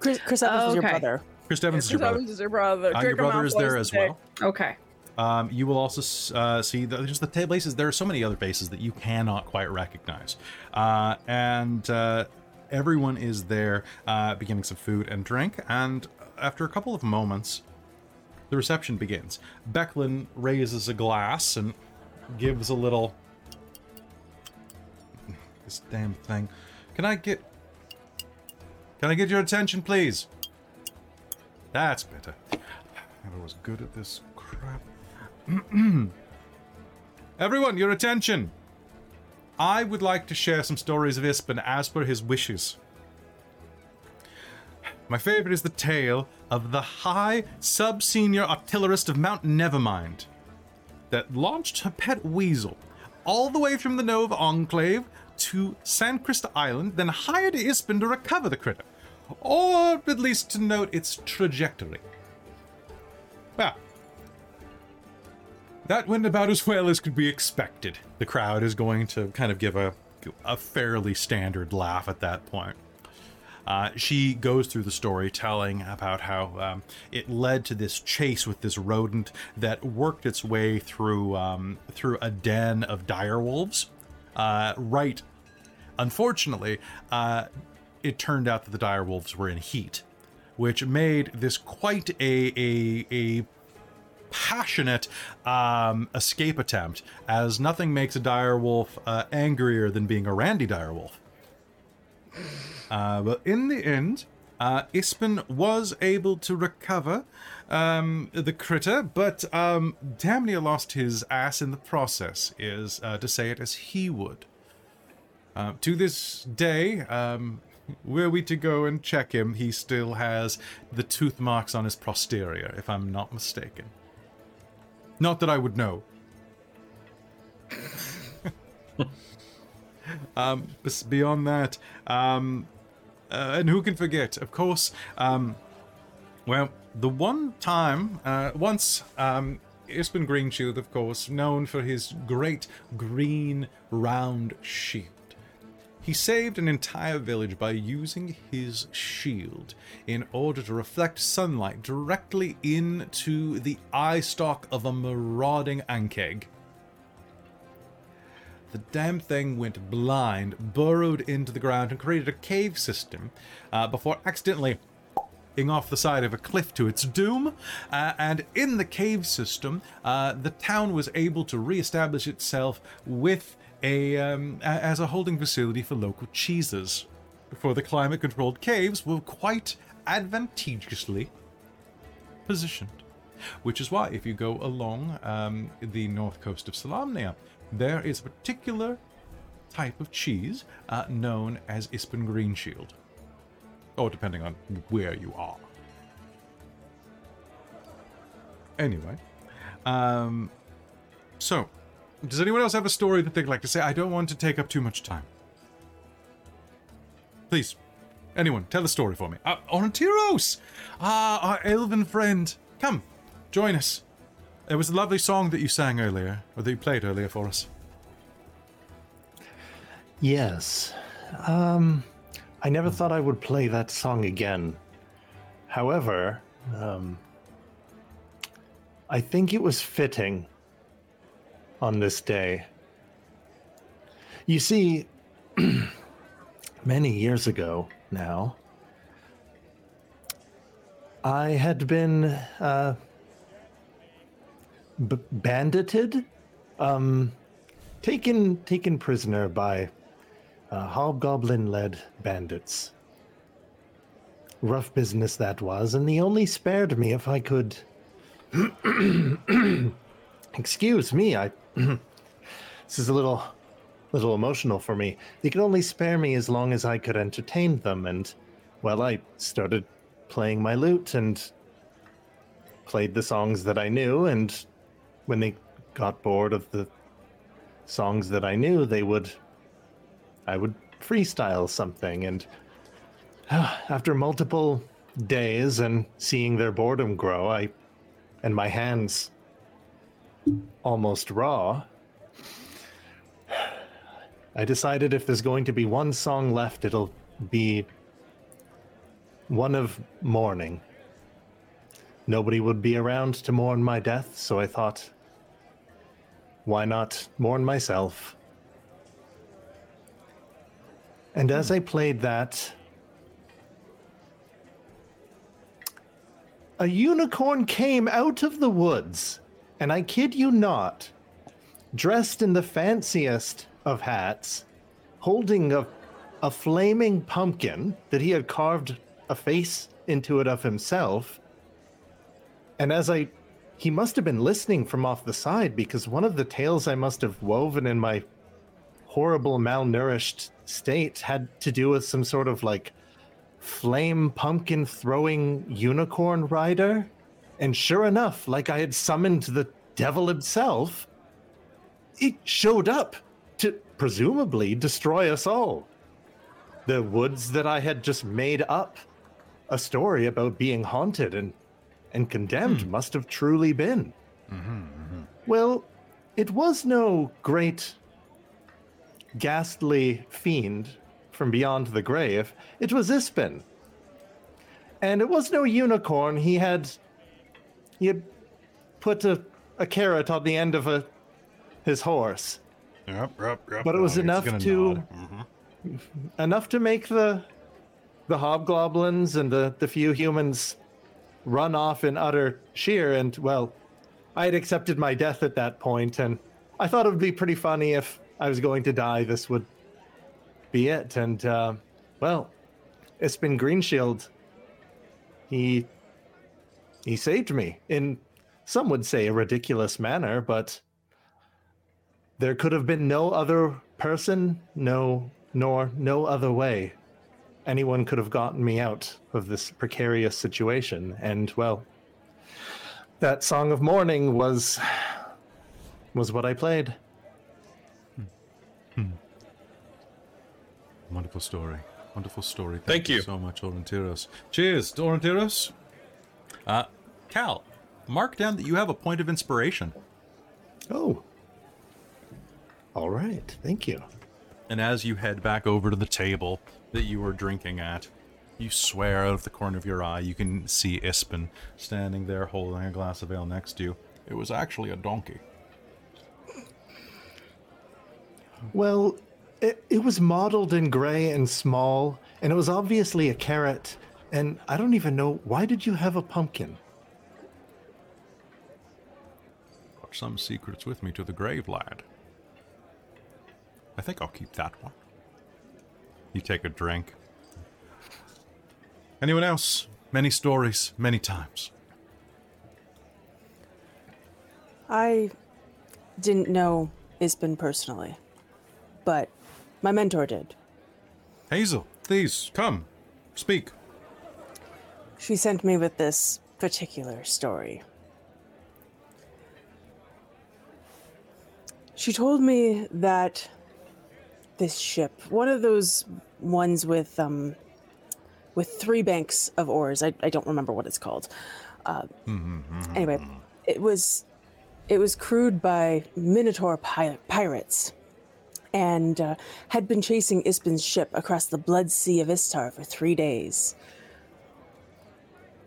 Chris, Chris Evans was your brother. chris evans is your Chris brother Evans is your brother. Uh, your brother is there as well Okay. Um, you will also uh, see the, just the places. There are so many other faces that you cannot quite recognize, uh, and uh, everyone is there, uh, beginning some food and drink. And after a couple of moments, the reception begins. Becklin raises a glass and gives a little. This damn thing. Can I get? Can I get your attention, please? That's better. Never was good at this crap. Everyone, your attention! I would like to share some stories of Ispin as per his wishes. My favorite is the tale of the High Sub Senior Artillerist of Mount Nevermind that launched her pet weasel all the way from the Nova Enclave to San Crista Island, then hired Ispin to recover the critter, or at least to note its trajectory. Well, that went about as well as could be expected. The crowd is going to kind of give a, a fairly standard laugh at that point. Uh, she goes through the story telling about how um, it led to this chase with this rodent that worked its way through um, through a den of dire wolves. Uh, right, unfortunately, uh, it turned out that the dire wolves were in heat, which made this quite a a, a passionate um, escape attempt, as nothing makes a dire wolf uh, angrier than being a Randy dire wolf. Uh, but in the end, uh, Ispin was able to recover um, the critter, but um, damn near lost his ass in the process, is uh, to say it as he would. Uh, to this day, um, were we to go and check him, he still has the tooth marks on his posterior, if I'm not mistaken. Not that I would know. um, beyond that, um, uh, and who can forget? Of course, um, well, the one time, uh, once, um, Ispin Greenshield, of course, known for his great green round shield. He saved an entire village by using his shield in order to reflect sunlight directly into the eye stalk of a marauding Ankheg. The damn thing went blind, burrowed into the ground, and created a cave system uh, before accidentally off the side of a cliff to its doom. Uh, and in the cave system, uh, the town was able to reestablish itself with a um, as a holding facility for local cheeses. For the climate-controlled caves were quite advantageously positioned. Which is why, if you go along um, the north coast of Solamnia, there is a particular type of cheese uh, known as Ispin Green Shield. Or depending on where you are. Anyway, um, so does anyone else have a story that they'd like to say? I don't want to take up too much time. Please, anyone, tell a story for me. Uh, Orontiros! Ah, our elven friend. Come, join us. It was a lovely song that you sang earlier, or that you played earlier for us. Yes. Um, I never thought I would play that song again. However, um, I think it was fitting on this day. You see, many years ago now, I had been uh, b- bandited, um, taken taken prisoner by uh, hobgoblin-led bandits. Rough business that was, and they only spared me if I could. Excuse me, I. this is a little, little emotional for me. They could only spare me as long as I could entertain them, and well, I started playing my lute and played the songs that I knew, and when they got bored of the songs that I knew, they would I would freestyle something and after multiple days and seeing their boredom grow, I and my hands almost raw, I decided if there's going to be one song left, it'll be one of mourning. Nobody would be around to mourn my death, so I thought, why not mourn myself? And as I played that, a unicorn came out of the woods, and I kid you not, dressed in the fanciest of hats, holding a, a flaming pumpkin that he had carved a face into it of himself. And as I, he must have been listening from off the side because one of the tales I must have woven in my horrible malnourished state had to do with some sort of like flame pumpkin throwing unicorn rider. And sure enough, like I had summoned the devil himself, it showed up to presumably destroy us all. The woods that I had just made up a story about being haunted and and condemned hmm. must have truly been. Mm-hmm, mm-hmm. Well, it was no great ghastly fiend from beyond the grave. It was Ispin. And it was no unicorn. He had he had put a, a carrot on the end of a his horse. Yep, yep, yep. But it was Oh, enough to-. Mhm. enough to make the the hobgoblins and the, the few humans run off in utter sheer and well i had accepted my death at that point and i thought it would be pretty funny if i was going to die this would be it and uh, well it's been greenshield he he saved me in some would say a ridiculous manner but there could have been no other person, no, nor no other way anyone could have gotten me out of this precarious situation. And well, that song of mourning was was what I played. Hmm. Hmm. Wonderful story. Wonderful story. Thank, Thank you. so much, Orontiros. Cheers, Orontiros. Uh, Cal, mark down that you have a point of inspiration. Oh. All right. Thank you. And as you head back over to the table that you were drinking at, you swear out of the corner of your eye you can see Ispin standing there holding a glass of ale next to you. It was actually a donkey. Well, it, it was modeled in gray and small, and it was obviously a carrot. And I don't even know why did you have a pumpkin? Got some secrets with me to the grave, lad. I think I'll keep that one. You take a drink. Anyone else? Many stories, many times. I didn't know Ispin personally, but my mentor did. Hazel, please, come. Speak. She sent me with this particular story. She told me that this ship, one of those ones with um with three banks of oars, I, I don't remember what it's called. Uh, anyway, it was it was crewed by Minotaur pi- pirates and uh, had been chasing Ispin's ship across the blood sea of Istar for three days.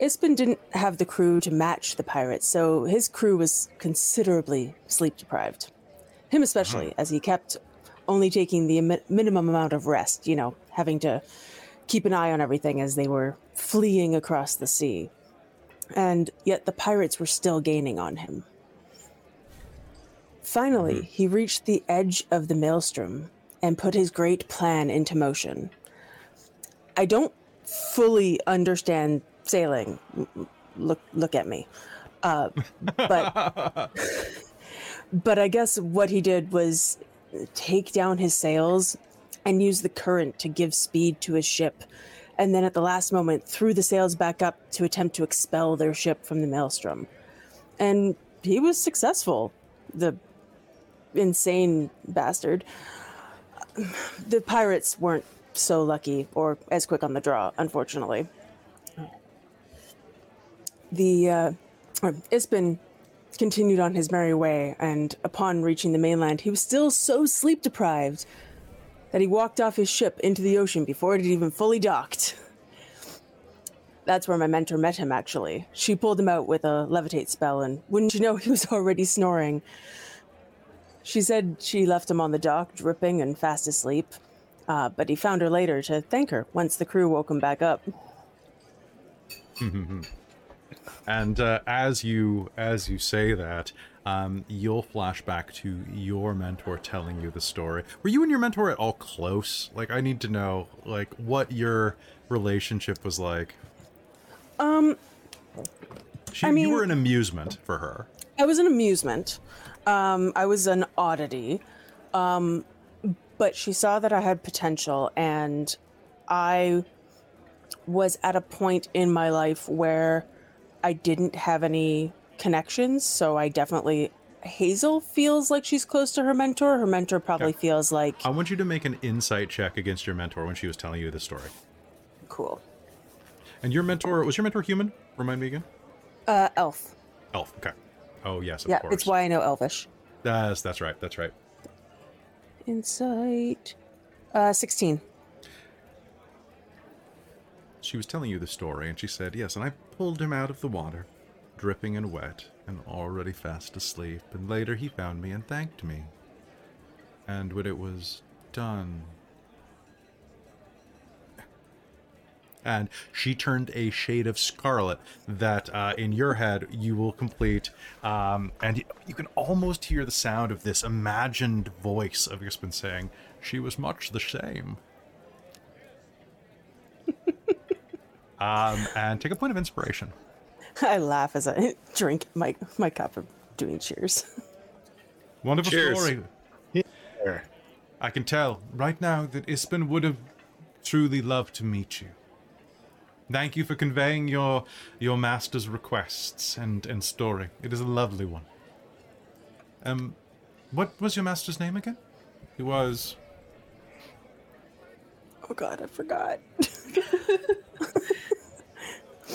Ispin didn't have the crew to match the pirates, so his crew was considerably sleep deprived. Him especially, hmm. as he kept only taking the mi- minimum amount of rest, you know, having to keep an eye on everything as they were fleeing across the sea. And yet the pirates were still gaining on him. Finally, hmm. he reached the edge of the maelstrom and put his great plan into motion. I don't fully understand sailing. Look, look at me. Uh, but but I guess what he did was take down his sails and use the current to give speed to his ship, and then at the last moment threw the sails back up to attempt to expel their ship from the maelstrom. And he was successful. The insane bastard. The pirates weren't so lucky or as quick on the draw, unfortunately. The uh, or Ispin continued on his merry way, and upon reaching the mainland, he was still so sleep deprived that he walked off his ship into the ocean before it had even fully docked. That's where my mentor met him, actually. She pulled him out with a levitate spell, and wouldn't you know, he was already snoring. She said she left him on the dock, dripping and fast asleep, uh, but he found her later to thank her once the crew woke him back up. And uh, as you as you say that, um, you'll flash back to your mentor telling you the story. Were you and your mentor at all close? Like, I need to know, like, what your relationship was like. Um, She, I mean- you were an amusement for her. I was an amusement. Um, I was an oddity. Um, but she saw that I had potential, and I was at a point in my life where I didn't have any connections. So I definitely. Hazel feels like she's close to her mentor. Her mentor probably Okay. feels like I want you to make an insight check against your mentor when she was telling you the story. cool. And your mentor was your mentor human? Remind me again. Uh, elf. Elf. Okay. Oh yes, of yeah, course. it's why I know Elvish. That's that's right. That's right. Insight. Uh, sixteen. She was telling you the story, and she said, Yes, and I pulled him out of the water, dripping and wet, and already fast asleep, and later he found me and thanked me. And when it was done. And she turned a shade of scarlet that uh, in your head you will complete. Um, and you, can almost hear the sound of this imagined voice of Crispin saying, She was much the same. Um, and take a point of inspiration. I laugh as I drink my my cup of doing cheers. Wonderful Cheers. story. There. I can tell right now that Ispin would have truly loved to meet you. Thank you for conveying your your master's requests and, and story. It is a lovely one. Um, what was your master's name again? He was Oh God, I forgot.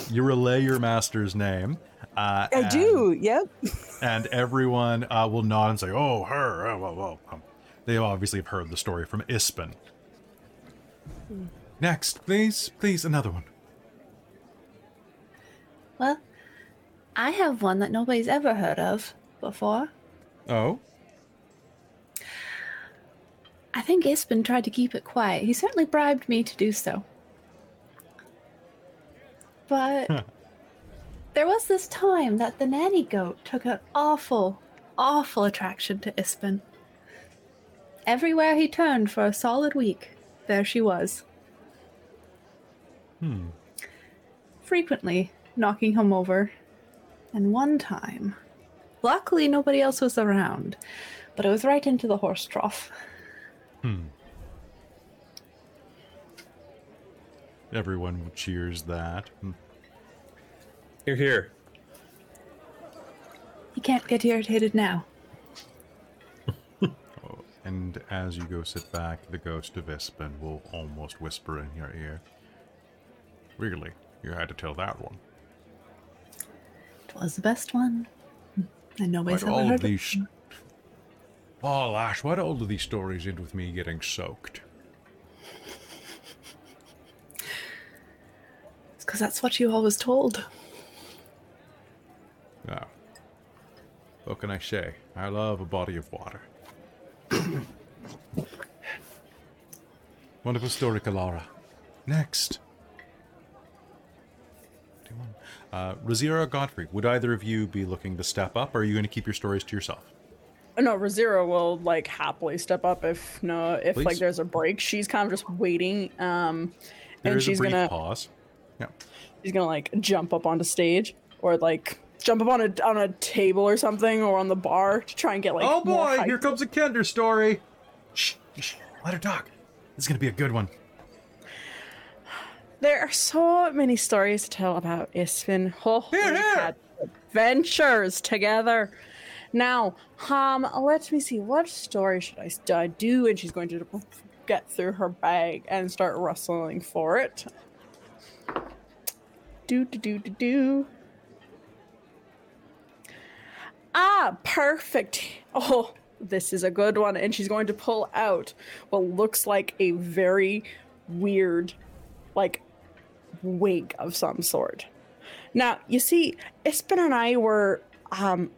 you relay your master's name. Uh, I and- do. Yep. and everyone uh, will nod and say, "Oh, her." Oh, well, well. Um, they obviously have heard the story from Ispin. Next, please, please, another one. Well, I have one that nobody's ever heard of before. Oh, I think Ispin tried to keep it quiet. He certainly bribed me to do so. But there was this time that the nanny goat took an awful, awful attraction to Ispin. Everywhere he turned for a solid week, there she was. hmm. frequently knocking him over. And one time, luckily nobody else was around, but it was right into the horse trough. Hmm. Everyone cheers that. Hmm. You're here. You can't get irritated now. Oh, and as you go sit back, the ghost of Ispin will almost whisper in your ear. Really, you had to tell that one. It was the best one. Hmm. And nobody's Why ever all heard of of these. Oh, Lash, why do all of these stories end with me getting soaked? because that's what you always told. Now, what can I say? I love a body of water. Wonderful story, Kalara. Next. Uh, Razira Godfrey, would either of you be looking to step up, or are you going to keep your stories to yourself? Uh, no, Razira will like happily step up if no, if Please. like there's a break. She's kind of just waiting, um, and she's gonna pause. Yeah. she's gonna like jump up onto stage or like jump up on a on a table or something or on the bar to try and get like oh boy, height. here comes a Kender story. Shh, shh, let her talk. This is going to be a good one. There are so many stories to tell about Ispin. Oh, we Here, here. adventures together. Now, um, let me see. What story should I uh, do? And she's going to get through her bag and start rustling for it. Do do do do do. Ah, perfect. Oh, this is a good one. And she's going to pull out what looks like a very weird, like, wig of some sort. Now, you see, Ispin and I were um,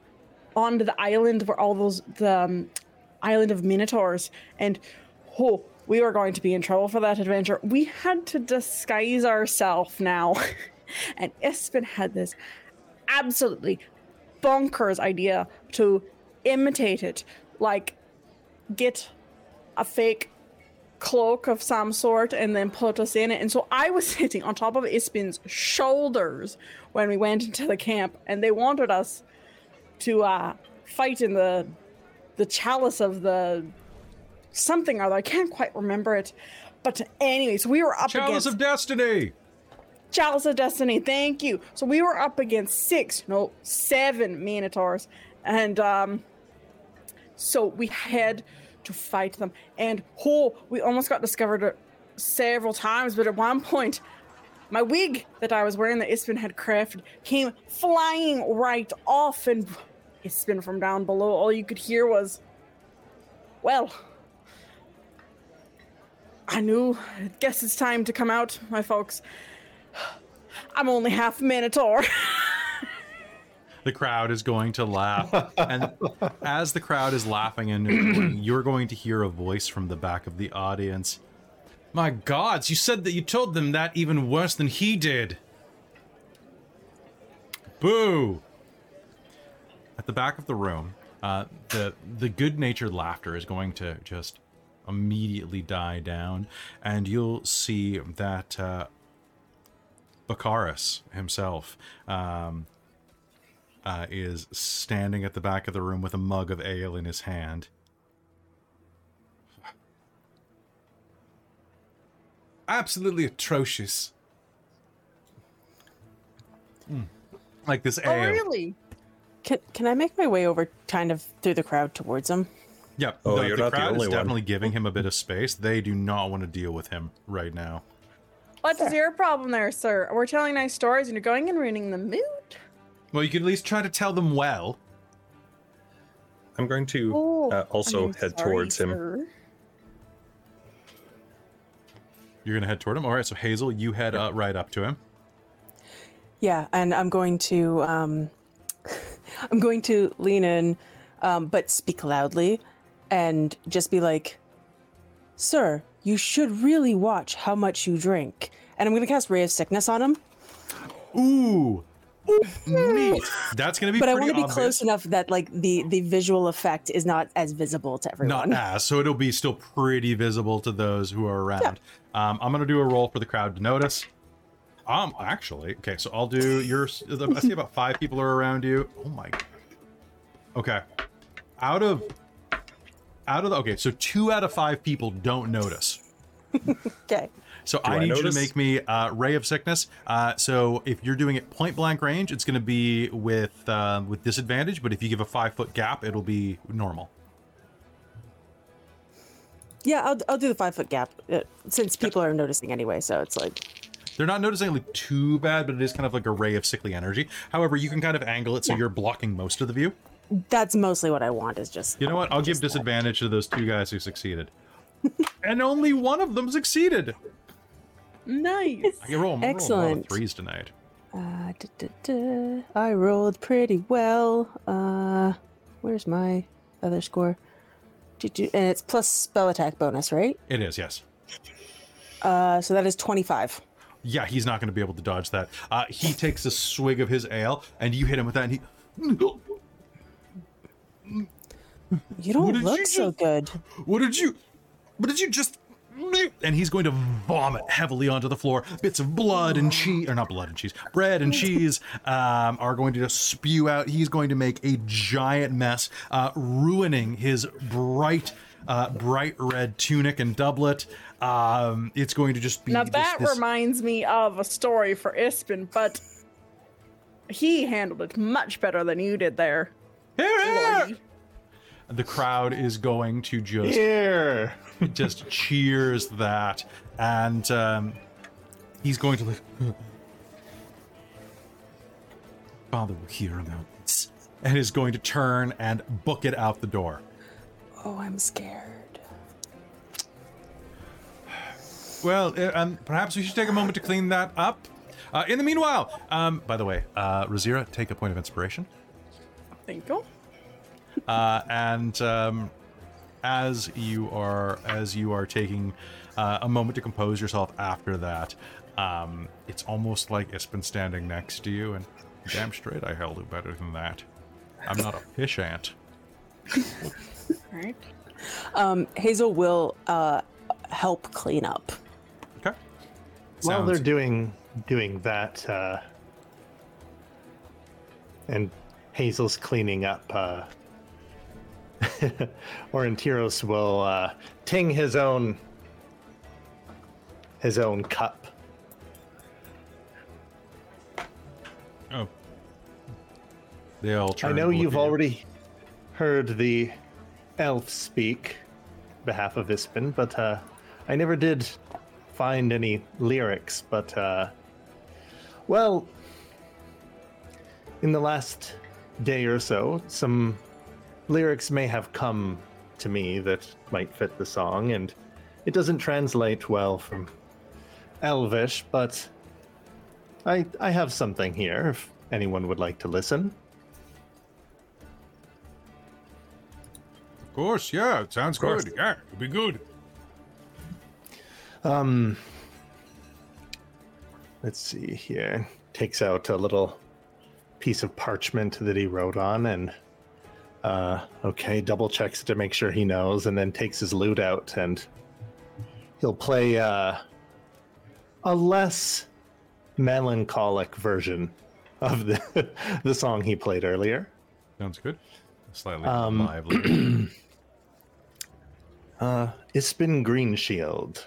on the island where all those, the um, island of Minotaurs, and oh, we were going to be in trouble for that adventure. We had to disguise ourselves now. and Ispen had this absolutely bonkers idea to imitate it. Like, get a fake cloak of some sort and then put us in it. And so I was sitting on top of Ispin's shoulders when we went into the camp, and they wanted us to uh, fight in the the chalice of the something or other. I can't quite remember it. But anyways, we were up against Chalice against of Destiny. Chalice of Destiny, thank you. So we were up against six, no, seven Minotaurs. And um so we had to fight them. And oh, we almost got discovered several times, but at one point my wig that I was wearing that Ispin had crafted came flying right off and Ispin from down below. All you could hear was well, I knew. I guess it's time to come out, my folks. I'm only half Minotaur. The crowd is going to laugh. and as the crowd is laughing and you're going to hear a voice from the back of the audience. My gods, you said that you told them that even worse than he did. Boo! At the back of the room, uh, the the good-natured laughter is going to just immediately die down, and you'll see that uh, Baccharis himself um, uh, is standing at the back of the room with a mug of ale in his hand. Absolutely atrocious. Mm. Like this ale. oh, really? Can can I make my way over kind of through the crowd towards him? Yep. Oh, the, you're the not the crowd only is one. definitely giving him a bit of space. They do not want to deal with him right now. What's your problem there, sir? We're telling nice stories and you're going and ruining the mood. Well, you could at least try to tell them well. I'm going to Oh, uh, also I'm head sorry, towards him. sir. You're gonna head toward him. All right. So Hazel, you head uh, right up to him. Yeah, and I'm going to um, I'm going to lean in, um, but speak loudly, and just be like, "Sir, you should really watch how much you drink." And I'm going to cast Ray of Sickness on him, Ooh. Neat. That's gonna be. but I want to be obvious. close enough that like the the visual effect is not as visible to everyone. Not as, so it'll be still pretty visible to those who are around. Um, I'm gonna do a roll for the crowd to notice. Um, actually, okay, so I'll do your. I see about five people are around you. Oh my. God. Okay, out of, out of the okay, so two out of five people don't notice. Okay. So I I need you to make me uh, ray of sickness. Uh, so if you're doing it point blank range, it's going to be with uh, with disadvantage. But if you give a five foot gap, it'll be normal. Yeah, I'll I'll do the five foot gap uh, since people are noticing anyway. So it's like They're not noticing like too bad, but it is kind of like a ray of sickly energy. However, you can kind of angle it so you're blocking most of the view. That's mostly what I want. Is just You know what? I'll give that. disadvantage to those two guys who succeeded, and only one of them succeeded. Nice. I can roll, I'm rolling a lot of Excellent. threes tonight. Uh, duh, duh, duh. I rolled pretty well. Uh, where's my other score? And it's plus spell attack bonus, right? It is yes. Uh, so that is 25. Yeah, he's not going to be able to dodge that. Uh, he takes a swig of his ale, and you hit him with that, and he. You don't look you so just- good. What did you? What did you just? And he's going to vomit heavily onto the floor. Bits of blood and cheese, or not blood and cheese, bread and cheese, um, are going to just spew out. He's going to make a giant mess, uh, ruining his bright, uh, bright red tunic and doublet. Um, it's going to just be Now just that this- reminds me of a story for Ispin, but he handled it much better than you did there. Lordy. the crowd is going to just Here. just cheers that, and um, he's going to like, Father will hear about this, and is going to turn and book it out the door. Oh, I'm scared. Well, uh, um, perhaps we should take a moment to clean that up. Uh, in the meanwhile, um, by the way, uh, Razira, take a point of inspiration. Thank you. Uh, and um, as you are as you are taking uh, a moment to compose yourself after that, um, it's almost like it's been standing next to you, and damn straight I held it better than that. I'm not a fish ant. Right. Um, Hazel will uh, help clean up. Okay. While Sounds- they're doing doing that, uh, and Hazel's cleaning up, Orontiros will uh, ting his own his own cup. Oh. They all. I know you've you. already heard the elf speak behalf of Ispin, but uh, I never did find any lyrics. But uh, well, in the last day or so, some lyrics may have come to me that might fit the song, and it doesn't translate well from Elvish, but I I have something here if anyone would like to listen. Of course, yeah, it sounds course. good. Yeah, it'd be good. Um, let's see here. Takes out a little piece of parchment that he wrote on, and uh, okay, double checks to make sure he knows, and then takes his lute out, and he'll play uh, a less melancholic version of the the song he played earlier. Sounds good. Slightly Um, lively. Uh, Ispin Greenshield.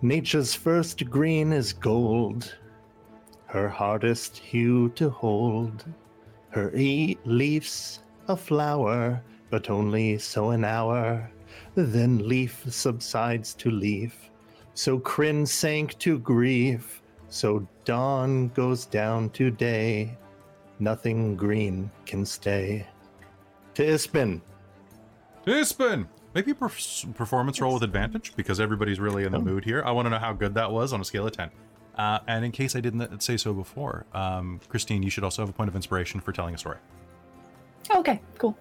Nature's first green is gold, her hardest hue to hold. Her e- leaves a flower, but only so an hour. Then leaf subsides to leaf, so Krynn sank to grief, so dawn goes down to day. Nothing green can stay. To Ispin. To Ispin! Maybe a performance roll with advantage because everybody's really in the oh. mood here. I want to know how good that was on a scale of 10. Uh, and in case I didn't say so before, um, Christine, you should also have a point of inspiration for telling a story. Okay, cool.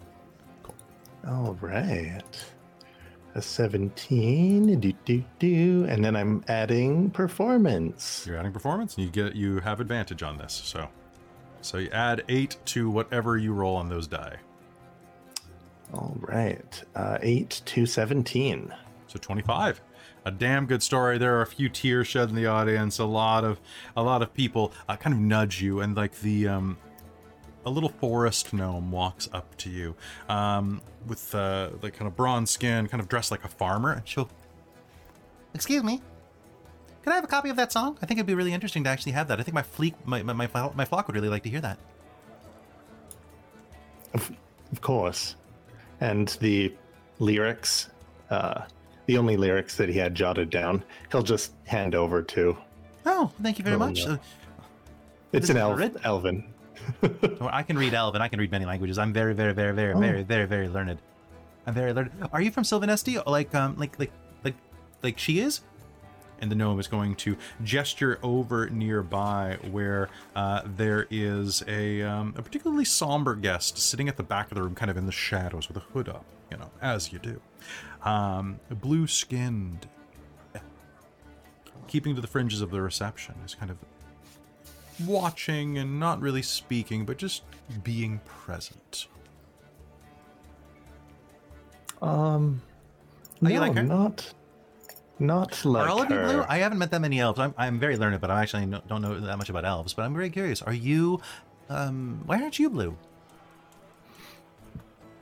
Cool. All right. A 17. Do, do, do. And then I'm adding performance. You're adding performance, and you get you have advantage on this. So, so you add eight to whatever you roll on those die. All right. Uh, 8 to 17. So 25. A damn good story. There are a few tears shed in the audience. A lot of a lot of people uh, kind of nudge you, and like the um, a little forest gnome walks up to you, um, with uh, like kind of bronze skin, kind of dressed like a farmer, and she'll. Excuse me. Can I have a copy of that song? I think it'd be really interesting to actually have that. I think my fleek, my my my, my flock would really like to hear that. Of, of course. And the lyrics, uh, the only lyrics that he had jotted down, he'll just hand over to. Oh, thank you very Oh, much. no. Uh, It's an elf? Elven. Well, I can read Elvin. I can read many languages. I'm very, very, very, very, Oh. very, very, very learned. I'm very learned. Are you from Silvanesti? Like, um, like, like, like, like she is? And the gnome is going to gesture over nearby where uh, there is a, um, a particularly somber guest sitting at the back of the room, kind of in the shadows with a hood up, you know, as you do. Um, blue skinned, keeping to the fringes of the reception, is kind of watching and not really speaking, but just being present. Um, Oh, no, you like her? not, not like are all of you her. blue? I haven't met that many elves. I'm, I'm very learned, but I actually no- don't know that much about elves. But I'm very curious. Are you? Um, why aren't you blue?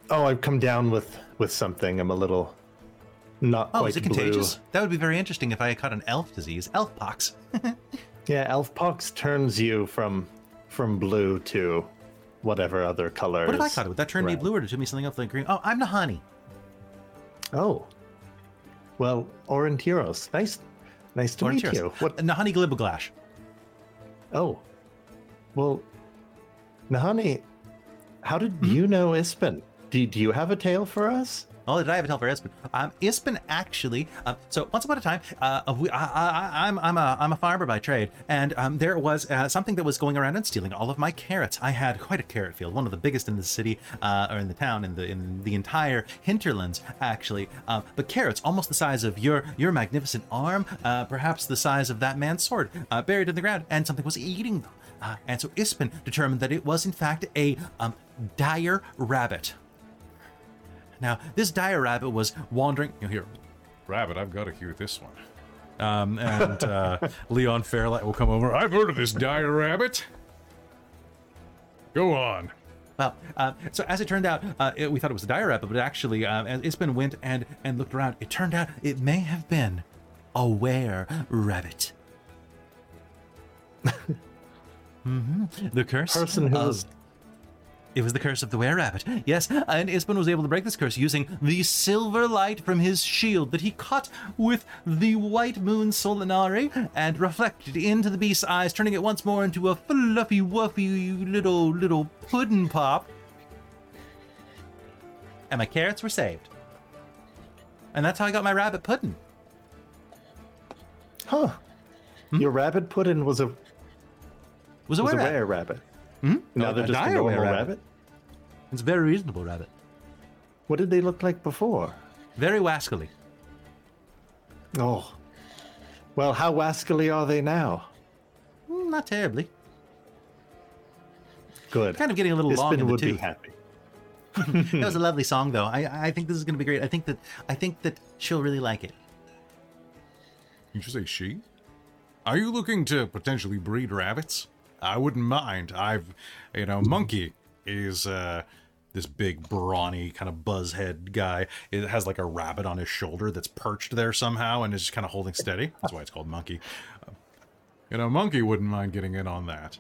Oh, I've come down with with something. I'm a little not Oh, quite is it blue. contagious? That would be very interesting if I caught an elf disease, elf pox. Yeah, elf pox turns you from from blue to whatever other color. What if I caught it? Would that turn me blue or turn me something else like green? Oh, I'm Nahani. Oh, well, Orontiros, nice, nice to meet you. What? Nahani Glibberglash. Oh, well, Nahani, how did Hmm? you know Ispin? Do, do you have a tale for us? Oh, did I have a tell for Ispin? Um, actually. Uh, so once upon a time, uh, we, I, I, I'm I'm a I'm a farmer by trade, and um, there was uh, something that was going around and stealing all of my carrots. I had quite a carrot field, one of the biggest in the city uh, or in the town, in the in the entire hinterlands, actually. Um, but carrots almost the size of your your magnificent arm, uh, perhaps the size of that man's sword, uh, buried in the ground, and something was eating them. Uh, and so Ispin determined that it was in fact a um, dire rabbit. Now, this dire rabbit was wandering. You know, here, Rabbit, I've got to hear this one. um, and uh, Leon Fairlight will come over. I've heard of this dire rabbit. Go on. Well, uh, so as it turned out, uh, it, we thought it was a dire rabbit, but actually, uh, as Ispin went and and looked around. It turned out it may have been a were rabbit. hmm The curse Person who of- was It was the curse of the were rabbit. Yes, and Ispin was able to break this curse using the silver light from his shield that he caught with the white moon solinari and reflected into the beast's eyes, turning it once more into a fluffy, wuffy little little pudding pop. And my carrots were saved. And that's how I got my rabbit pudding. huh? Hmm? Your rabbit pudding was a Was a was a were rabbit. rare rabbit. Hmm? Now they're a just a normal were rabbit. It's a very reasonable rabbit. What did they look like before? Very wascally. Oh, well, how wascally are they now? Mm, Not terribly. Good. Kind of getting a little long in the would be happy. that was a lovely song, though. I I think this is going to be great. I think that I think that she'll really like it. Did you say she? Are you looking to potentially breed rabbits? I wouldn't mind. I've, you know, Monkey is uh, this big, brawny, kind of buzzhead guy. It has like a rabbit on his shoulder that's perched there somehow and is just kind of holding steady. That's why it's called Monkey. Uh, you know, Monkey wouldn't mind getting in on that.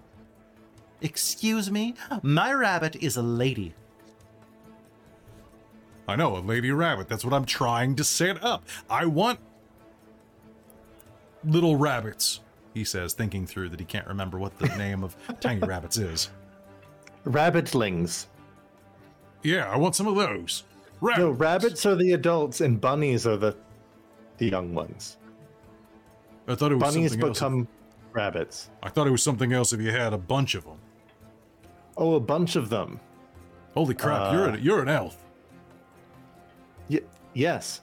Excuse me, my rabbit is a lady. I know, a lady rabbit. That's what I'm trying to set up. I want little rabbits. He says, thinking through that he can't remember what the name of tiny rabbits is. Rabbitlings. Yeah, I want some of those. Rabbits. No, rabbits are the adults and bunnies are the the young ones. I thought it was Bunnies something else. become rabbits. I thought it was something else if you had a bunch of them. Oh, a bunch of them. Holy crap, you're Uh, a, you're an elf. Y- yes.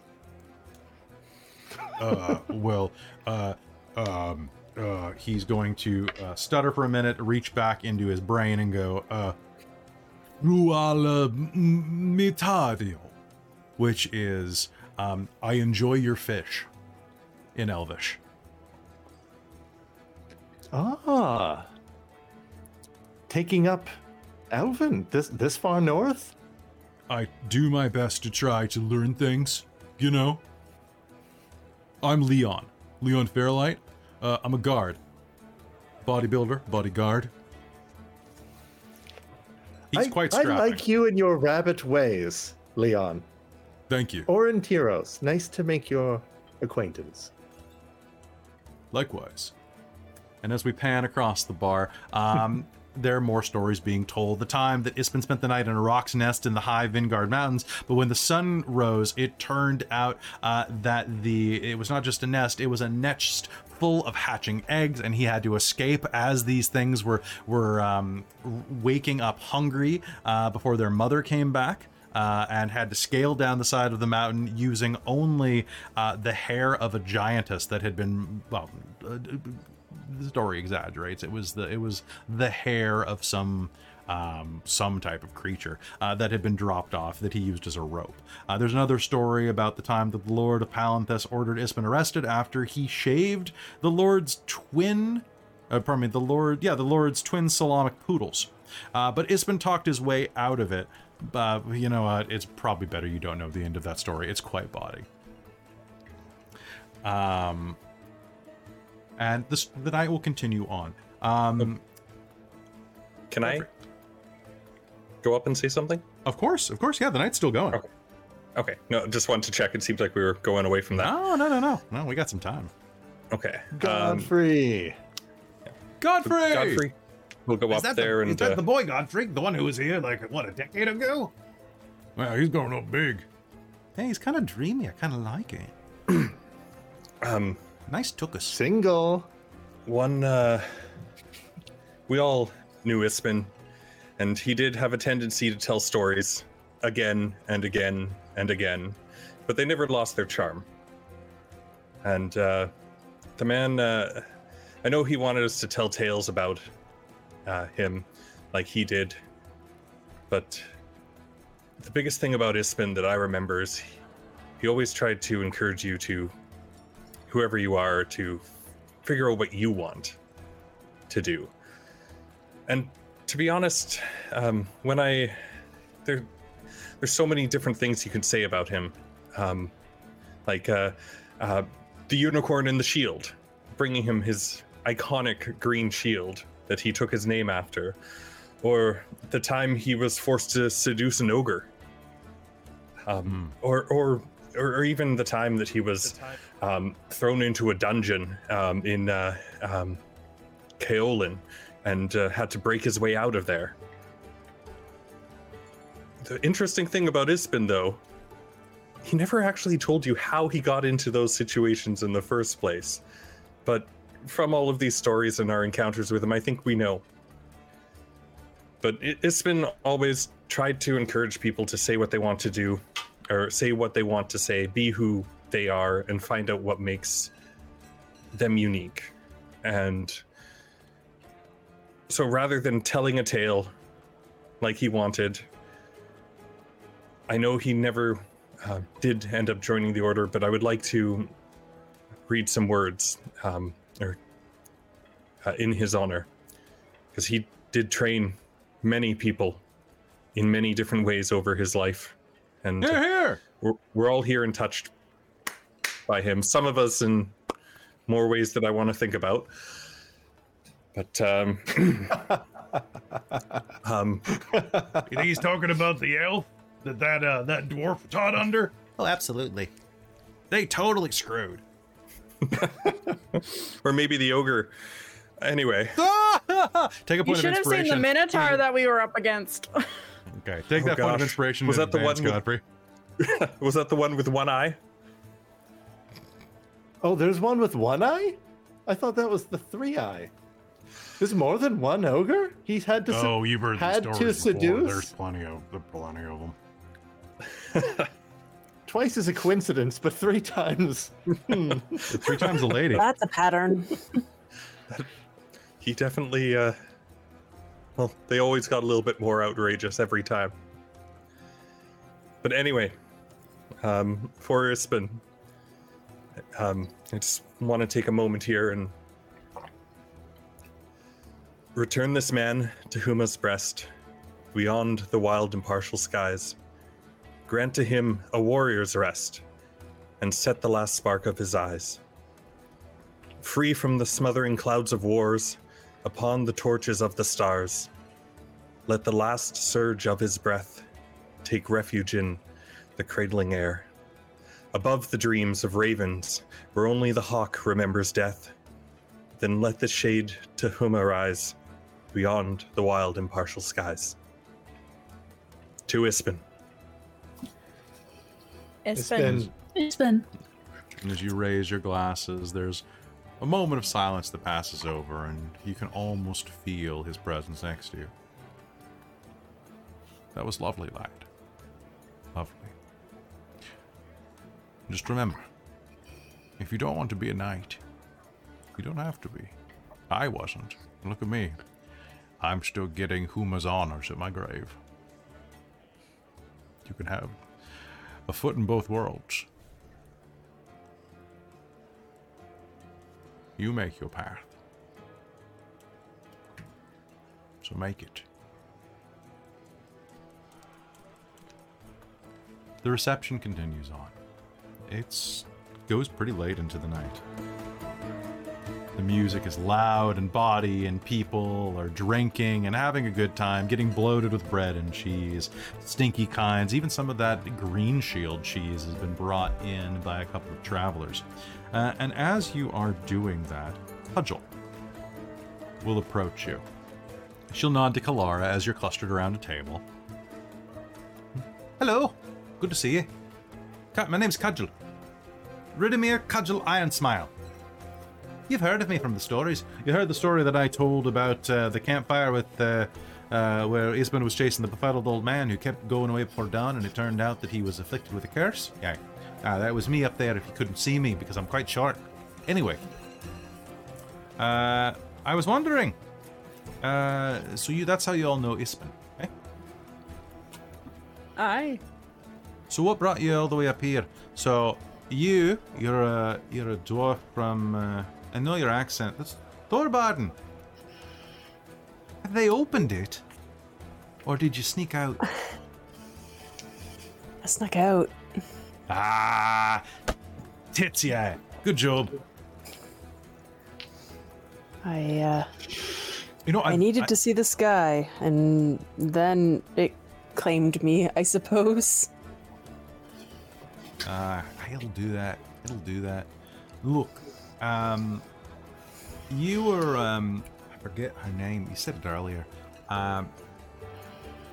Uh, well, uh, um, uh, he's going to uh, stutter for a minute, reach back into his brain, and go, uh, mitadio, which is, um, I enjoy your fish in Elvish. Ah. Taking up Elvin this this far north? I do my best to try to learn things, you know? I'm Leon. Leon Fairlight. Uh, I'm a guard. Bodybuilder, bodyguard. He's I, quite I like you and your rabbit ways, Leon. Thank you. Orin Tiros, nice to make your acquaintance. Likewise. And as we pan across the bar, um, there are more stories being told. The time that Ispin spent the night in a rock's nest in the high Vingaard Mountains, but when the sun rose, it turned out uh, that the it was not just a nest; it was a nest full of hatching eggs, and he had to escape as these things were were um, waking up hungry uh, before their mother came back uh, and had to scale down the side of the mountain using only uh, the hair of a giantess that had been, well, uh, the story exaggerates. It was the it was the hair of some um, some type of creature uh, that had been dropped off that he used as a rope. Uh, there's another story about the time that the Lord of Palanthas ordered Ispin arrested after he shaved the Lord's twin, uh, pardon me, the Lord, yeah, the Lord's twin Solamnic poodles. Uh, but Ispin talked his way out of it. But you know what? It's probably better you don't know the end of that story. It's quite body. Um, and this the night will continue on. Um, Can I go up and say something? Of course, of course, yeah. The night's still going. Okay. Okay. No, just wanted to check. It seems like we were going away from that. No, no, no, no, no. We got some time. Okay. Um, Godfrey. Godfrey. Godfrey. We'll go Is up that there the, and is that uh, the boy Godfrey, the one who was here like what a decade ago? Wow, he's growing up big. Hey, he's kind of dreamy. I kind of like it. um Nice took a Single. one uh we all knew Ispin and he did have a tendency to tell stories again and again and again but they never lost their charm and uh the man uh i know he wanted us to tell tales about uh him like he did but the biggest thing about Ispin that i remember is he, he always tried to encourage you to whoever you are to figure out what you want to do. And to be honest, um, when I there, there's so many different things you can say about him, um, like uh, uh, the unicorn in the shield, bringing him his iconic green shield that he took his name after, or the time he was forced to seduce an ogre, um, or, or or or even the time that he was um, thrown into a dungeon um, in uh, um, Kayolin and uh, had to break his way out of there. The interesting thing about Ispin, though, he never actually told you how he got into those situations in the first place. But from all of these stories and our encounters with him, I think we know. But Ispin always tried to encourage people to say what they want to do, or say what they want to say, be who they are, and find out what makes them unique. And so rather than telling a tale like he wanted, I know he never uh, did end up joining the order, but I would like to read some words um, or uh, in his honor, because he did train many people in many different ways over his life, and Here, here. we're, we're all here and touched by him. Some of us in more ways that I want to think about. But um, um, You think he's talking about the elf that that uh, that dwarf taught under? Oh, absolutely. They totally screwed. or maybe the ogre. Anyway, Take a You point of inspiration. We should have seen the Minotaur that we were up against. Okay, take Oh, that point of inspiration. Was in that the advance, one with- Godfrey? was that the one with one eye? Oh, there's one with one eye? I thought that was the three eye. There's more than one ogre? He's had to. Oh, you've heard the had stories to before. seduce? There's plenty of there plenty of them. Twice is a coincidence, but three times. Hmm. Three times a lady. That's a pattern. He definitely. Uh, well, they always got a little bit more outrageous every time. But anyway, um, for Ispin, um, I just want to take a moment here and return this man to Huma's breast, beyond the wild impartial skies. Grant to him a warrior's rest, and set the last spark of his eyes. Free from the smothering clouds of wars, upon the torches of the stars, let the last surge of his breath take refuge in the cradling air. Above the dreams of ravens, where only the hawk remembers death, then let the shade to whom arise beyond the wild impartial skies. To Ispin. It's been It's been And as you raise your glasses, there's a moment of silence that passes over, and you can almost feel his presence next to you. That was lovely, lad. Lovely. Just remember if you don't want to be a knight, you You don't have to be. I wasn't. Look at me. I'm still getting Huma's honors at my grave. You can have a foot in both worlds. You make your path. So make it. The reception continues on. It's goes pretty late into the night. The music is loud and bawdy, and people are drinking and having a good time, getting bloated with bread and cheese, stinky kinds. Even some of that green shield cheese has been brought in by a couple of travelers. Uh, and as you are doing that, Pudgel will approach you. She'll nod to Kalara as you're clustered around a table. Hello, good to see you. My name's Cudgel. Ridimir Cudgel Iron Smile. You've heard of me from the stories. You heard the story that I told about uh, the campfire with uh, uh, where Ispin was chasing the befuddled old man who kept going away before dawn, and it turned out that he was afflicted with a curse. Yeah, uh, that was me up there. If you couldn't see me because I'm quite short. Anyway, uh, I was wondering. Uh, so you—that's how you all know Ispin, eh? Aye. So what brought you all the way up here? So you, you're a you're a dwarf from. Uh, I know your accent. That's Thorbardin. Have they opened it, or did you sneak out? I snuck out. ah, tits yeah. Good job. I uh, You know, I needed to see the sky, and then it claimed me, I suppose. Uh, it'll do that. It'll do that. Look, um, you were, um, I forget her name. You said it earlier. Um,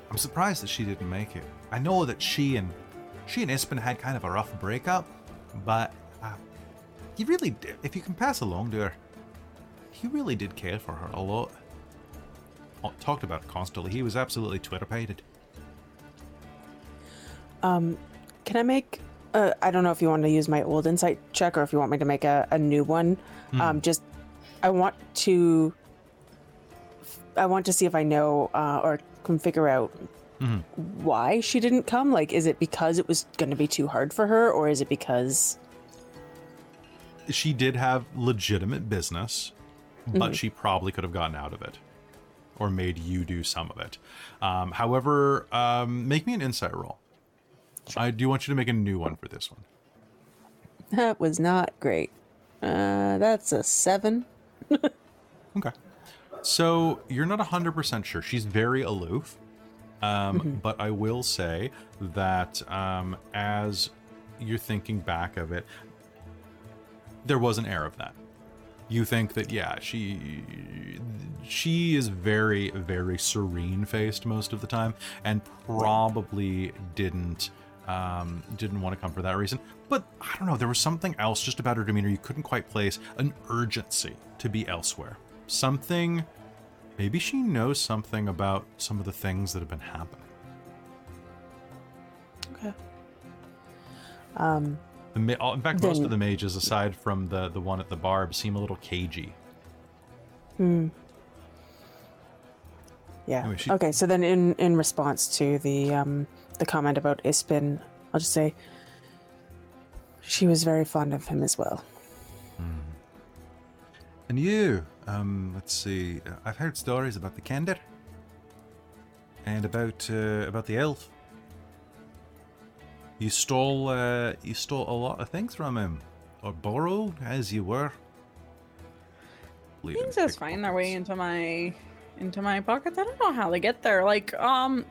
I'm surprised that she didn't make it. I know that she and she and Ispin had kind of a rough breakup, but uh, he really did. If you can pass along to her, he really did care for her a lot. Oh, Talked about constantly. He was absolutely Twitter pated. Um, can I make? Uh, I don't know if you want to use my old insight check or if you want me to make a, a new one. Um, just I want to. I want to see if I know uh, or can figure out why she didn't come. Like, is it because it was going to be too hard for her, or is it because? she did have legitimate business, but she probably could have gotten out of it or made you do some of it. Um, however, um, make me an insight roll. I do want you to make a new one for this one. That was not great. Uh, that's a seven. Okay. So you're not 100% sure. She's very aloof. Um, But I will say that um, as you're thinking back of it, there was an air of that. You think that, yeah, she she is very, very serene faced most of the time, and probably didn't um, didn't want to come for that reason. But I don't know, there was something else just about her demeanor you couldn't quite place an urgency to be elsewhere. Something maybe she knows something about some of the things that have been happening. Okay. Um, The ma- all- in fact, most of the mages, aside from the the one at the barb, seem a little cagey. hmm. Yeah. Anyway, she- Okay. So then, in in response to the um the comment about Ispin, I'll just say she was very fond of him as well. And you, um, let's see. I've heard stories about the Kender and about uh, about the elf. You stole uh, you stole a lot of things from him, or borrowed, as you were. Believe in Things just find their way into my into my pockets. I don't know how they get there. Like, um,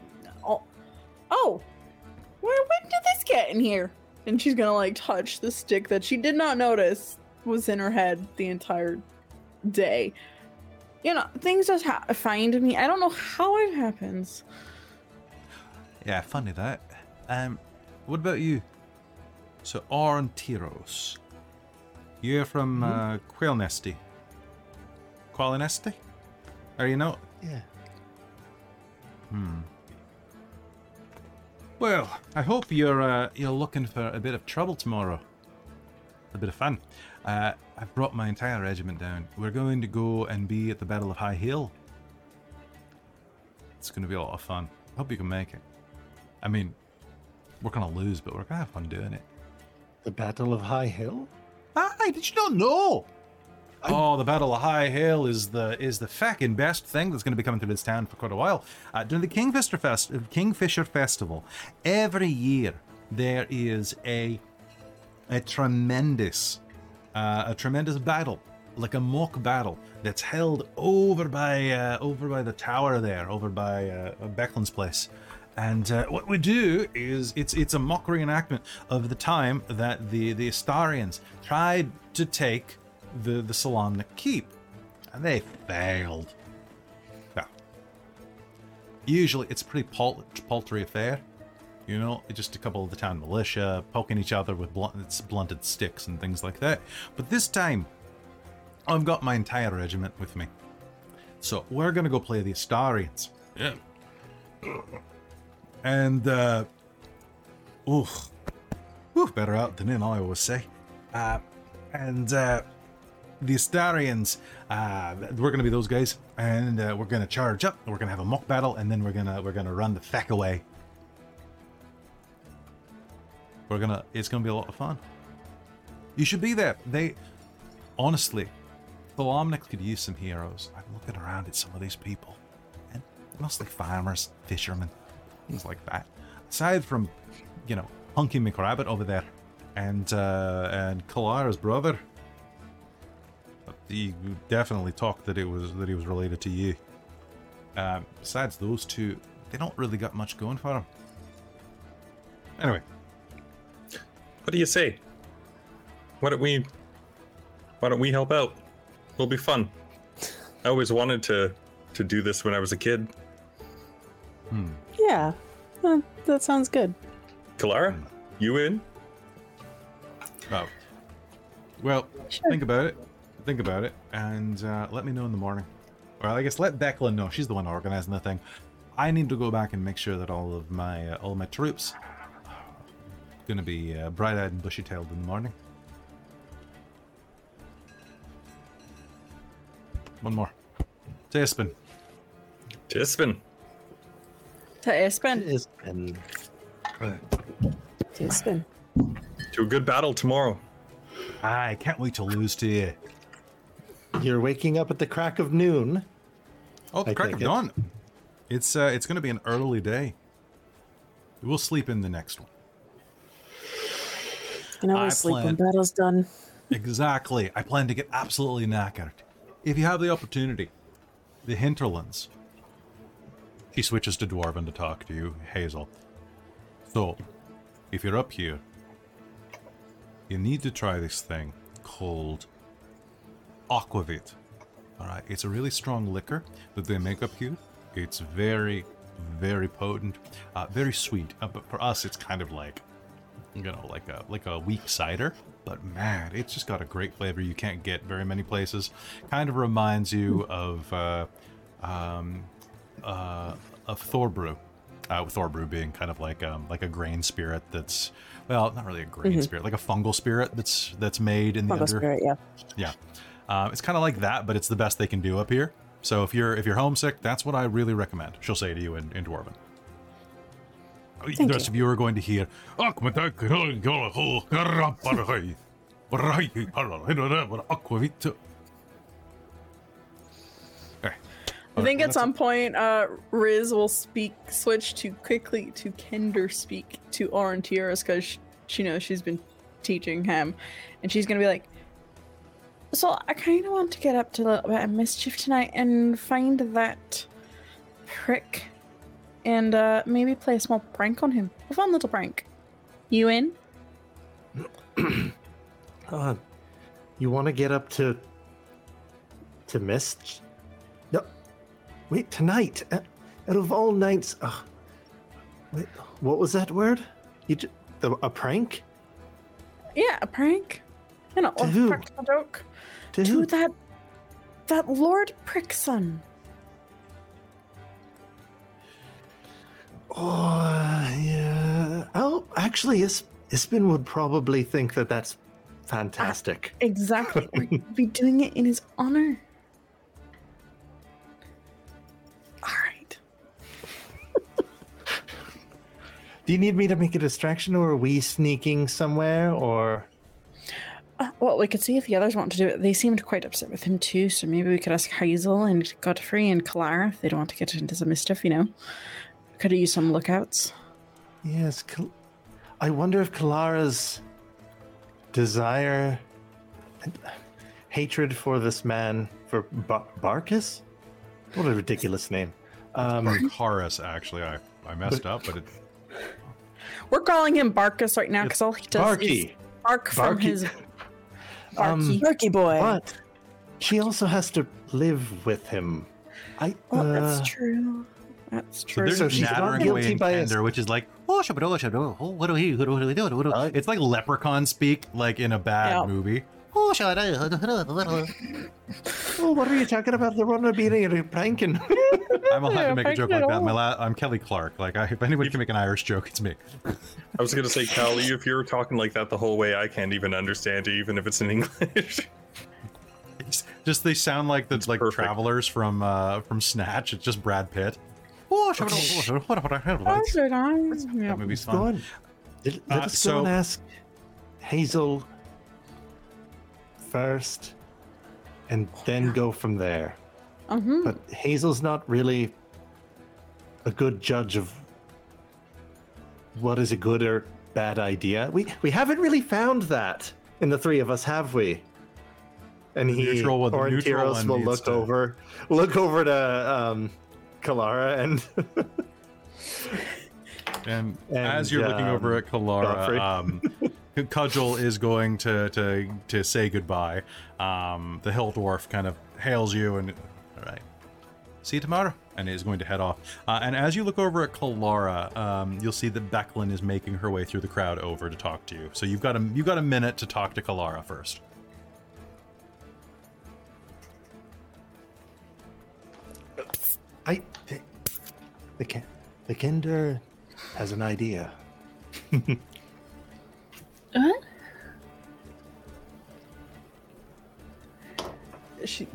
get in here? And she's gonna like touch the stick that she did not notice was in her head the entire day. You know, things just ha- find me. I don't know how it happens. Yeah, funny that. Um, what about you? So Arn Tiros. You're from uh, Quailnesty. Qualinesti? Are you know? Yeah. Hmm. Well, I hope you're uh, you're looking for a bit of trouble tomorrow. a bit of fun. Uh, I've brought my entire regiment down. We're going to go and be at the Battle of High Hill. It's going to be a lot of fun. I hope you can make it. I mean, we're going to lose, but we're going to have fun doing it. The Battle of High Hill? Aye, did you not know? Oh, the Battle of High Hill is the is the fucking best thing that's going to be coming to this town for quite a while. Uh, during the Kingfisher Fest Kingfisher Festival, every year there is a a tremendous uh, a tremendous battle, like a mock battle that's held over by uh, over by the tower there, over by uh, Beckland's place. And uh, what we do is it's it's a mock reenactment of the time that the the Astarians tried to take the the Solamnic keep, and they failed. Yeah. Usually, it's a pretty pal- paltry affair. You know, just a couple of the town militia poking each other with blunt, blunted sticks and things like that. But this time, I've got my entire regiment with me. So we're gonna go play the Astarians. Yeah. And uh oof. Oof, better out than in, I always say. Uh and uh the Astarians, uh we're gonna be those guys, and uh, we're gonna charge up, we're gonna have a mock battle, and then we're gonna we're gonna run the feck away. We're gonna it's gonna be a lot of fun. You should be there. They honestly, Thalomnic could use some heroes. I'm looking around at some of these people. And mostly farmers, fishermen, things like that. Aside from, you know, Hunky McRabbit over there and uh and Kalara's brother. He definitely talked that it was that he was related to you. Um, besides those two, they don't really got much going for them. Anyway, What do you say? Why don't we? Why don't we help out? It'll be fun. I always wanted to to do this when I was a kid. hmm. Yeah, uh, that sounds good. Kalara, you in? Oh. Well, Sure. think about it. Think about it, and uh, let me know in the morning. Or I guess let Declan know. She's the one organizing the thing. I need to go back and make sure that all of my uh, all of my troops gonna be uh, bright-eyed and bushy-tailed in the morning. One more. Taspin. Tispin. To Espen. Is and To spin. To a good battle tomorrow. I can't wait to lose to you. You're waking up at the crack of noon. Oh, the I crack take of it. dawn. It's uh, it's gonna be an early day. We'll sleep in the next one. You know, I I sleep when battle's done. Exactly. I plan to get absolutely knackered. If you have the opportunity, the hinterlands. He switches to Dwarven to talk to you, Hazel. So, if you're up here, you need to try this thing called Aquavit. Alright, it's a really strong liquor that they make up here. It's very, very potent, uh, very sweet. Uh, but for us, it's kind of like you know, like a like a weak cider. But man, it's just got a great flavor you can't get very many places. Kind of reminds you of uh, um, uh, of Thorbrew. Uh, with Thorbrew being kind of like um, like a grain spirit that's well, not really a grain Mhm. spirit, like a fungal spirit that's that's made in the under. spirit, yeah. Yeah, um, it's kind of like that, but it's the best they can do up here. So if you're if you're homesick, that's what I really recommend. She'll say to you in, in Dwarven. the rest you. of you are going to hear Okay. I think at some point, uh, Riz will speak, switch to quickly to Kender speak to Orontiros because she knows she's been teaching him, and she's gonna be like, "So I kind of want to get up to a little bit of mischief tonight and find that prick, and uh, maybe play a small prank on him, a fun little prank. You in? Uh, you want to get up to to mist? No, wait. Tonight, uh, out of all nights, uh, wait, what was that word? You j- the, a prank Yeah, a prank. You know, To a who? practical joke to to that that Lord Prickson." Oh, yeah. Oh, actually, Is- Ispin would probably think that that's fantastic. Exactly. We're be doing it in his honor. All right. Do you need me to make a distraction, or are we sneaking somewhere, or Uh, well, we could see if the others want to do it. They seemed quite upset with him too, so maybe we could ask Hazel and Godfrey and Kalara if they don't want to get into some mischief, you know. Could have used some lookouts. yes? Kal- I wonder if Kalara's desire, and hatred for this man for Bar- Barkus. What a ridiculous name. Um, Horace, actually, I I messed up, but it, We're calling him Barkus right now because all he does is Barky. bark from Barky. Um, Barky. Turkey boy. But she also has to live with him. I. well, uh, that's true. That's so true. there's So she's not nattering guilty away in by his- which is like, oh, shabado, shabado, oh, what do he, what do he do, what Uh, It's like leprechaun speak, like in a bad Yeah. movie. Oh, shabado. Oh, what are you talking about? The runner beating and pranking. I'm allowed Yeah, to make a joke it like that. My all. la- I'm Kelly Clark. Like, I, if anybody can make an Irish joke, it's me. I was gonna say, Kelly, if you're talking like that the whole way, I can't even understand you, even if it's in English. It's just they sound like the It's like perfect. travelers from uh from Snatch. It's just Brad Pitt. Oh, shabado, That's it, I- yeah. that movie's Go fun. on. Let, let Uh, us so- go and ask Hazel first, and then go from there. Mhm. But Hazel's not really a good judge of what is a good or bad idea. We we haven't really found that in the three of us, have we? And The he neutral one- the or neutral one will look to- over, look over to um, Kalara and And, And, as you're looking over um, at Kalara, um, Cudgel is going to to to say goodbye. Um, the hill dwarf kind of hails you and all right, see you tomorrow, and is going to head off. Uh, and as you look over at Kalara, um, you'll see that Becklin is making her way through the crowd over to talk to you. So you've got a you've got a minute to talk to Kalara first. I the, the the Kender has an idea. What? she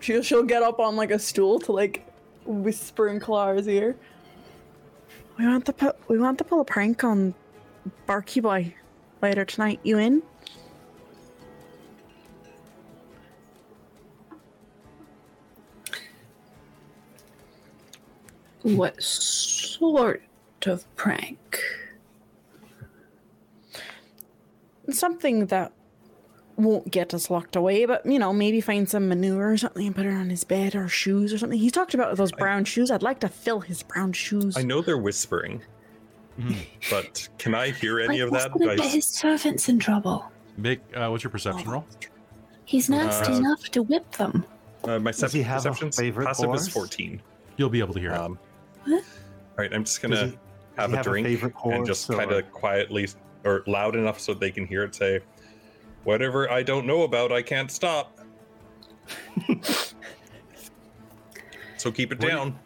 she'll, she'll get up on like a stool to like whisper in Kalara's ear. We want to put we want to pull a prank on Barky Boy later tonight. You in? What sort of prank? Something that won't get us locked away, but you know, maybe find some manure or something and put it on his bed or shoes or something. He talked about those brown shoes. I'd like to fill his brown shoes. I know they're whispering, but can I hear any Like, of that? gonna I- get his servants in trouble. Make uh, what's your perception roll? He's nasty Uh, enough to whip them. uh, my Does he have a perception's is 14. You'll be able to hear it. Um, What? all right, I'm just gonna he- have a have a drink favorite and just kind of quietly or loud enough so they can hear it say, "Whatever I don't know about, I can't stop." so keep it What do you- down.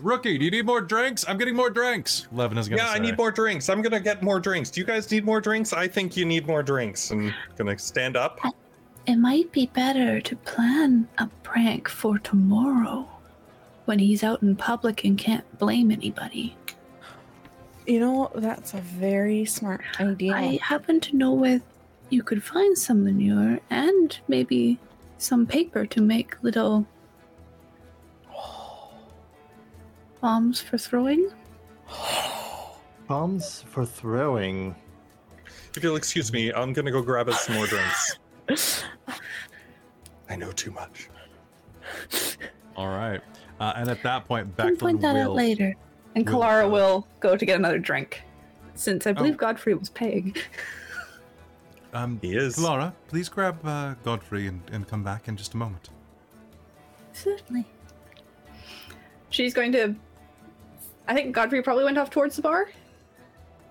Rookie, do you need more drinks? I'm getting more drinks. Levna is gonna Yeah, I need more drinks. I'm gonna get more drinks. Do you guys need more drinks? I think you need more drinks. I'm gonna stand up. It might be better to plan a prank for tomorrow when he's out in public and can't blame anybody. You know, that's a very smart idea. I happen to know where you could find some manure and maybe some paper to make little bombs for throwing. Bombs for throwing. If you'll excuse me, I'm gonna go grab us some more drinks. I know too much. All right. Uh, and at that point, I can Becklin point that will. out later. And Will, Kalara will go to get another drink. Since I believe Oh. Godfrey was paying. Um, He is. Laura, please grab uh, Godfrey and, and come back in just a moment. Certainly. She's going to. I think Godfrey probably went off towards the bar.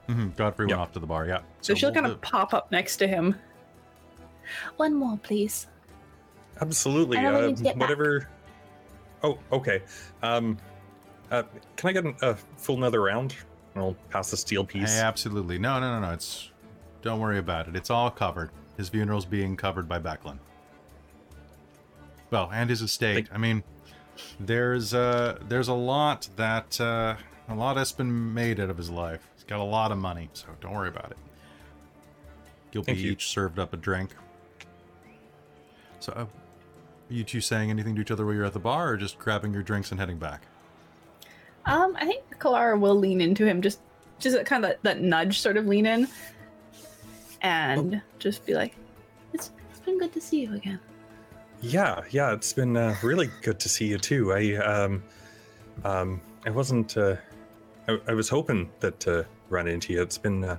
hmm Godfrey Yep. went off to the bar. Yeah. So, she'll we'll kind of do- pop up next to him. One more, please. Absolutely. I don't Uh, need to get back. whatever. Oh, okay. Um, uh, can I get an- a full another round? And I'll pass the steel piece. Hey, absolutely. No, no, no, no. It's don't worry about it. It's all covered. His funeral's being covered by Becklin. Well, and his estate. I mean, there's uh there's a lot that uh a lot has been made out of his life. He's got a lot of money, so don't worry about it. You'll be you. each served up a drink. So, uh, are you two saying anything to each other while you're at the bar, or just grabbing your drinks and heading back? Um, I think Kalara will lean into him, just just kind of that, that nudge, sort of lean in, and just be like, "It's it's been good to see you again." Yeah, yeah, it's been uh, really good to see you too. I um, um, I wasn't. Uh, I, I was hoping that to run into you. It's been, uh,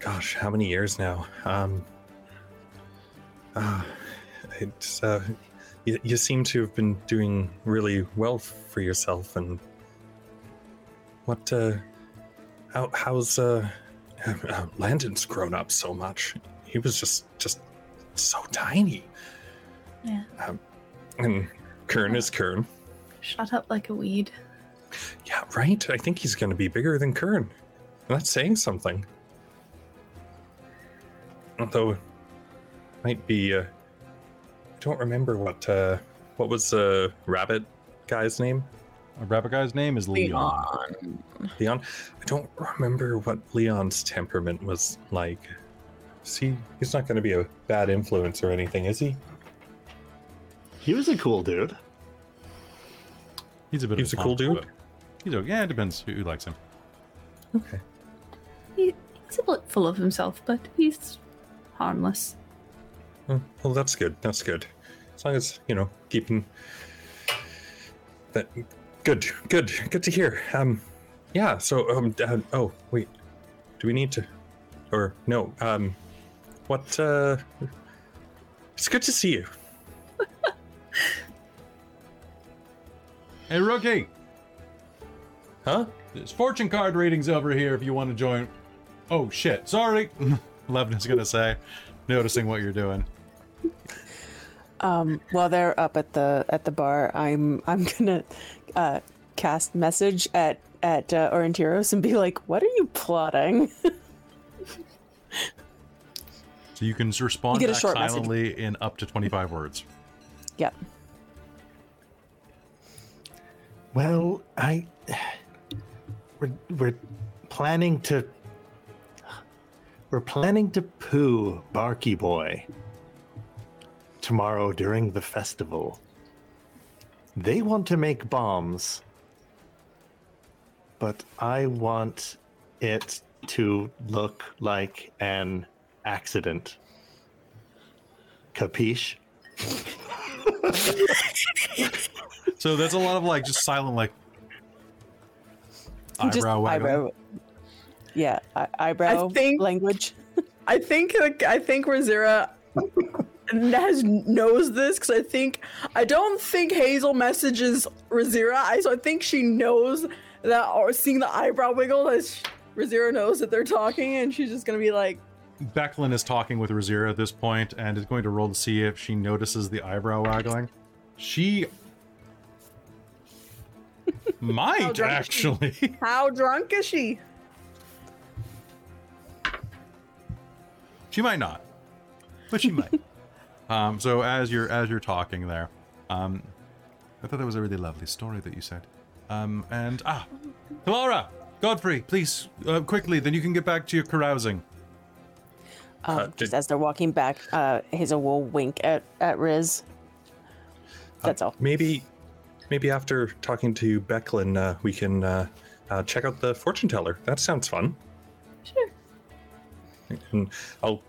gosh, how many years now? Um, uh, it's uh, you, you seem to have been doing really well for yourself. And what? Uh, how, how's uh, uh, Landon's grown up so much? He was just just so tiny. Yeah. Um, and Kern is Kern. Shut up like a weed. Yeah, right. I think he's going to be bigger than Kern. That's saying something. Although, might be. Uh, I don't remember what. Uh, what was the rabbit guy's name? A rabbit guy's name is Leon. Leon. Leon. I don't remember what Leon's temperament was like. See, he's not going to be a bad influence or anything, is he? He was a cool dude. He's a bit He's of a cool punk, dude? He's okay. Yeah, it depends who, who likes him. Okay. He, he's a bit full of himself, but he's harmless. Oh, well, that's good. That's good. As long as you know, keeping that good, good, good to hear. Um, yeah. So, um, uh, oh wait, do we need to, or no? Um, what? Uh, it's good to see you. Hey, rookie! Huh? There's fortune card readings over here if you want to join. Oh, shit. Sorry. Levna's gonna say, noticing what you're doing. Um, while they're up at the at the bar, I'm I'm gonna uh, cast message at at uh, Orontiros and be like, "What are you plotting?" So you can respond You get a back short message. silently in up to 25 words. yep. Well, I we're we're planning to we're planning to poo Barky Boy tomorrow during the festival. They want to make bombs, but I want it to look like an accident. Capiche? So that's a lot of like just silent like Just eyebrow wagging. eyebrow. Yeah, eye- eyebrow think- language. I think like I think Razira has knows this because I think I don't think Hazel messages Razira. I so I think she knows that or seeing the eyebrow wiggle as Razira knows that they're talking and she's just gonna be like, Becklin is talking with Razira at this point and is going to roll to see if she notices the eyebrow waggling. She might she? actually. "How drunk is she?" She might not, but she might. um, so as you're as you're talking there, um, I thought that was a really lovely story that you said. Um, and ah, Kalara, Godfrey, please uh, quickly, then you can get back to your carousing. Um, Uh, just did- as they're walking back, uh, Hazel will wink at at Riz. That's all. Maybe, maybe after talking to Becklin, uh, we can uh, uh, check out the fortune teller. That sounds fun. Sure. And I'll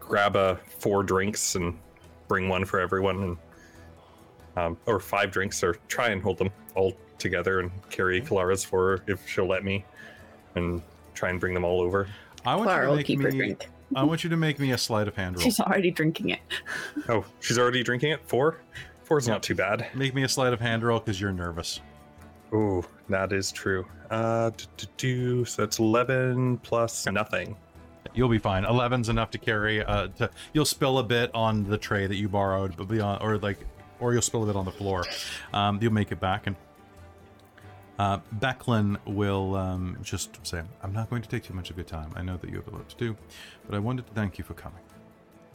grab uh, four drinks and bring one for everyone, and um, or five drinks, or try and hold them all together and carry Kalara's for her if she'll let me, and try and bring them all over. I want Kalara you to make keep her me. drink. I want you to make me a sleight of hand roll. She's already drinking it. Oh, she's already drinking it. Four. Four's not too bad. Make me a sleight of hand roll because you're nervous. Ooh, that is true. Uh, do, do, do, so that's eleven plus nothing. You'll be fine. 11's enough to carry. Uh, to, you'll spill a bit on the tray that you borrowed, but beyond, or like, or you'll spill a bit on the floor. Um, you'll make it back, and Uh, Becklin will um, just say, I'm not going to take too much of your time. I know that you have a lot to do, but I wanted to thank you for coming.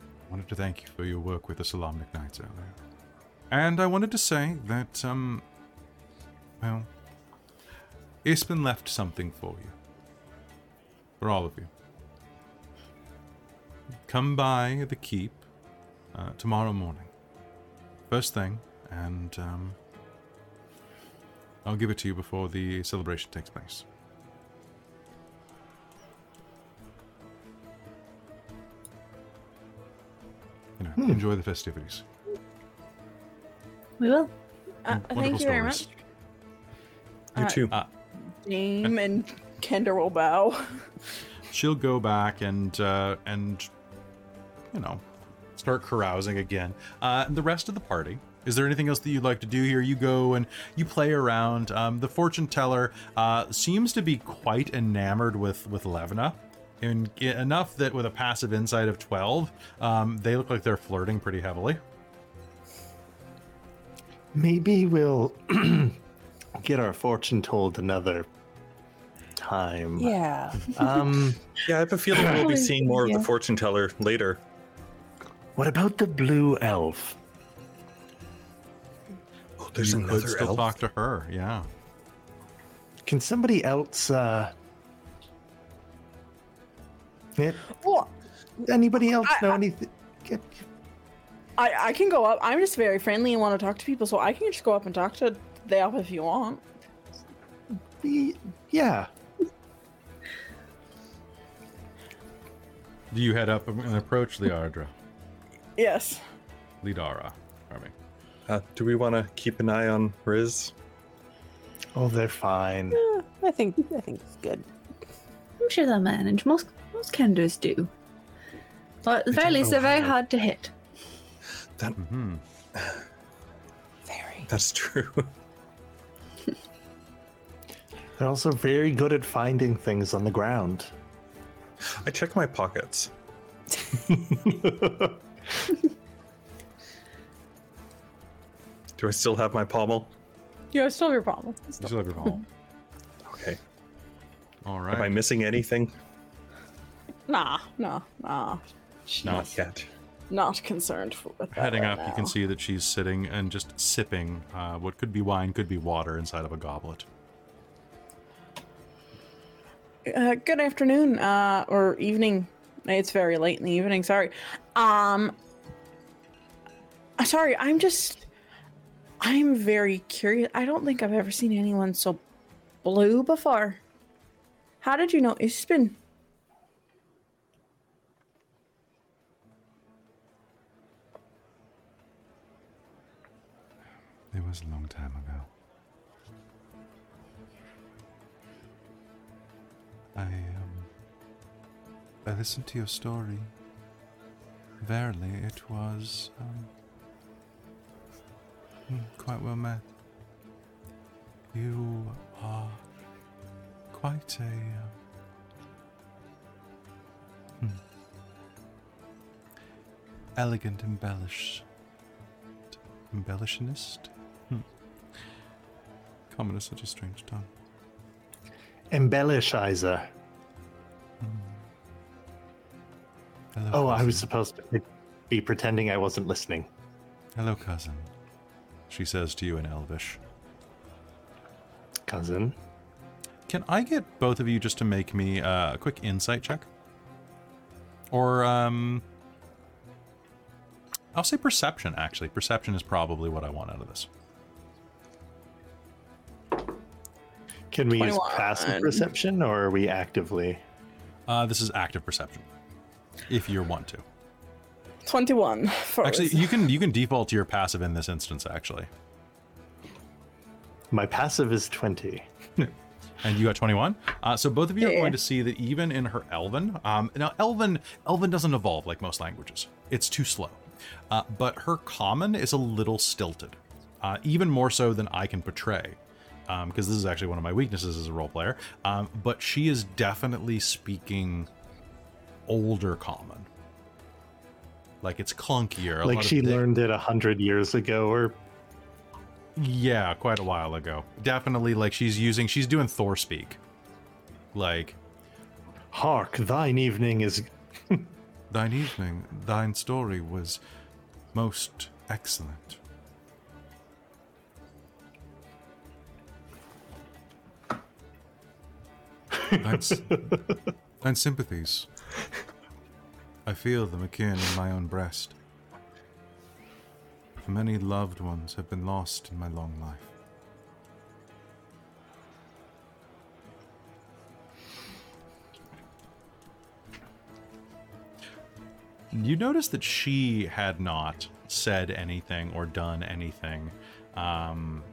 I wanted to thank you for your work with the Solamnic Knights earlier. And I wanted to say that, um, well, Ispin left something for you. For all of you. Come by the keep uh, tomorrow morning. First thing, and um, I'll give it to you before the celebration takes place. You know, enjoy the festivities. We will. Uh, thank you very much. You Uh, too. Uh, Dame and Kendra will bow. she'll go back and uh, and you know start carousing again. Uh, the rest of the party. Is there anything else that you'd like to do here? You go and you play around. Um, the fortune teller uh, seems to be quite enamored with with Levna, and enough that with a passive insight of twelve, um, they look like they're flirting pretty heavily. Maybe we'll get our fortune told another time. Yeah. Um, yeah, I have a feeling we'll be seeing more of the fortune teller later. What about the blue elf? Oh, there's you another could still elf. talk to her. Yeah. Can somebody else? Uh, yeah, Well, anybody else I- know I- anything? Get, I, I can go up. I'm just very friendly and want to talk to people, so I can just go up and talk to the elf if you want. be- yeah. Do you head up and approach Liardra? Yes. Lidara. Army. Uh, do we want to keep an eye on Riz? Oh, they're fine. Eh, I think I think it's good. I'm sure they'll manage. Most most Kenders do. But at the very least, they're very how. hard to hit. That hmm Very. that's true. They're also very good at finding things on the ground. I check my pockets. Do I still have my pommel? Yeah, it's still your problem. You still have your pommel. Okay. All right. Am I missing anything? Nah, nah, nah. She's Not yet. Not concerned f- with that Heading right up, you can see that she's sitting and just sipping uh, what could be wine, could be water inside of a goblet. Uh, good afternoon, uh, or evening. It's very late in the evening. Sorry. Um, sorry. I'm just. I'm very curious. I don't think I've ever seen anyone so blue before. How did you know Ispin? It was a long time I listened to your story. Verily, it was um, hmm, quite well met. You are quite a uh, hmm, elegant embellish embellishionist. Hmm. Common is such a strange tongue. Embellishizer. Hello, Oh, I was supposed to be pretending I wasn't listening. Hello, cousin. She says to you in Elvish. Cousin. Can I get both of you just to make me uh, a quick insight check? Or, um. I'll say perception, actually. Perception is probably what I want out of this. Can we use passive perception or are we actively? Uh, this is active perception. If you want to. Twenty-one. For Actually, you can you can default to your passive in this instance, actually. My passive is 20. and you got 21 uh, so both of you are going to see that even in her elven um, now elven elven doesn't evolve like most languages it's too slow uh, but her common is a little stilted uh, even more so than i can portray because this is actually one of my weaknesses as a role player um, but she is definitely speaking older common like it's clunkier Like she learned it a hundred years ago or Yeah, quite a while ago. Definitely, like she's using, she's doing Thor speak. Like, Hark, thine evening is. thine evening, thine story was most excellent. Thine, thine sympathies. I feel the akin in my own breast. Many loved ones have been lost in my long life. You notice that she had not said anything or done anything um,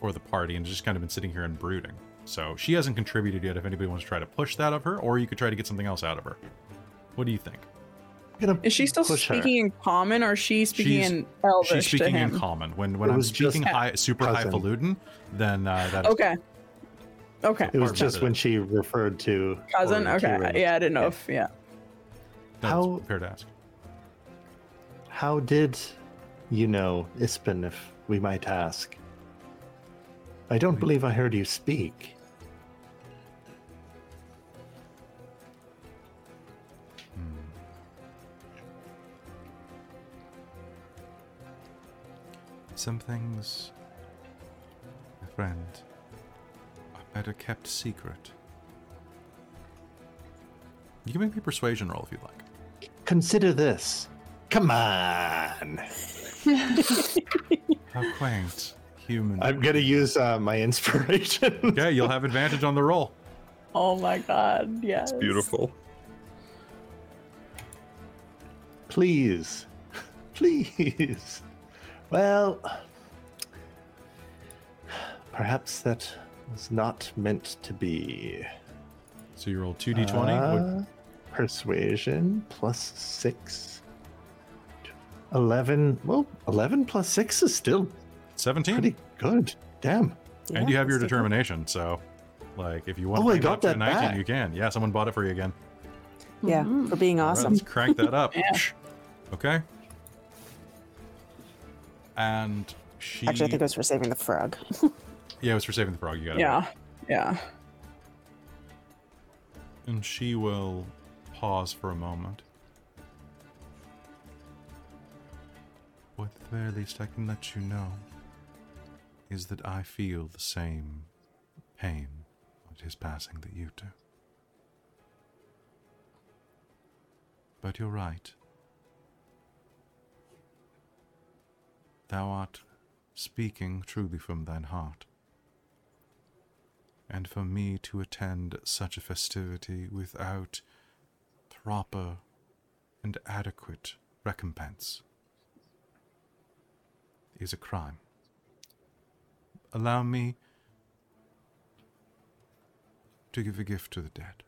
for the party and just kind of been sitting here and brooding. So she hasn't contributed yet if anybody wants to try to push that of her, or you could try to get something else out of her. What do you think? Is she still push her. speaking in common or is she speaking She's- in Elvish She's to speaking in common. When when It I'm speaking high, super cousin. highfalutin, then uh, that is Okay. Okay. It was just me. when she referred to Cousin? or Okay. Kieran. Yeah, I didn't know Yeah. if yeah. that's How- fair to ask. How did you know Ispin, if we might ask? I don't believe I heard you speak. Some things, my friend, are better kept secret. You can make me a persuasion roll if you'd like. Consider this. Come on. How quaint, human. I'm gonna use uh, my inspiration. Okay, you'll have advantage on the roll. Oh my god, yes. Beautiful. Please. Please. Well, perhaps that was not meant to be. So you roll 2d20. Would- Uh, persuasion plus six. 11. Well, 11 plus six is still 17. pretty good. Damn. and you have your let's take a- determination, so like if you want Oh, to I bring it got up to 19, back. you can. Yeah, someone bought it for you again. Yeah, Mhm. for being All right, awesome. let's crank that up. Yeah. Okay. And she Actually, I think it was for saving the frog. Yeah, it was for saving the frog, you got it. Yeah. Yeah. And she will pause for a moment. What at the very least I can let you know is that I feel the same pain at his passing that you do. But you're right. Thou art speaking truly from thine heart. And for me to attend such a festivity without proper and adequate recompense is a crime. Allow me to give a gift to the dead.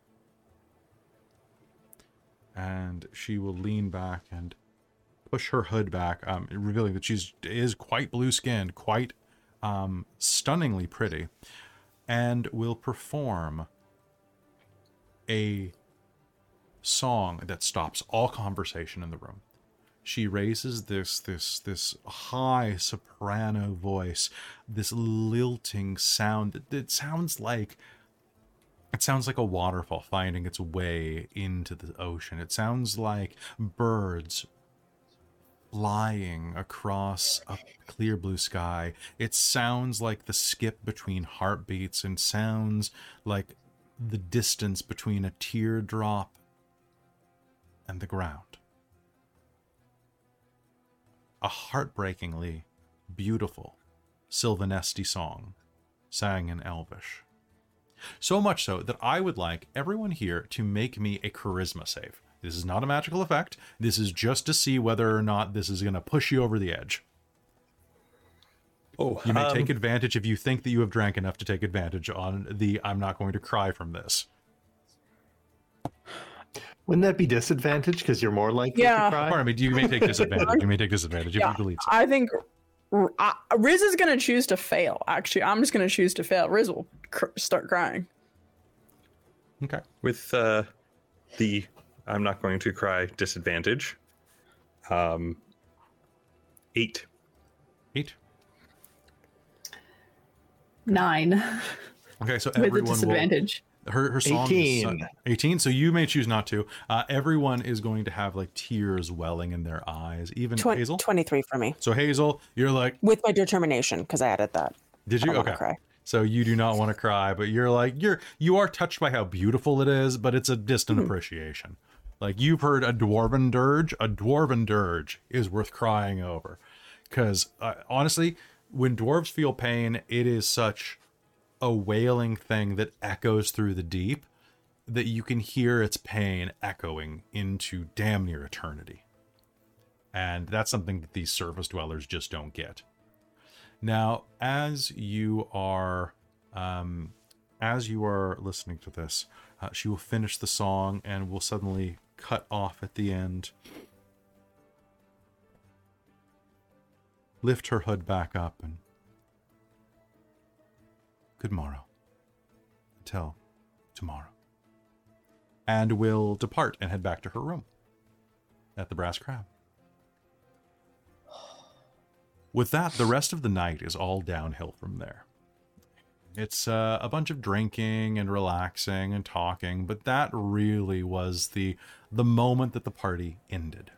And she will lean back and push her hood back, um, revealing that she's is quite blue skinned, quite um, stunningly pretty, and will perform a song that stops all conversation in the room. She raises this this this high soprano voice, this lilting sound that, that sounds like it sounds like a waterfall finding its way into the ocean. It sounds like birds flying across a clear blue sky. It sounds like the skip between heartbeats and sounds like the distance between a teardrop and the ground. A heartbreakingly beautiful Silvanesti song sang in Elvish. So much so that I would like everyone here to make me a charisma save. This is not a magical effect. This is just to see whether or not this is going to push you over the edge. Oh, You may um, take advantage if you think that you have drank enough to take advantage on the I'm not going to cry from this. Wouldn't that be disadvantage because you're more likely Yeah. to cry? Pardon me, you may take disadvantage. You may take disadvantage if Yeah, you delete. I think R- I- Riz is gonna choose to fail. Actually, I'm just gonna choose to fail. Riz will cr- start crying. Okay. with uh, the I'm not going to cry disadvantage. Um, eight. Eight. Nine Okay, so with a everyone will disadvantage. her her song is 18. su- 18 so you may choose not to uh, everyone is going to have like tears welling in their eyes even Twen- hazel 23 for me so hazel you're like with my determination because I added that. did I you don't okay cry. so you do not want to cry but you're like you're you are touched by how beautiful it is but it's a distant Mm-hmm. appreciation like you've heard a dwarven dirge a dwarven dirge is worth crying over because uh, honestly when dwarves feel pain it is such a wailing thing that echoes through the deep that you can hear its pain echoing into damn near eternity. And that's something that these surface dwellers just don't get. Now, as you are um, as you are listening to this, uh, she will finish the song and will suddenly cut off at the end. Lift her hood back up and good morrow. Until tomorrow. And will depart and head back to her room at the Brass Crab. With that, the rest of the night is all downhill from there. It's uh, a bunch of drinking and relaxing and talking, but that really was the the moment that the party ended.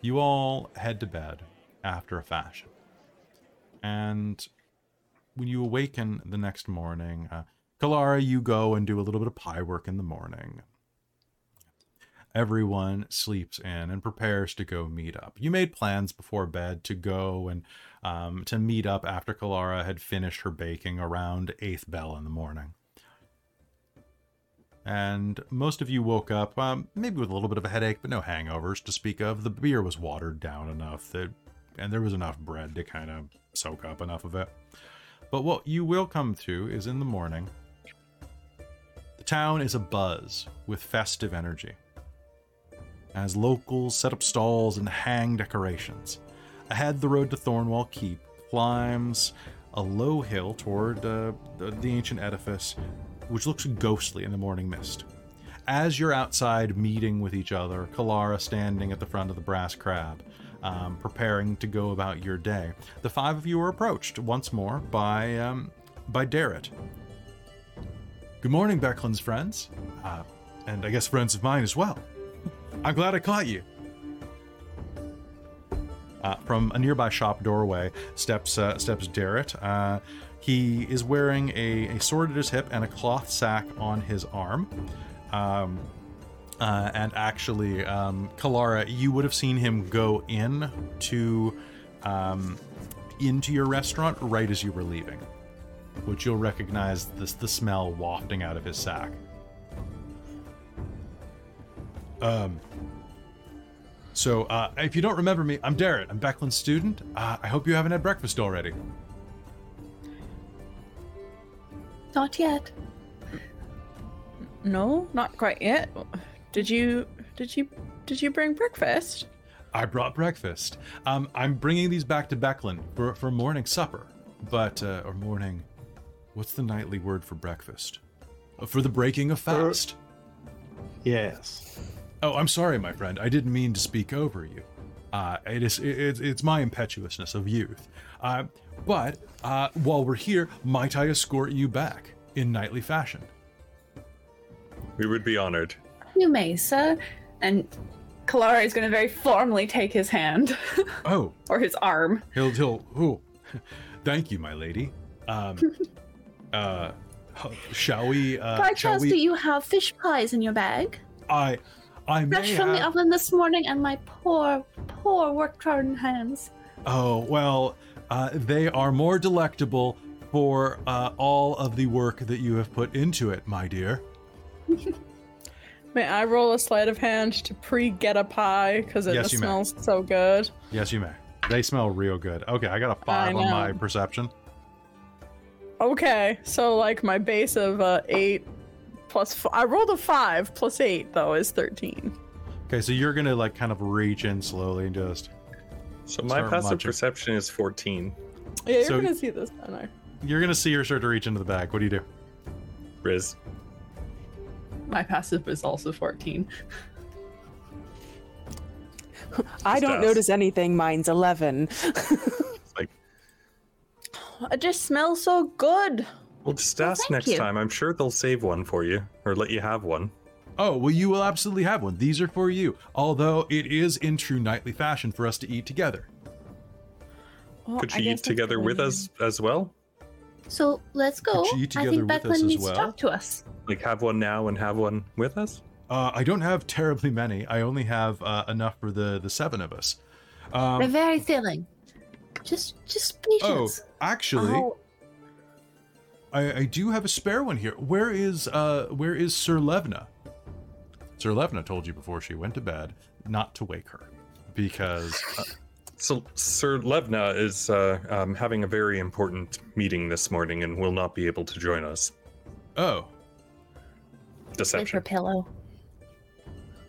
You all head to bed after a fashion. And when you awaken the next morning, uh, Kalara, you go and do a little bit of pie work in the morning. Everyone sleeps in and prepares to go meet up. You made plans before bed to go and um, to meet up after Kalara had finished her baking around eighth bell in the morning. And most of you woke up, um, maybe with a little bit of a headache, but no hangovers to speak of. The beer was watered down enough that, and there was enough bread to kind of soak up enough of it. But what you will come to is in the morning, the town is abuzz with festive energy as locals set up stalls and hang decorations. Ahead, the road to Thornwall Keep climbs a low hill toward uh, the, ancient edifice, which looks ghostly in the morning mist. As you're outside meeting with each other, Kalara standing at the front of the brass crab, um, preparing to go about your day, the five of you are approached once more by um, by Darrett. Good morning, Becklin's friends, uh, and I guess friends of mine as well. I'm glad I caught you. Uh, from a nearby shop doorway steps uh, steps Darrett. Uh, he is wearing a, a sword at his hip and a cloth sack on his arm. Um, uh, and actually, um, Kalara, you would have seen him go in to um, into your restaurant right as you were leaving, which you'll recognize this the smell wafting out of his sack. Um, so, uh, if you don't remember me, I'm Darrett. I'm Becklin's student. Uh, I hope you haven't had breakfast already. Not yet. No, not quite yet. Did you did you did you bring breakfast? I brought breakfast. Um, I'm bringing these back to Beckland for, for morning supper. But, uh, or morning, what's the nightly word for breakfast? Uh, for the breaking of fast. Yes. Oh, I'm sorry, my friend. I didn't mean to speak over you. Uh, it is it, it's- it's my impetuousness of youth. Uh, but uh, while we're here, might I escort you back in knightly fashion? We would be honored. You may, sir. And Kalara is going to very formally take his hand Oh, or his arm. he'll he'll. Oh, thank you, my lady. Um, uh, shall we? Uh, By shall chance, we? do you have fish pies in your bag? I, I may Fresh from the oven this morning, and my poor, poor work-hardened hands. Oh, well, uh, they are more delectable for uh, all of the work that you have put into it, my dear. May I roll a sleight of hand to pre-get a pie because it Yes, you may. smells so good? Yes, you may. They smell real good. Okay, I got a five on my perception. Okay, so like my base of uh, eight plus f- I rolled a five plus eight though is thirteen. Okay, so you're gonna like kind of reach in slowly and just. So my passive munching. perception is 14. Yeah, you're So- gonna see this, I know. You're gonna see her start to reach into the bag. What do you do? Riz. My passive is also 14. I don't Stas. notice anything. Mine's 11. It's it just smells so good. Well, just ask thank next you. time. I'm sure they'll save one for you or let you have one. Oh, well, you will absolutely have one. These are for you. Although it is in true knightly fashion for us to eat together. Well, Could I you eat together with good. us as well? So let's go. Could you eat I together think with us Becklin as well? to talk to us. Like have one now and have one with us? Uh, I don't have terribly many. I only have uh, enough for the the seven of us. They're Um, very filling. Just, just patience. oh, patience. actually, Oh, I, I do have a spare one here. Where is uh where is Sir Levna? Sir Levna told you before she went to bed not to wake her because uh, So Sir Levna is uh, um, having a very important meeting this morning and will not be able to join us. oh With her pillow.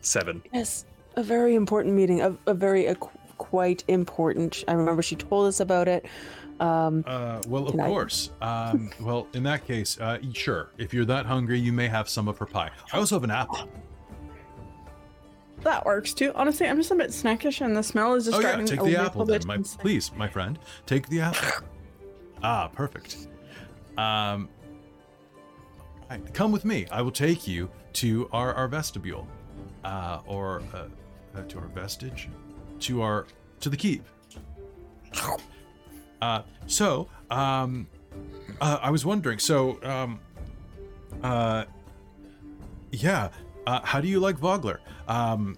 Seven. yes, a very important meeting. A, a very a, qu- quite important. I remember she told us about it. Um, uh well of I- course um well in that case uh sure if you're that hungry you may have some of her pie. I also have an apple. That works too. Honestly, I'm just a bit snackish, and the smell is just Oh yeah, driving take a the little apple then, bit my please, my friend. Take the apple. ah, perfect. Um, right, come with me. I will take you to our our vestibule, uh, or uh, uh, to our vestige, to our to the keep. Uh, so, um, uh, I was wondering. So, um, uh, yeah. Uh, how do you like Vogler? Um,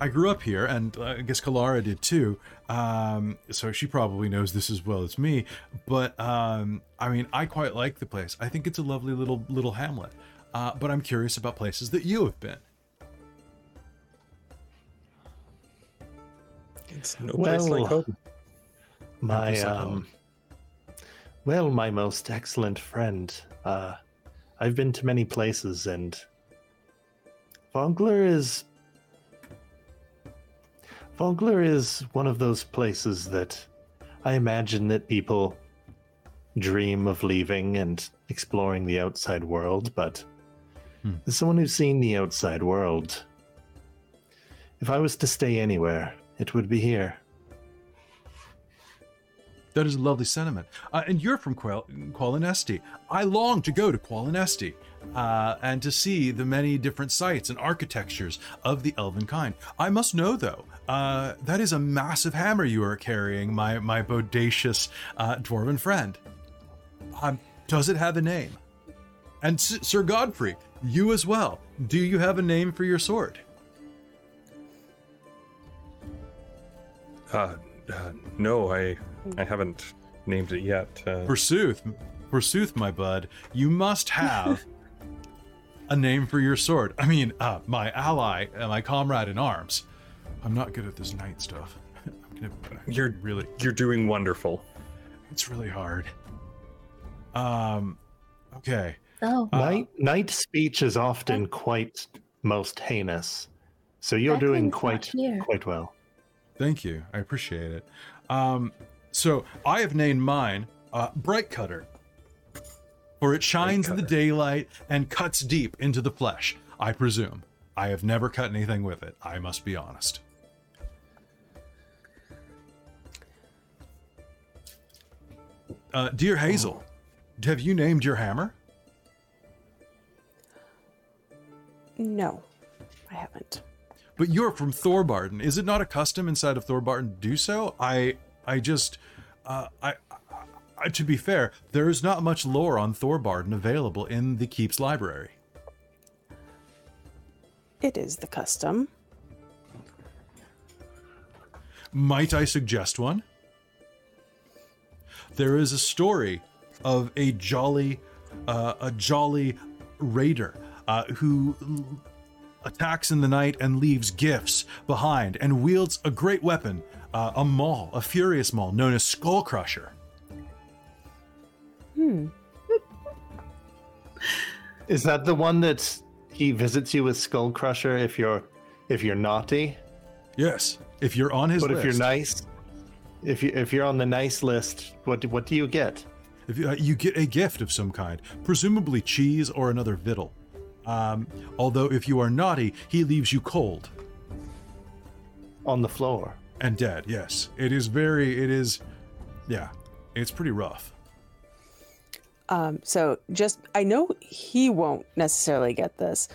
I grew up here, and uh, I guess Kalara did too. Um, so she probably knows this as well as me. But um, I mean, I quite like the place. I think it's a lovely little little hamlet. Uh, but I'm curious about places that you have been. It's no place like home. My um well, my most excellent friend. Uh I've been to many places and Vogler is Vogler is one of those places that I imagine that people dream of leaving and exploring the outside world, but Hmm. as someone who's seen the outside world, if I was to stay anywhere, it would be here. That is a lovely sentiment. Uh, and you're from Qual- Qualinesti. I long to go to Qualinesti uh, and to see the many different sites and architectures of the elven kind. I must know, though, uh, that is a massive hammer you are carrying, my, my bodacious uh, dwarven friend. Um, does it have a name? And S- Sir Godfrey, you as well. Do you have a name for your sword? Uh, uh, no, I I haven't named it yet. Uh, Forsooth, forsooth, my bud, you must have a name for your sword. I mean, uh, my ally and my comrade in arms. I'm not good at this knight stuff. I'm gonna You're- really, you're doing wonderful. it's really hard. Um, okay. Oh, Uh, Night night speech is often quite most heinous. So you're doing quite quite well. Thank you. I appreciate it. Um, so I have named mine uh, Bright Cutter, for it shines in the daylight and cuts deep into the flesh. I presume. I have never cut anything with it. I must be honest. Uh, dear Hazel, have you named your hammer? no, I haven't. But you're from Thorbardin. Is it not a custom inside of Thorbardin to do so? I, I just, uh, I, I, to be fair, there is not much lore on Thorbardin available in the Keep's library. It is the custom. Might I suggest one? There is a story of a jolly, uh, a jolly raider uh, who attacks in the night and leaves gifts behind and wields a great weapon, uh, a maul, a furious maul known as Skull Crusher. Hmm. Is that the one that he visits you with Skull Crusher if you're if you're naughty? Yes, if you're on his but list. if you're nice, if you if you're on the nice list, what do, what do you get? If you, uh, you get a gift of some kind, presumably cheese or another victual. Um, although if you are naughty, he leaves you cold On the floor. And dead. Yes, it is very. It is. Yeah, it's pretty rough. Um, so just I know he won't necessarily get this,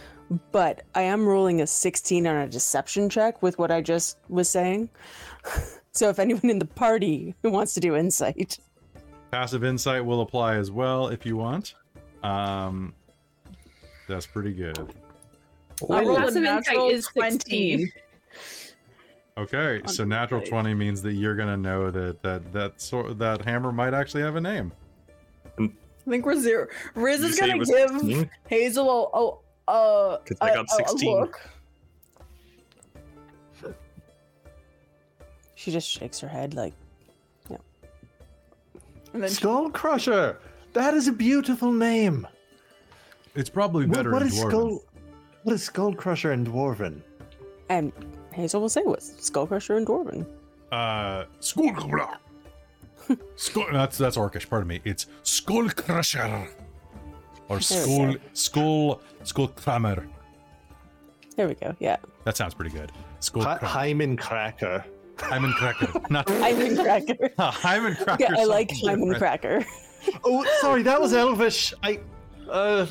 but I am rolling a 16 on a deception check with what I just was saying. so if anyone in the party who wants to do insight, Passive insight will apply as well if you want. Um, that's pretty good. I Passive insight is 20. 16. Okay, so natural Unbelievable. twenty means that you're gonna know that that that sort that hammer might actually have a name. Mm. I think we're zero. Riz You is gonna give 16? Hazel a, a, a, 'Cause I a- got a- a 16. look. she just shakes her head like, And then she- Skull Crusher. That is a beautiful name. It's probably What- better what in is Dwarven. Skull? What is Skull Crusher in Dwarven? and Hazel will say what's Skullcrusher and Dwarven. Uh, skull. skull. That's that's Orcish. Pardon me. It's skull crusher, or skull skull skull kramer. There we go. Yeah, That sounds pretty good. Skull Hy- kramer. Hyman Cracker. Hyman cracker. Not Hyman Cracker. Hyman cracker. Yeah, I like something Hyman. Cracker. Oh, sorry, that was Elvish. I. Uh,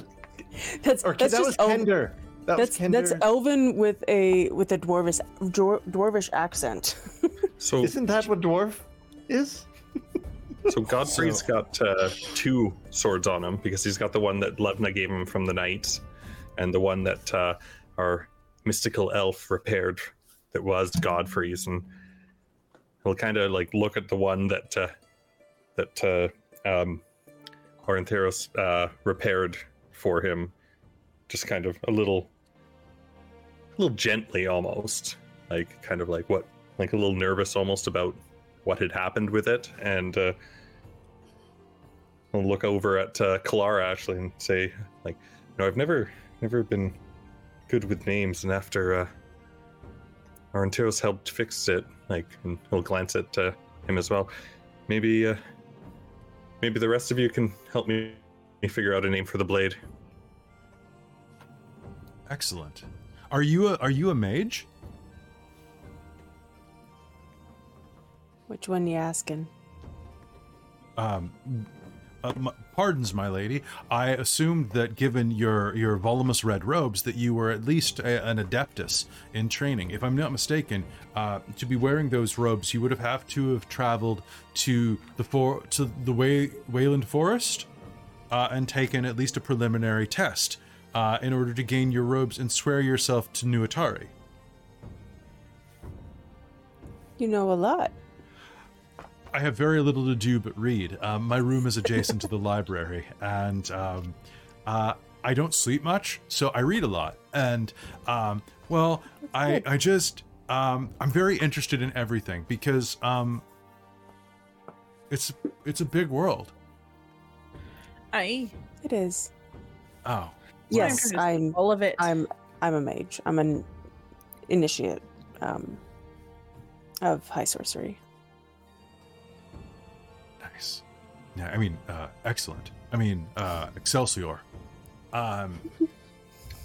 That's or that's that just was El- Kender. That that's was that's Elven with a with a dwarvish dwar- dwarvish accent. So Isn't that what dwarf is? So Godfrey's got uh, two swords on him because he's got the one that Levna gave him from the knights, and the one that uh, our mystical elf repaired that was Godfrey's, and he'll kind of like look at the one that uh, that uh, um, Orontiros uh, repaired for him, just kind of a little, a little gently almost, like kind of like what, like a little nervous almost about what had happened with it, and uh, I'll look over at uh, Kalara actually and say, like, no, I've never, never been good with names, and after uh, Orontiros helped fix it, like, and he'll glance at uh, him as well. Maybe, uh, maybe the rest of you can help me figure out a name for the blade. Excellent. Are you a are you a mage? Which one you asking? Um, uh, m- pardons, my lady. I assumed that given your your voluminous red robes, that you were at least a, an adeptus in training. If I'm not mistaken, uh, to be wearing those robes, you would have have to have traveled to the for to the Way, Wayreth Forest uh, and taken at least a preliminary test uh, in order to gain your robes and swear yourself to Nuitari. You know a lot. I have very little to do but read. Um, my room is adjacent to the library, and um, uh, I don't sleep much, so I read a lot. And um, well, I I just um, I'm very interested in everything because um, it's it's a big world. I It is. Oh, Yes, I'm. all of it. I'm. I'm a mage. I'm an initiate um, of high sorcery. nice. Yeah, I mean, uh, excellent. I mean, uh, Excelsior. Um,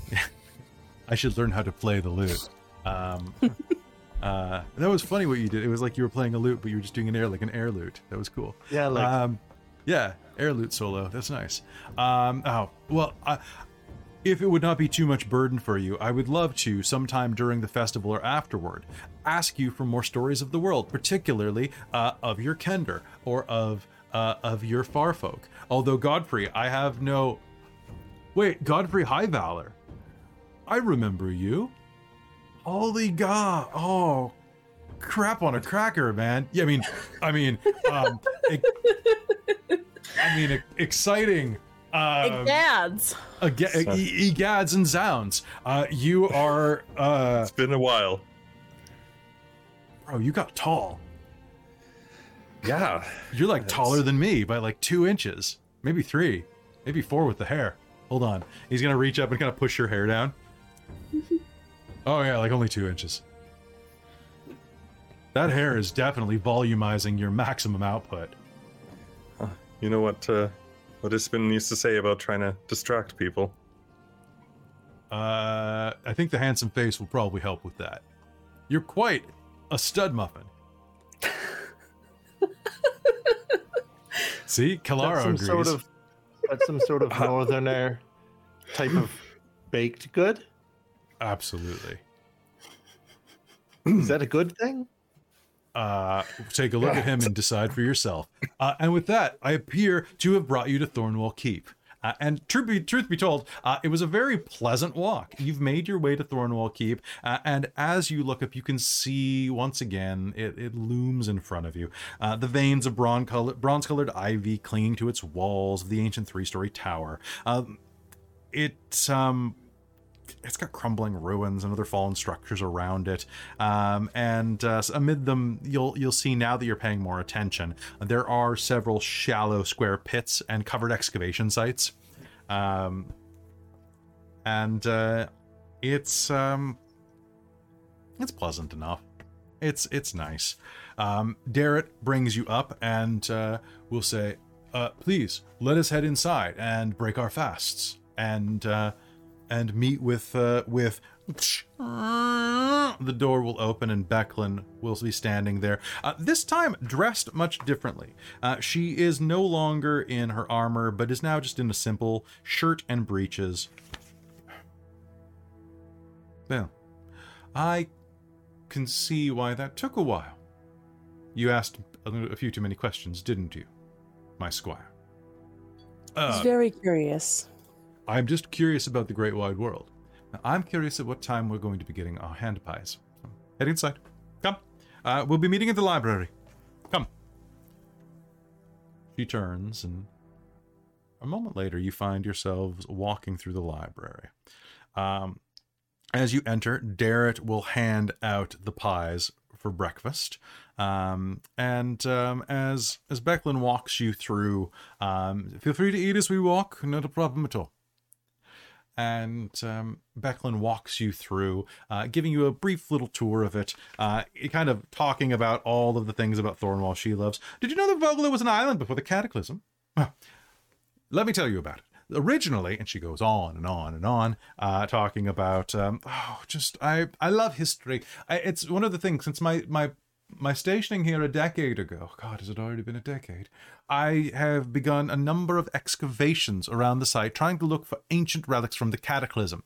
I should learn how to play the lute. Um, uh, that was funny what you did. It was like you were playing a lute, but you were just doing an air, like an air lute. That was cool. Yeah, like um, yeah, air lute solo. That's nice. Um, oh, well, I, if it would not be too much burden for you, I would love to, sometime during the festival or afterward, ask you for more stories of the world, particularly uh, of your Kender or of uh, of your Farfolk. Although Godfrey, I have no. Wait, Godfrey High Valor. I remember you. Holy God! Oh, crap on a cracker, man. Yeah, I mean, I mean, um, I mean, exciting. Um, Egads. Aga- e- egads and zounds. Uh, you are, uh, It's been a while. bro. You got tall. Yeah. You're like Yes. taller than me by like two inches, maybe three, maybe four with the hair. Hold on. He's gonna reach up and kind of push your hair down. oh yeah, like only two inches. That hair is definitely volumizing your maximum output. You know what? Uh, what Ispin used to say about trying to distract people. Uh, I think the handsome face will probably help with that. You're quite a stud muffin. See, that's Kalara some agrees. sort of but some sort of northerner type of baked good. Absolutely. Is that a good thing? Uh, take a look at him and decide for yourself. Uh, and with that, I appear to have brought you to Thornwall Keep. Uh, and truth be, truth be told, uh, it was a very pleasant walk. You've made your way to Thornwall Keep, uh, and as you look up, you can see once again it, it looms in front of you. Uh, the veins of bronze colored, bronze colored ivy clinging to its walls of the ancient three story tower. Um, it um, it's got crumbling ruins and other fallen structures around it. Um, and uh, amid them, you'll you'll see now that you're paying more attention, there are several shallow square pits and covered excavation sites. Um, and uh, it's um, it's pleasant enough. It's it's nice. Um, Darrett brings you up and uh, will say, uh, "Please let us head inside and break our fasts." And uh, and meet with uh, with the door will open and Becklin will be standing there. Uh, this time dressed much differently. Uh, she is no longer in her armor, but is now just in a simple shirt and breeches. Well, I can see why that took a while. You asked a, few too many questions, didn't you, my squire? Uh, very curious. I'm just curious about the great wide world. Now, I'm curious at what time we're going to be getting our hand pies. So, head inside. Come. Uh, we'll be meeting at the library. Come. She turns, and a moment later, you find yourselves walking through the library. Um, as you enter, Darrett will hand out the pies for breakfast. Um, and um, as as Becklin walks you through, um, feel free to eat as we walk, not a problem at all. And um, Becklin walks you through, uh, giving you a brief little tour of it, uh, kind of talking about all of the things about Thornwall she loves. Did you know that Vogler was an island before the Cataclysm? Well, let me tell you about it originally and she goes on and on and on uh talking about um oh just i i love history I, it's one of the things since my my my stationing here a decade ago. God has it already been a decade? I have begun a number of excavations around the site trying to look for ancient relics from the cataclysm.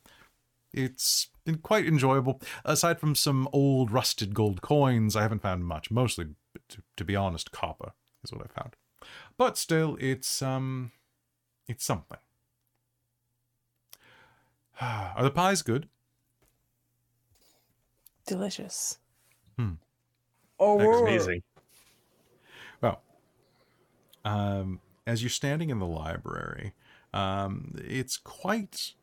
It's been quite enjoyable. Aside from some old rusted gold coins i haven't found much. Mostly to, to be honest copper is what i found. But still it's um it's something. Are the pies good? Delicious. Oh, Amazing. Well, um, as you're standing in the library, um, it's quite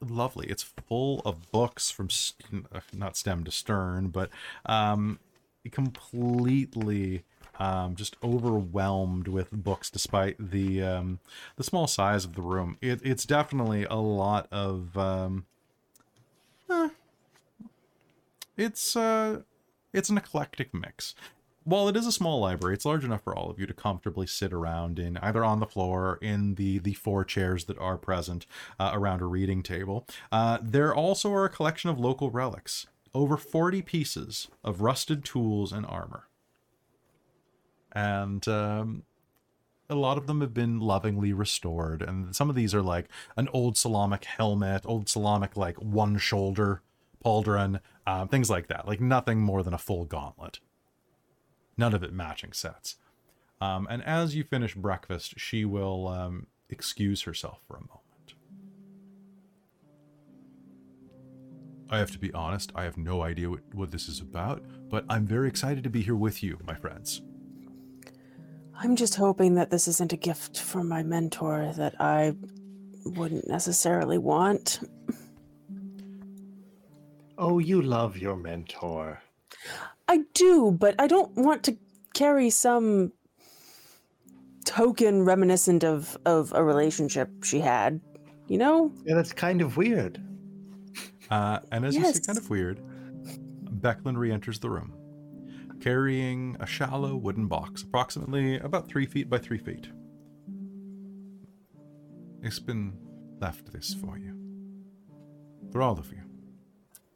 lovely. It's full of books from st- not stem to stern, but um, completely um, just overwhelmed with books, despite the um, the small size of the room. It, it's definitely a lot of. Um, eh, it's uh, it's an eclectic mix. While it is a small library, it's large enough for all of you to comfortably sit around in either on the floor in the the four chairs that are present uh, around a reading table. Uh, there also are a collection of local relics, over 40 pieces of rusted tools and armor. And um, a lot of them have been lovingly restored, and some of these are like an old Solamnic helmet, old Solamnic like one shoulder pauldron, um, things like that. Like nothing more than a full gauntlet. None of it matching sets. Um, and as you finish breakfast, she will um, excuse herself for a moment. I have to be honest, I have no idea what, what this is about, but I'm very excited to be here with you, my friends. I'm just hoping that this isn't a gift from my mentor that I wouldn't necessarily want. Oh, you love your mentor. I do, but I don't want to carry some token reminiscent of of a relationship she had. You know? Yeah, that's kind of weird. Uh, and as you say, kind of weird, Becklin re enters the room, carrying a shallow wooden box, approximately about three feet by three feet. It's been left this for you. For all of you.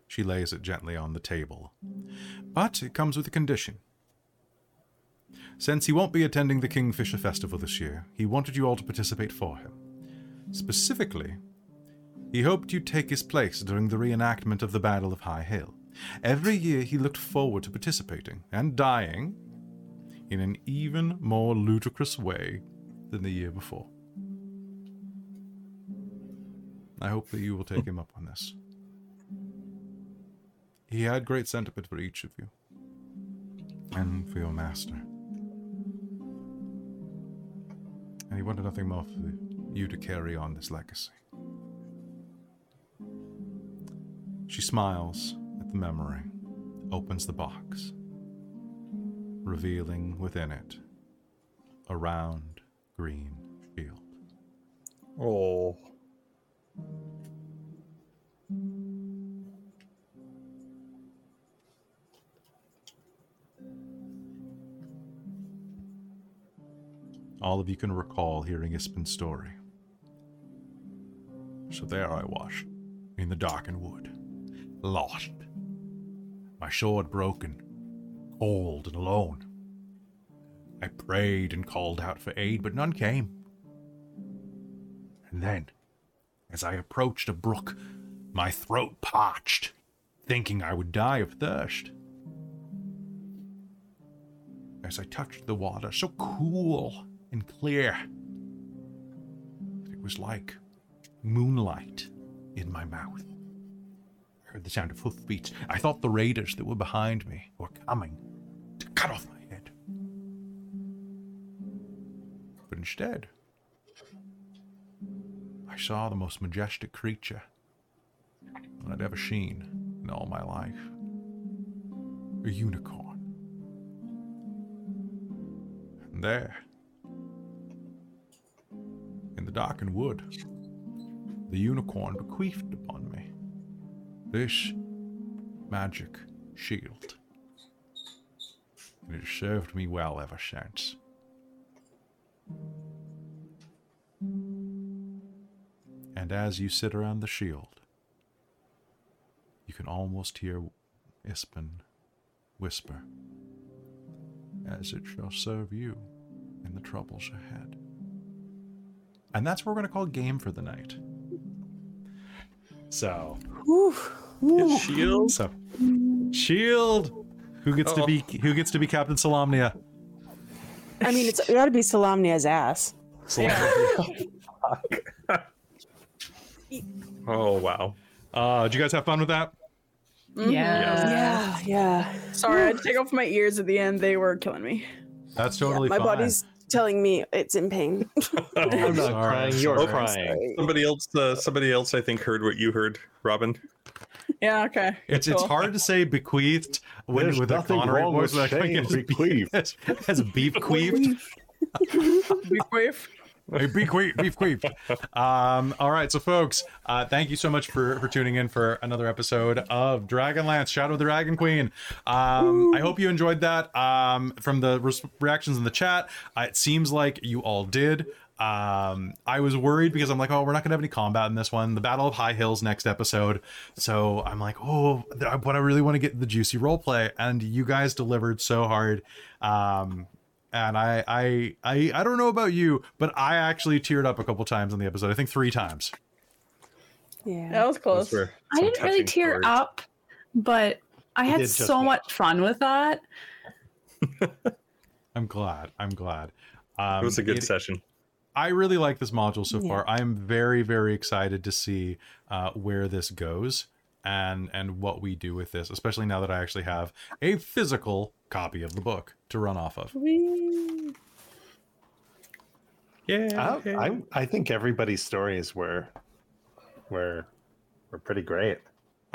She lays it gently on the table. But it comes with a condition. Since he won't be attending the Kingfisher Festival this year, he wanted you all to participate for him. Specifically, he hoped you'd take his place during the reenactment of the Battle of High Hill. Every year he looked forward to participating and dying in an even more ludicrous way than the year before. I hope that you will take him up on this. He had great sentiment for each of you, and for your master. And he wanted nothing more for you to carry on this legacy. She smiles at the memory, opens the box, revealing within it a round green shield. Oh. All of you can recall hearing Ispin's story. So there I was, in the darkened wood, lost. My sword broken, cold and alone. I prayed and called out for aid, but none came. And then, as I approached a brook, my throat parched, thinking I would die of thirst. As I touched the water, so cool and clear, it was like moonlight in my mouth. I heard the sound of hoofbeats. I thought the raiders that were behind me were coming to cut off my head. But instead, I saw the most majestic creature I'd ever seen in all my life a unicorn. And there, in the darkened wood, the unicorn bequeathed upon me this magic shield. And it has served me well ever since. And as you sit around the shield, you can almost hear Ispin whisper, As it shall serve you in the troubles ahead. And that's what we're going to call game for the night. So, Whew. His shield. so shield. Who gets to be who gets to be Captain Solamnia? I mean, it's, it ought to be Solamnia's ass. Oh wow. Uh, did you guys have fun with that? Mhm. Yeah, yeah. Sorry, I had to take off my ears at the end. They were killing me. That's totally My fine. body's telling me it's in pain. I'm not crying. You're sorry. crying. Somebody else. Uh, somebody else. I think heard what you heard, Robin. Yeah, okay. It's cool. it's hard to say bequeathed when, There's with a nothing Connery wrong voice. with like, saying as, bequeathed. as, as beef queefed. Be beef queef, beef queef. Um, all right, so folks, uh, thank you so much for for tuning in for another episode of Dragonlance Shadow of the Dragon Queen. Um, I hope you enjoyed that. Um, from the res- reactions in the chat, uh, it seems like you all did. Um, I was worried because I'm like, oh, we're not gonna have any combat in this one. The Battle of High Hills next episode, so I'm like, oh, but I really want to get the juicy role play, and you guys delivered so hard. Um, and I, I, I, I don't know about you, but I actually teared up a couple times in the episode. I think three times. Yeah. That was close. Those I didn't really tear stories. up, but I You had so once. much fun with that. I'm glad. I'm glad. Um, It was a good it- session. I really like this module so Yeah. far. I'm very, very excited to see uh, where this goes and and what we do with this, especially now that I actually have a physical copy of the book to run off of. Yeah. I, I I think everybody's stories were were were pretty great.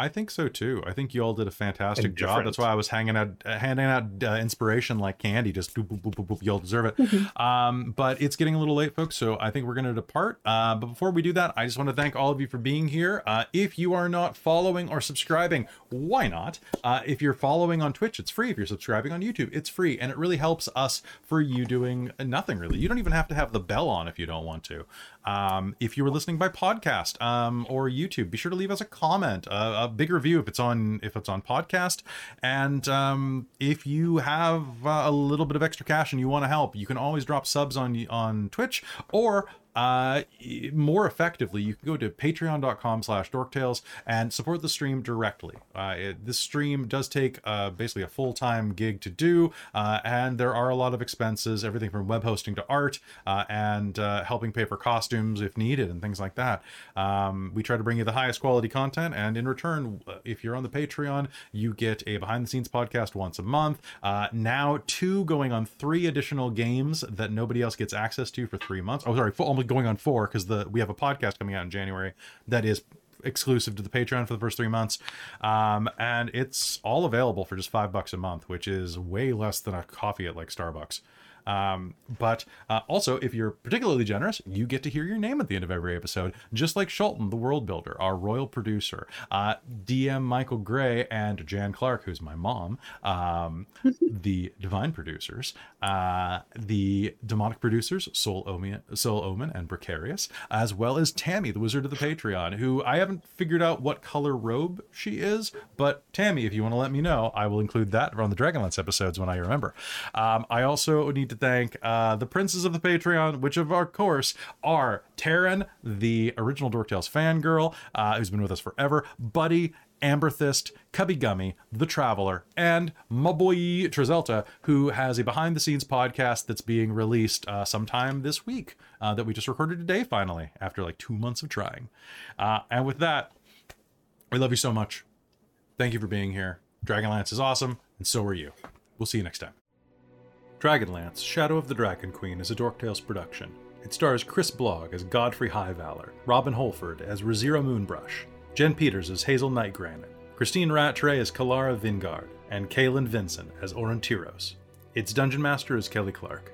I think so too. I think you all did a fantastic job. That's why I was hanging out, uh, handing out uh, inspiration like candy. Just boop, boop, boop, boop, boop. You all deserve it. um, but it's getting a little late, folks. So I think we're going to depart. Uh, but before we do that, I just want to thank all of you for being here. Uh, if you are not following or subscribing, why not? Uh, if you're following on Twitch, it's free. If you're subscribing on YouTube, it's free, and it really helps us for you doing nothing really. You don't even have to have the bell on if you don't want to. Um, if you were listening by podcast um, or YouTube, be sure to leave us a comment, a, big review if it's on if it's on podcast. And um, if you have uh, a little bit of extra cash and you want to help, you can always drop subs on on Twitch or uh, more effectively, you can go to patreon.com slash dorktales and support the stream directly. Uh, it, this stream does take uh, basically a full-time gig to do, uh, and there are a lot of expenses, everything from web hosting to art, uh, and uh, helping pay for costumes if needed and things like that. Um, we try to bring you the highest quality content, and in return, if you're on the Patreon, you get a behind-the-scenes podcast once a month. Now, two going on three additional games that nobody else gets access to for three months. Oh, sorry, four, going on four because the we have a podcast coming out in January that is exclusive to the Patreon for the first three months, um, and it's all available for just five bucks a month, which is way less than a coffee at like Starbucks. Um, but uh, also, if you're particularly generous, you get to hear your name at the end of every episode, just like Shulton, the world builder, our royal producer, uh, DM Michael Gray, and Jan Clark, who's my mom, um, the divine producers, uh, the demonic producers, Soul Omen, Soul Omen, and Precarious, as well as Tammy, the wizard of the Patreon, who I haven't figured out what color robe she is, but Tammy, if you want to let me know, I will include that on the Dragonlance episodes when I remember. Um, I also need to thank uh, the princes of the Patreon, which of our course are Taryn, the original Dorktales fangirl, uh, who's been with us forever, Buddy, Amberthist, Cubby Gummy, The Traveler, and my boy Trizelta, who has a behind the scenes podcast that's being released uh, sometime this week uh, that we just recorded today, finally, after like two months of trying. Uh, and with that, we love you so much. Thank you for being here. Dragonlance is awesome, and so are you. We'll see you next time. Dragonlance Shadow of the Dragon Queen is a Dorktales production. It stars Chris Blogg as Godfrey Highvalor, Robin Holford as Razira Moonbrush, Jen Peters as Hazel Nightgranite, Christine Rattray as Kalara Vingaard, and Kaylin Vinson as Orontiros. Its Dungeon Master is Kelly Clark.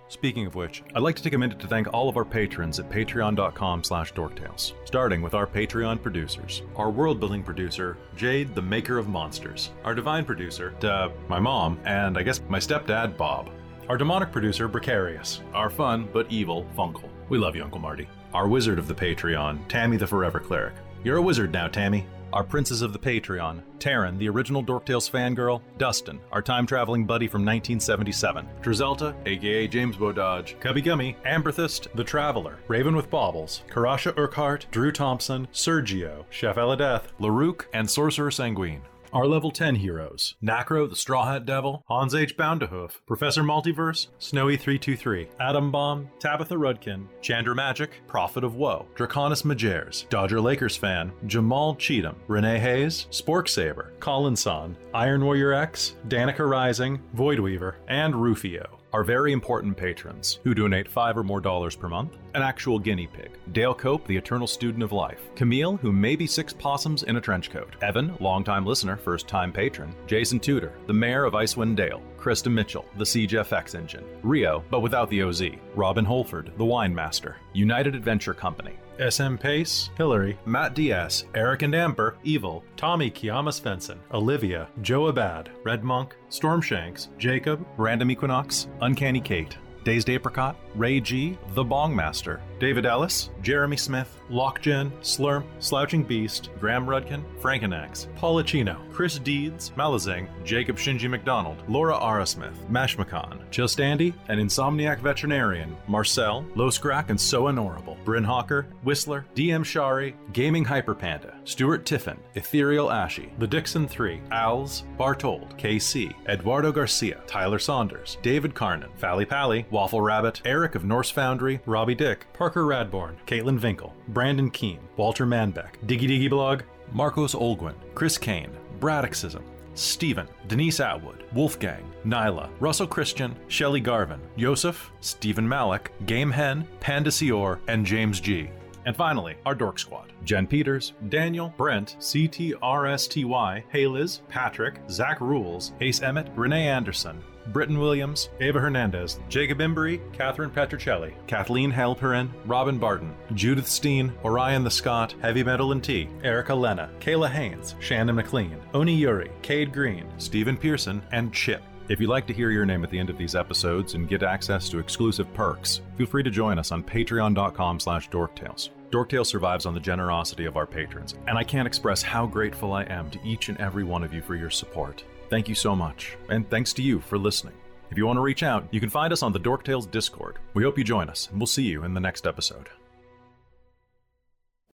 Speaking of which, I'd like to take a minute to thank all of our patrons at patreon.com slash dorktales, starting with our Patreon producers. Our world-building producer, Jade, the maker of monsters. Our divine producer, duh, my mom, and I guess my stepdad, Bob. Our demonic producer, Precarious. Our fun, but evil, Funkle. We love you, Uncle Marty. Our wizard of the Patreon, Tammy the Forever Cleric. You're a wizard now, Tammy. Our princes of the Patreon, Taryn, the original Dorktales fangirl, Dustin, our time traveling buddy from 1977, Drizelta, aka James Bododge, Cubby Gummy, Amberthist, the Traveler, Raven with Baubles, Karasha Urquhart, Drew Thompson, Sergio, Chef Eladeth, Larouk, and Sorcerer Sanguine. Our level 10 heroes Nacro, the Straw Hat Devil, Hans H. Boundahoof, Professor Multiverse, Snowy323, Atom Bomb, Tabitha Rudkin, Chandra Magic, Prophet of Woe, Draconis Majers, Dodger Lakers fan, Jamal Cheatham, Renee Hayes, Spork Saber, Colin Son, Iron Warrior X, Danica Rising, Voidweaver, and Rufio. Our very important patrons, who donate five or more dollars per month, an actual guinea pig, Dale Cope, the eternal student of life, Camille, who may be six possums in a trench coat, Evan, longtime listener, first time patron, Jason Tudor, the mayor of Icewind Dale, Krista Mitchell, the Siege FX engine, Rio, but without the OZ, Robin Holford, the wine master, United Adventure Company, SM Pace, Hillary, Matt Diaz, Eric and Amber, Evil, Tommy Kiama Svensson, Olivia, Joe Abad, Red Monk, Stormshanks, Jacob, Random Equinox, Uncanny Kate, Dazed Apricot, Ray G, The Bong Master, David Ellis, Jeremy Smith, Lockgen, Slurm, Slouching Beast, Graham Rudkin, Frankenax, Paulachino, Chris Deeds, Malazing, Jacob Shinji McDonald, Laura Arasmith, Mashmakan, Just Andy, an Insomniac Veterinarian, Marcel, Loscrack and So Honorable, Bryn Hawker, Whistler, DM Shari, Gaming Hyperpanda, Stuart Tiffin, Ethereal Ashy, The Dixon 3, Owls, Bartold, KC, Eduardo Garcia, Tyler Saunders, David Carnan, Fally Pally, Waffle Rabbit, Eric of Norse Foundry, Robbie Dick, Parker Radborn, Caitlin Vinkel, Brandon Keene, Walter Manbeck, Diggy Diggy Blog, Marcos Olguin, Chris Kane, Braddockism, Stephen, Denise Atwood, Wolfgang, Nyla, Russell Christian, Shelley Garvin, Yosef, Stephen Malik, Game Hen, Panda Sior, and James G. And finally, our Dork Squad Jen Peters, Daniel, Brent, CTRSTY, Hayliz, Patrick, Zach Rules, Ace Emmett, Renee Anderson, Britton Williams, Ava Hernandez, Jacob Embry, Catherine Petricelli, Kathleen Halperin, Robin Barton, Judith Steen, Orion the Scott, Heavy Metal and Tea, Erica Lena, Kayla Haynes, Shannon McLean, Oni Yuri, Cade Green, Stephen Pearson, and Chip. If you'd like to hear your name at the end of these episodes and get access to exclusive perks, feel free to join us on patreon.com slash dorktales. Dorktales survives on the generosity of our patrons, and I can't express how grateful I am to each and every one of you for your support. Thank you so much, and thanks to you for listening. If you want to reach out, you can find us on the Dorktales Discord. We hope you join us, and we'll see you in the next episode.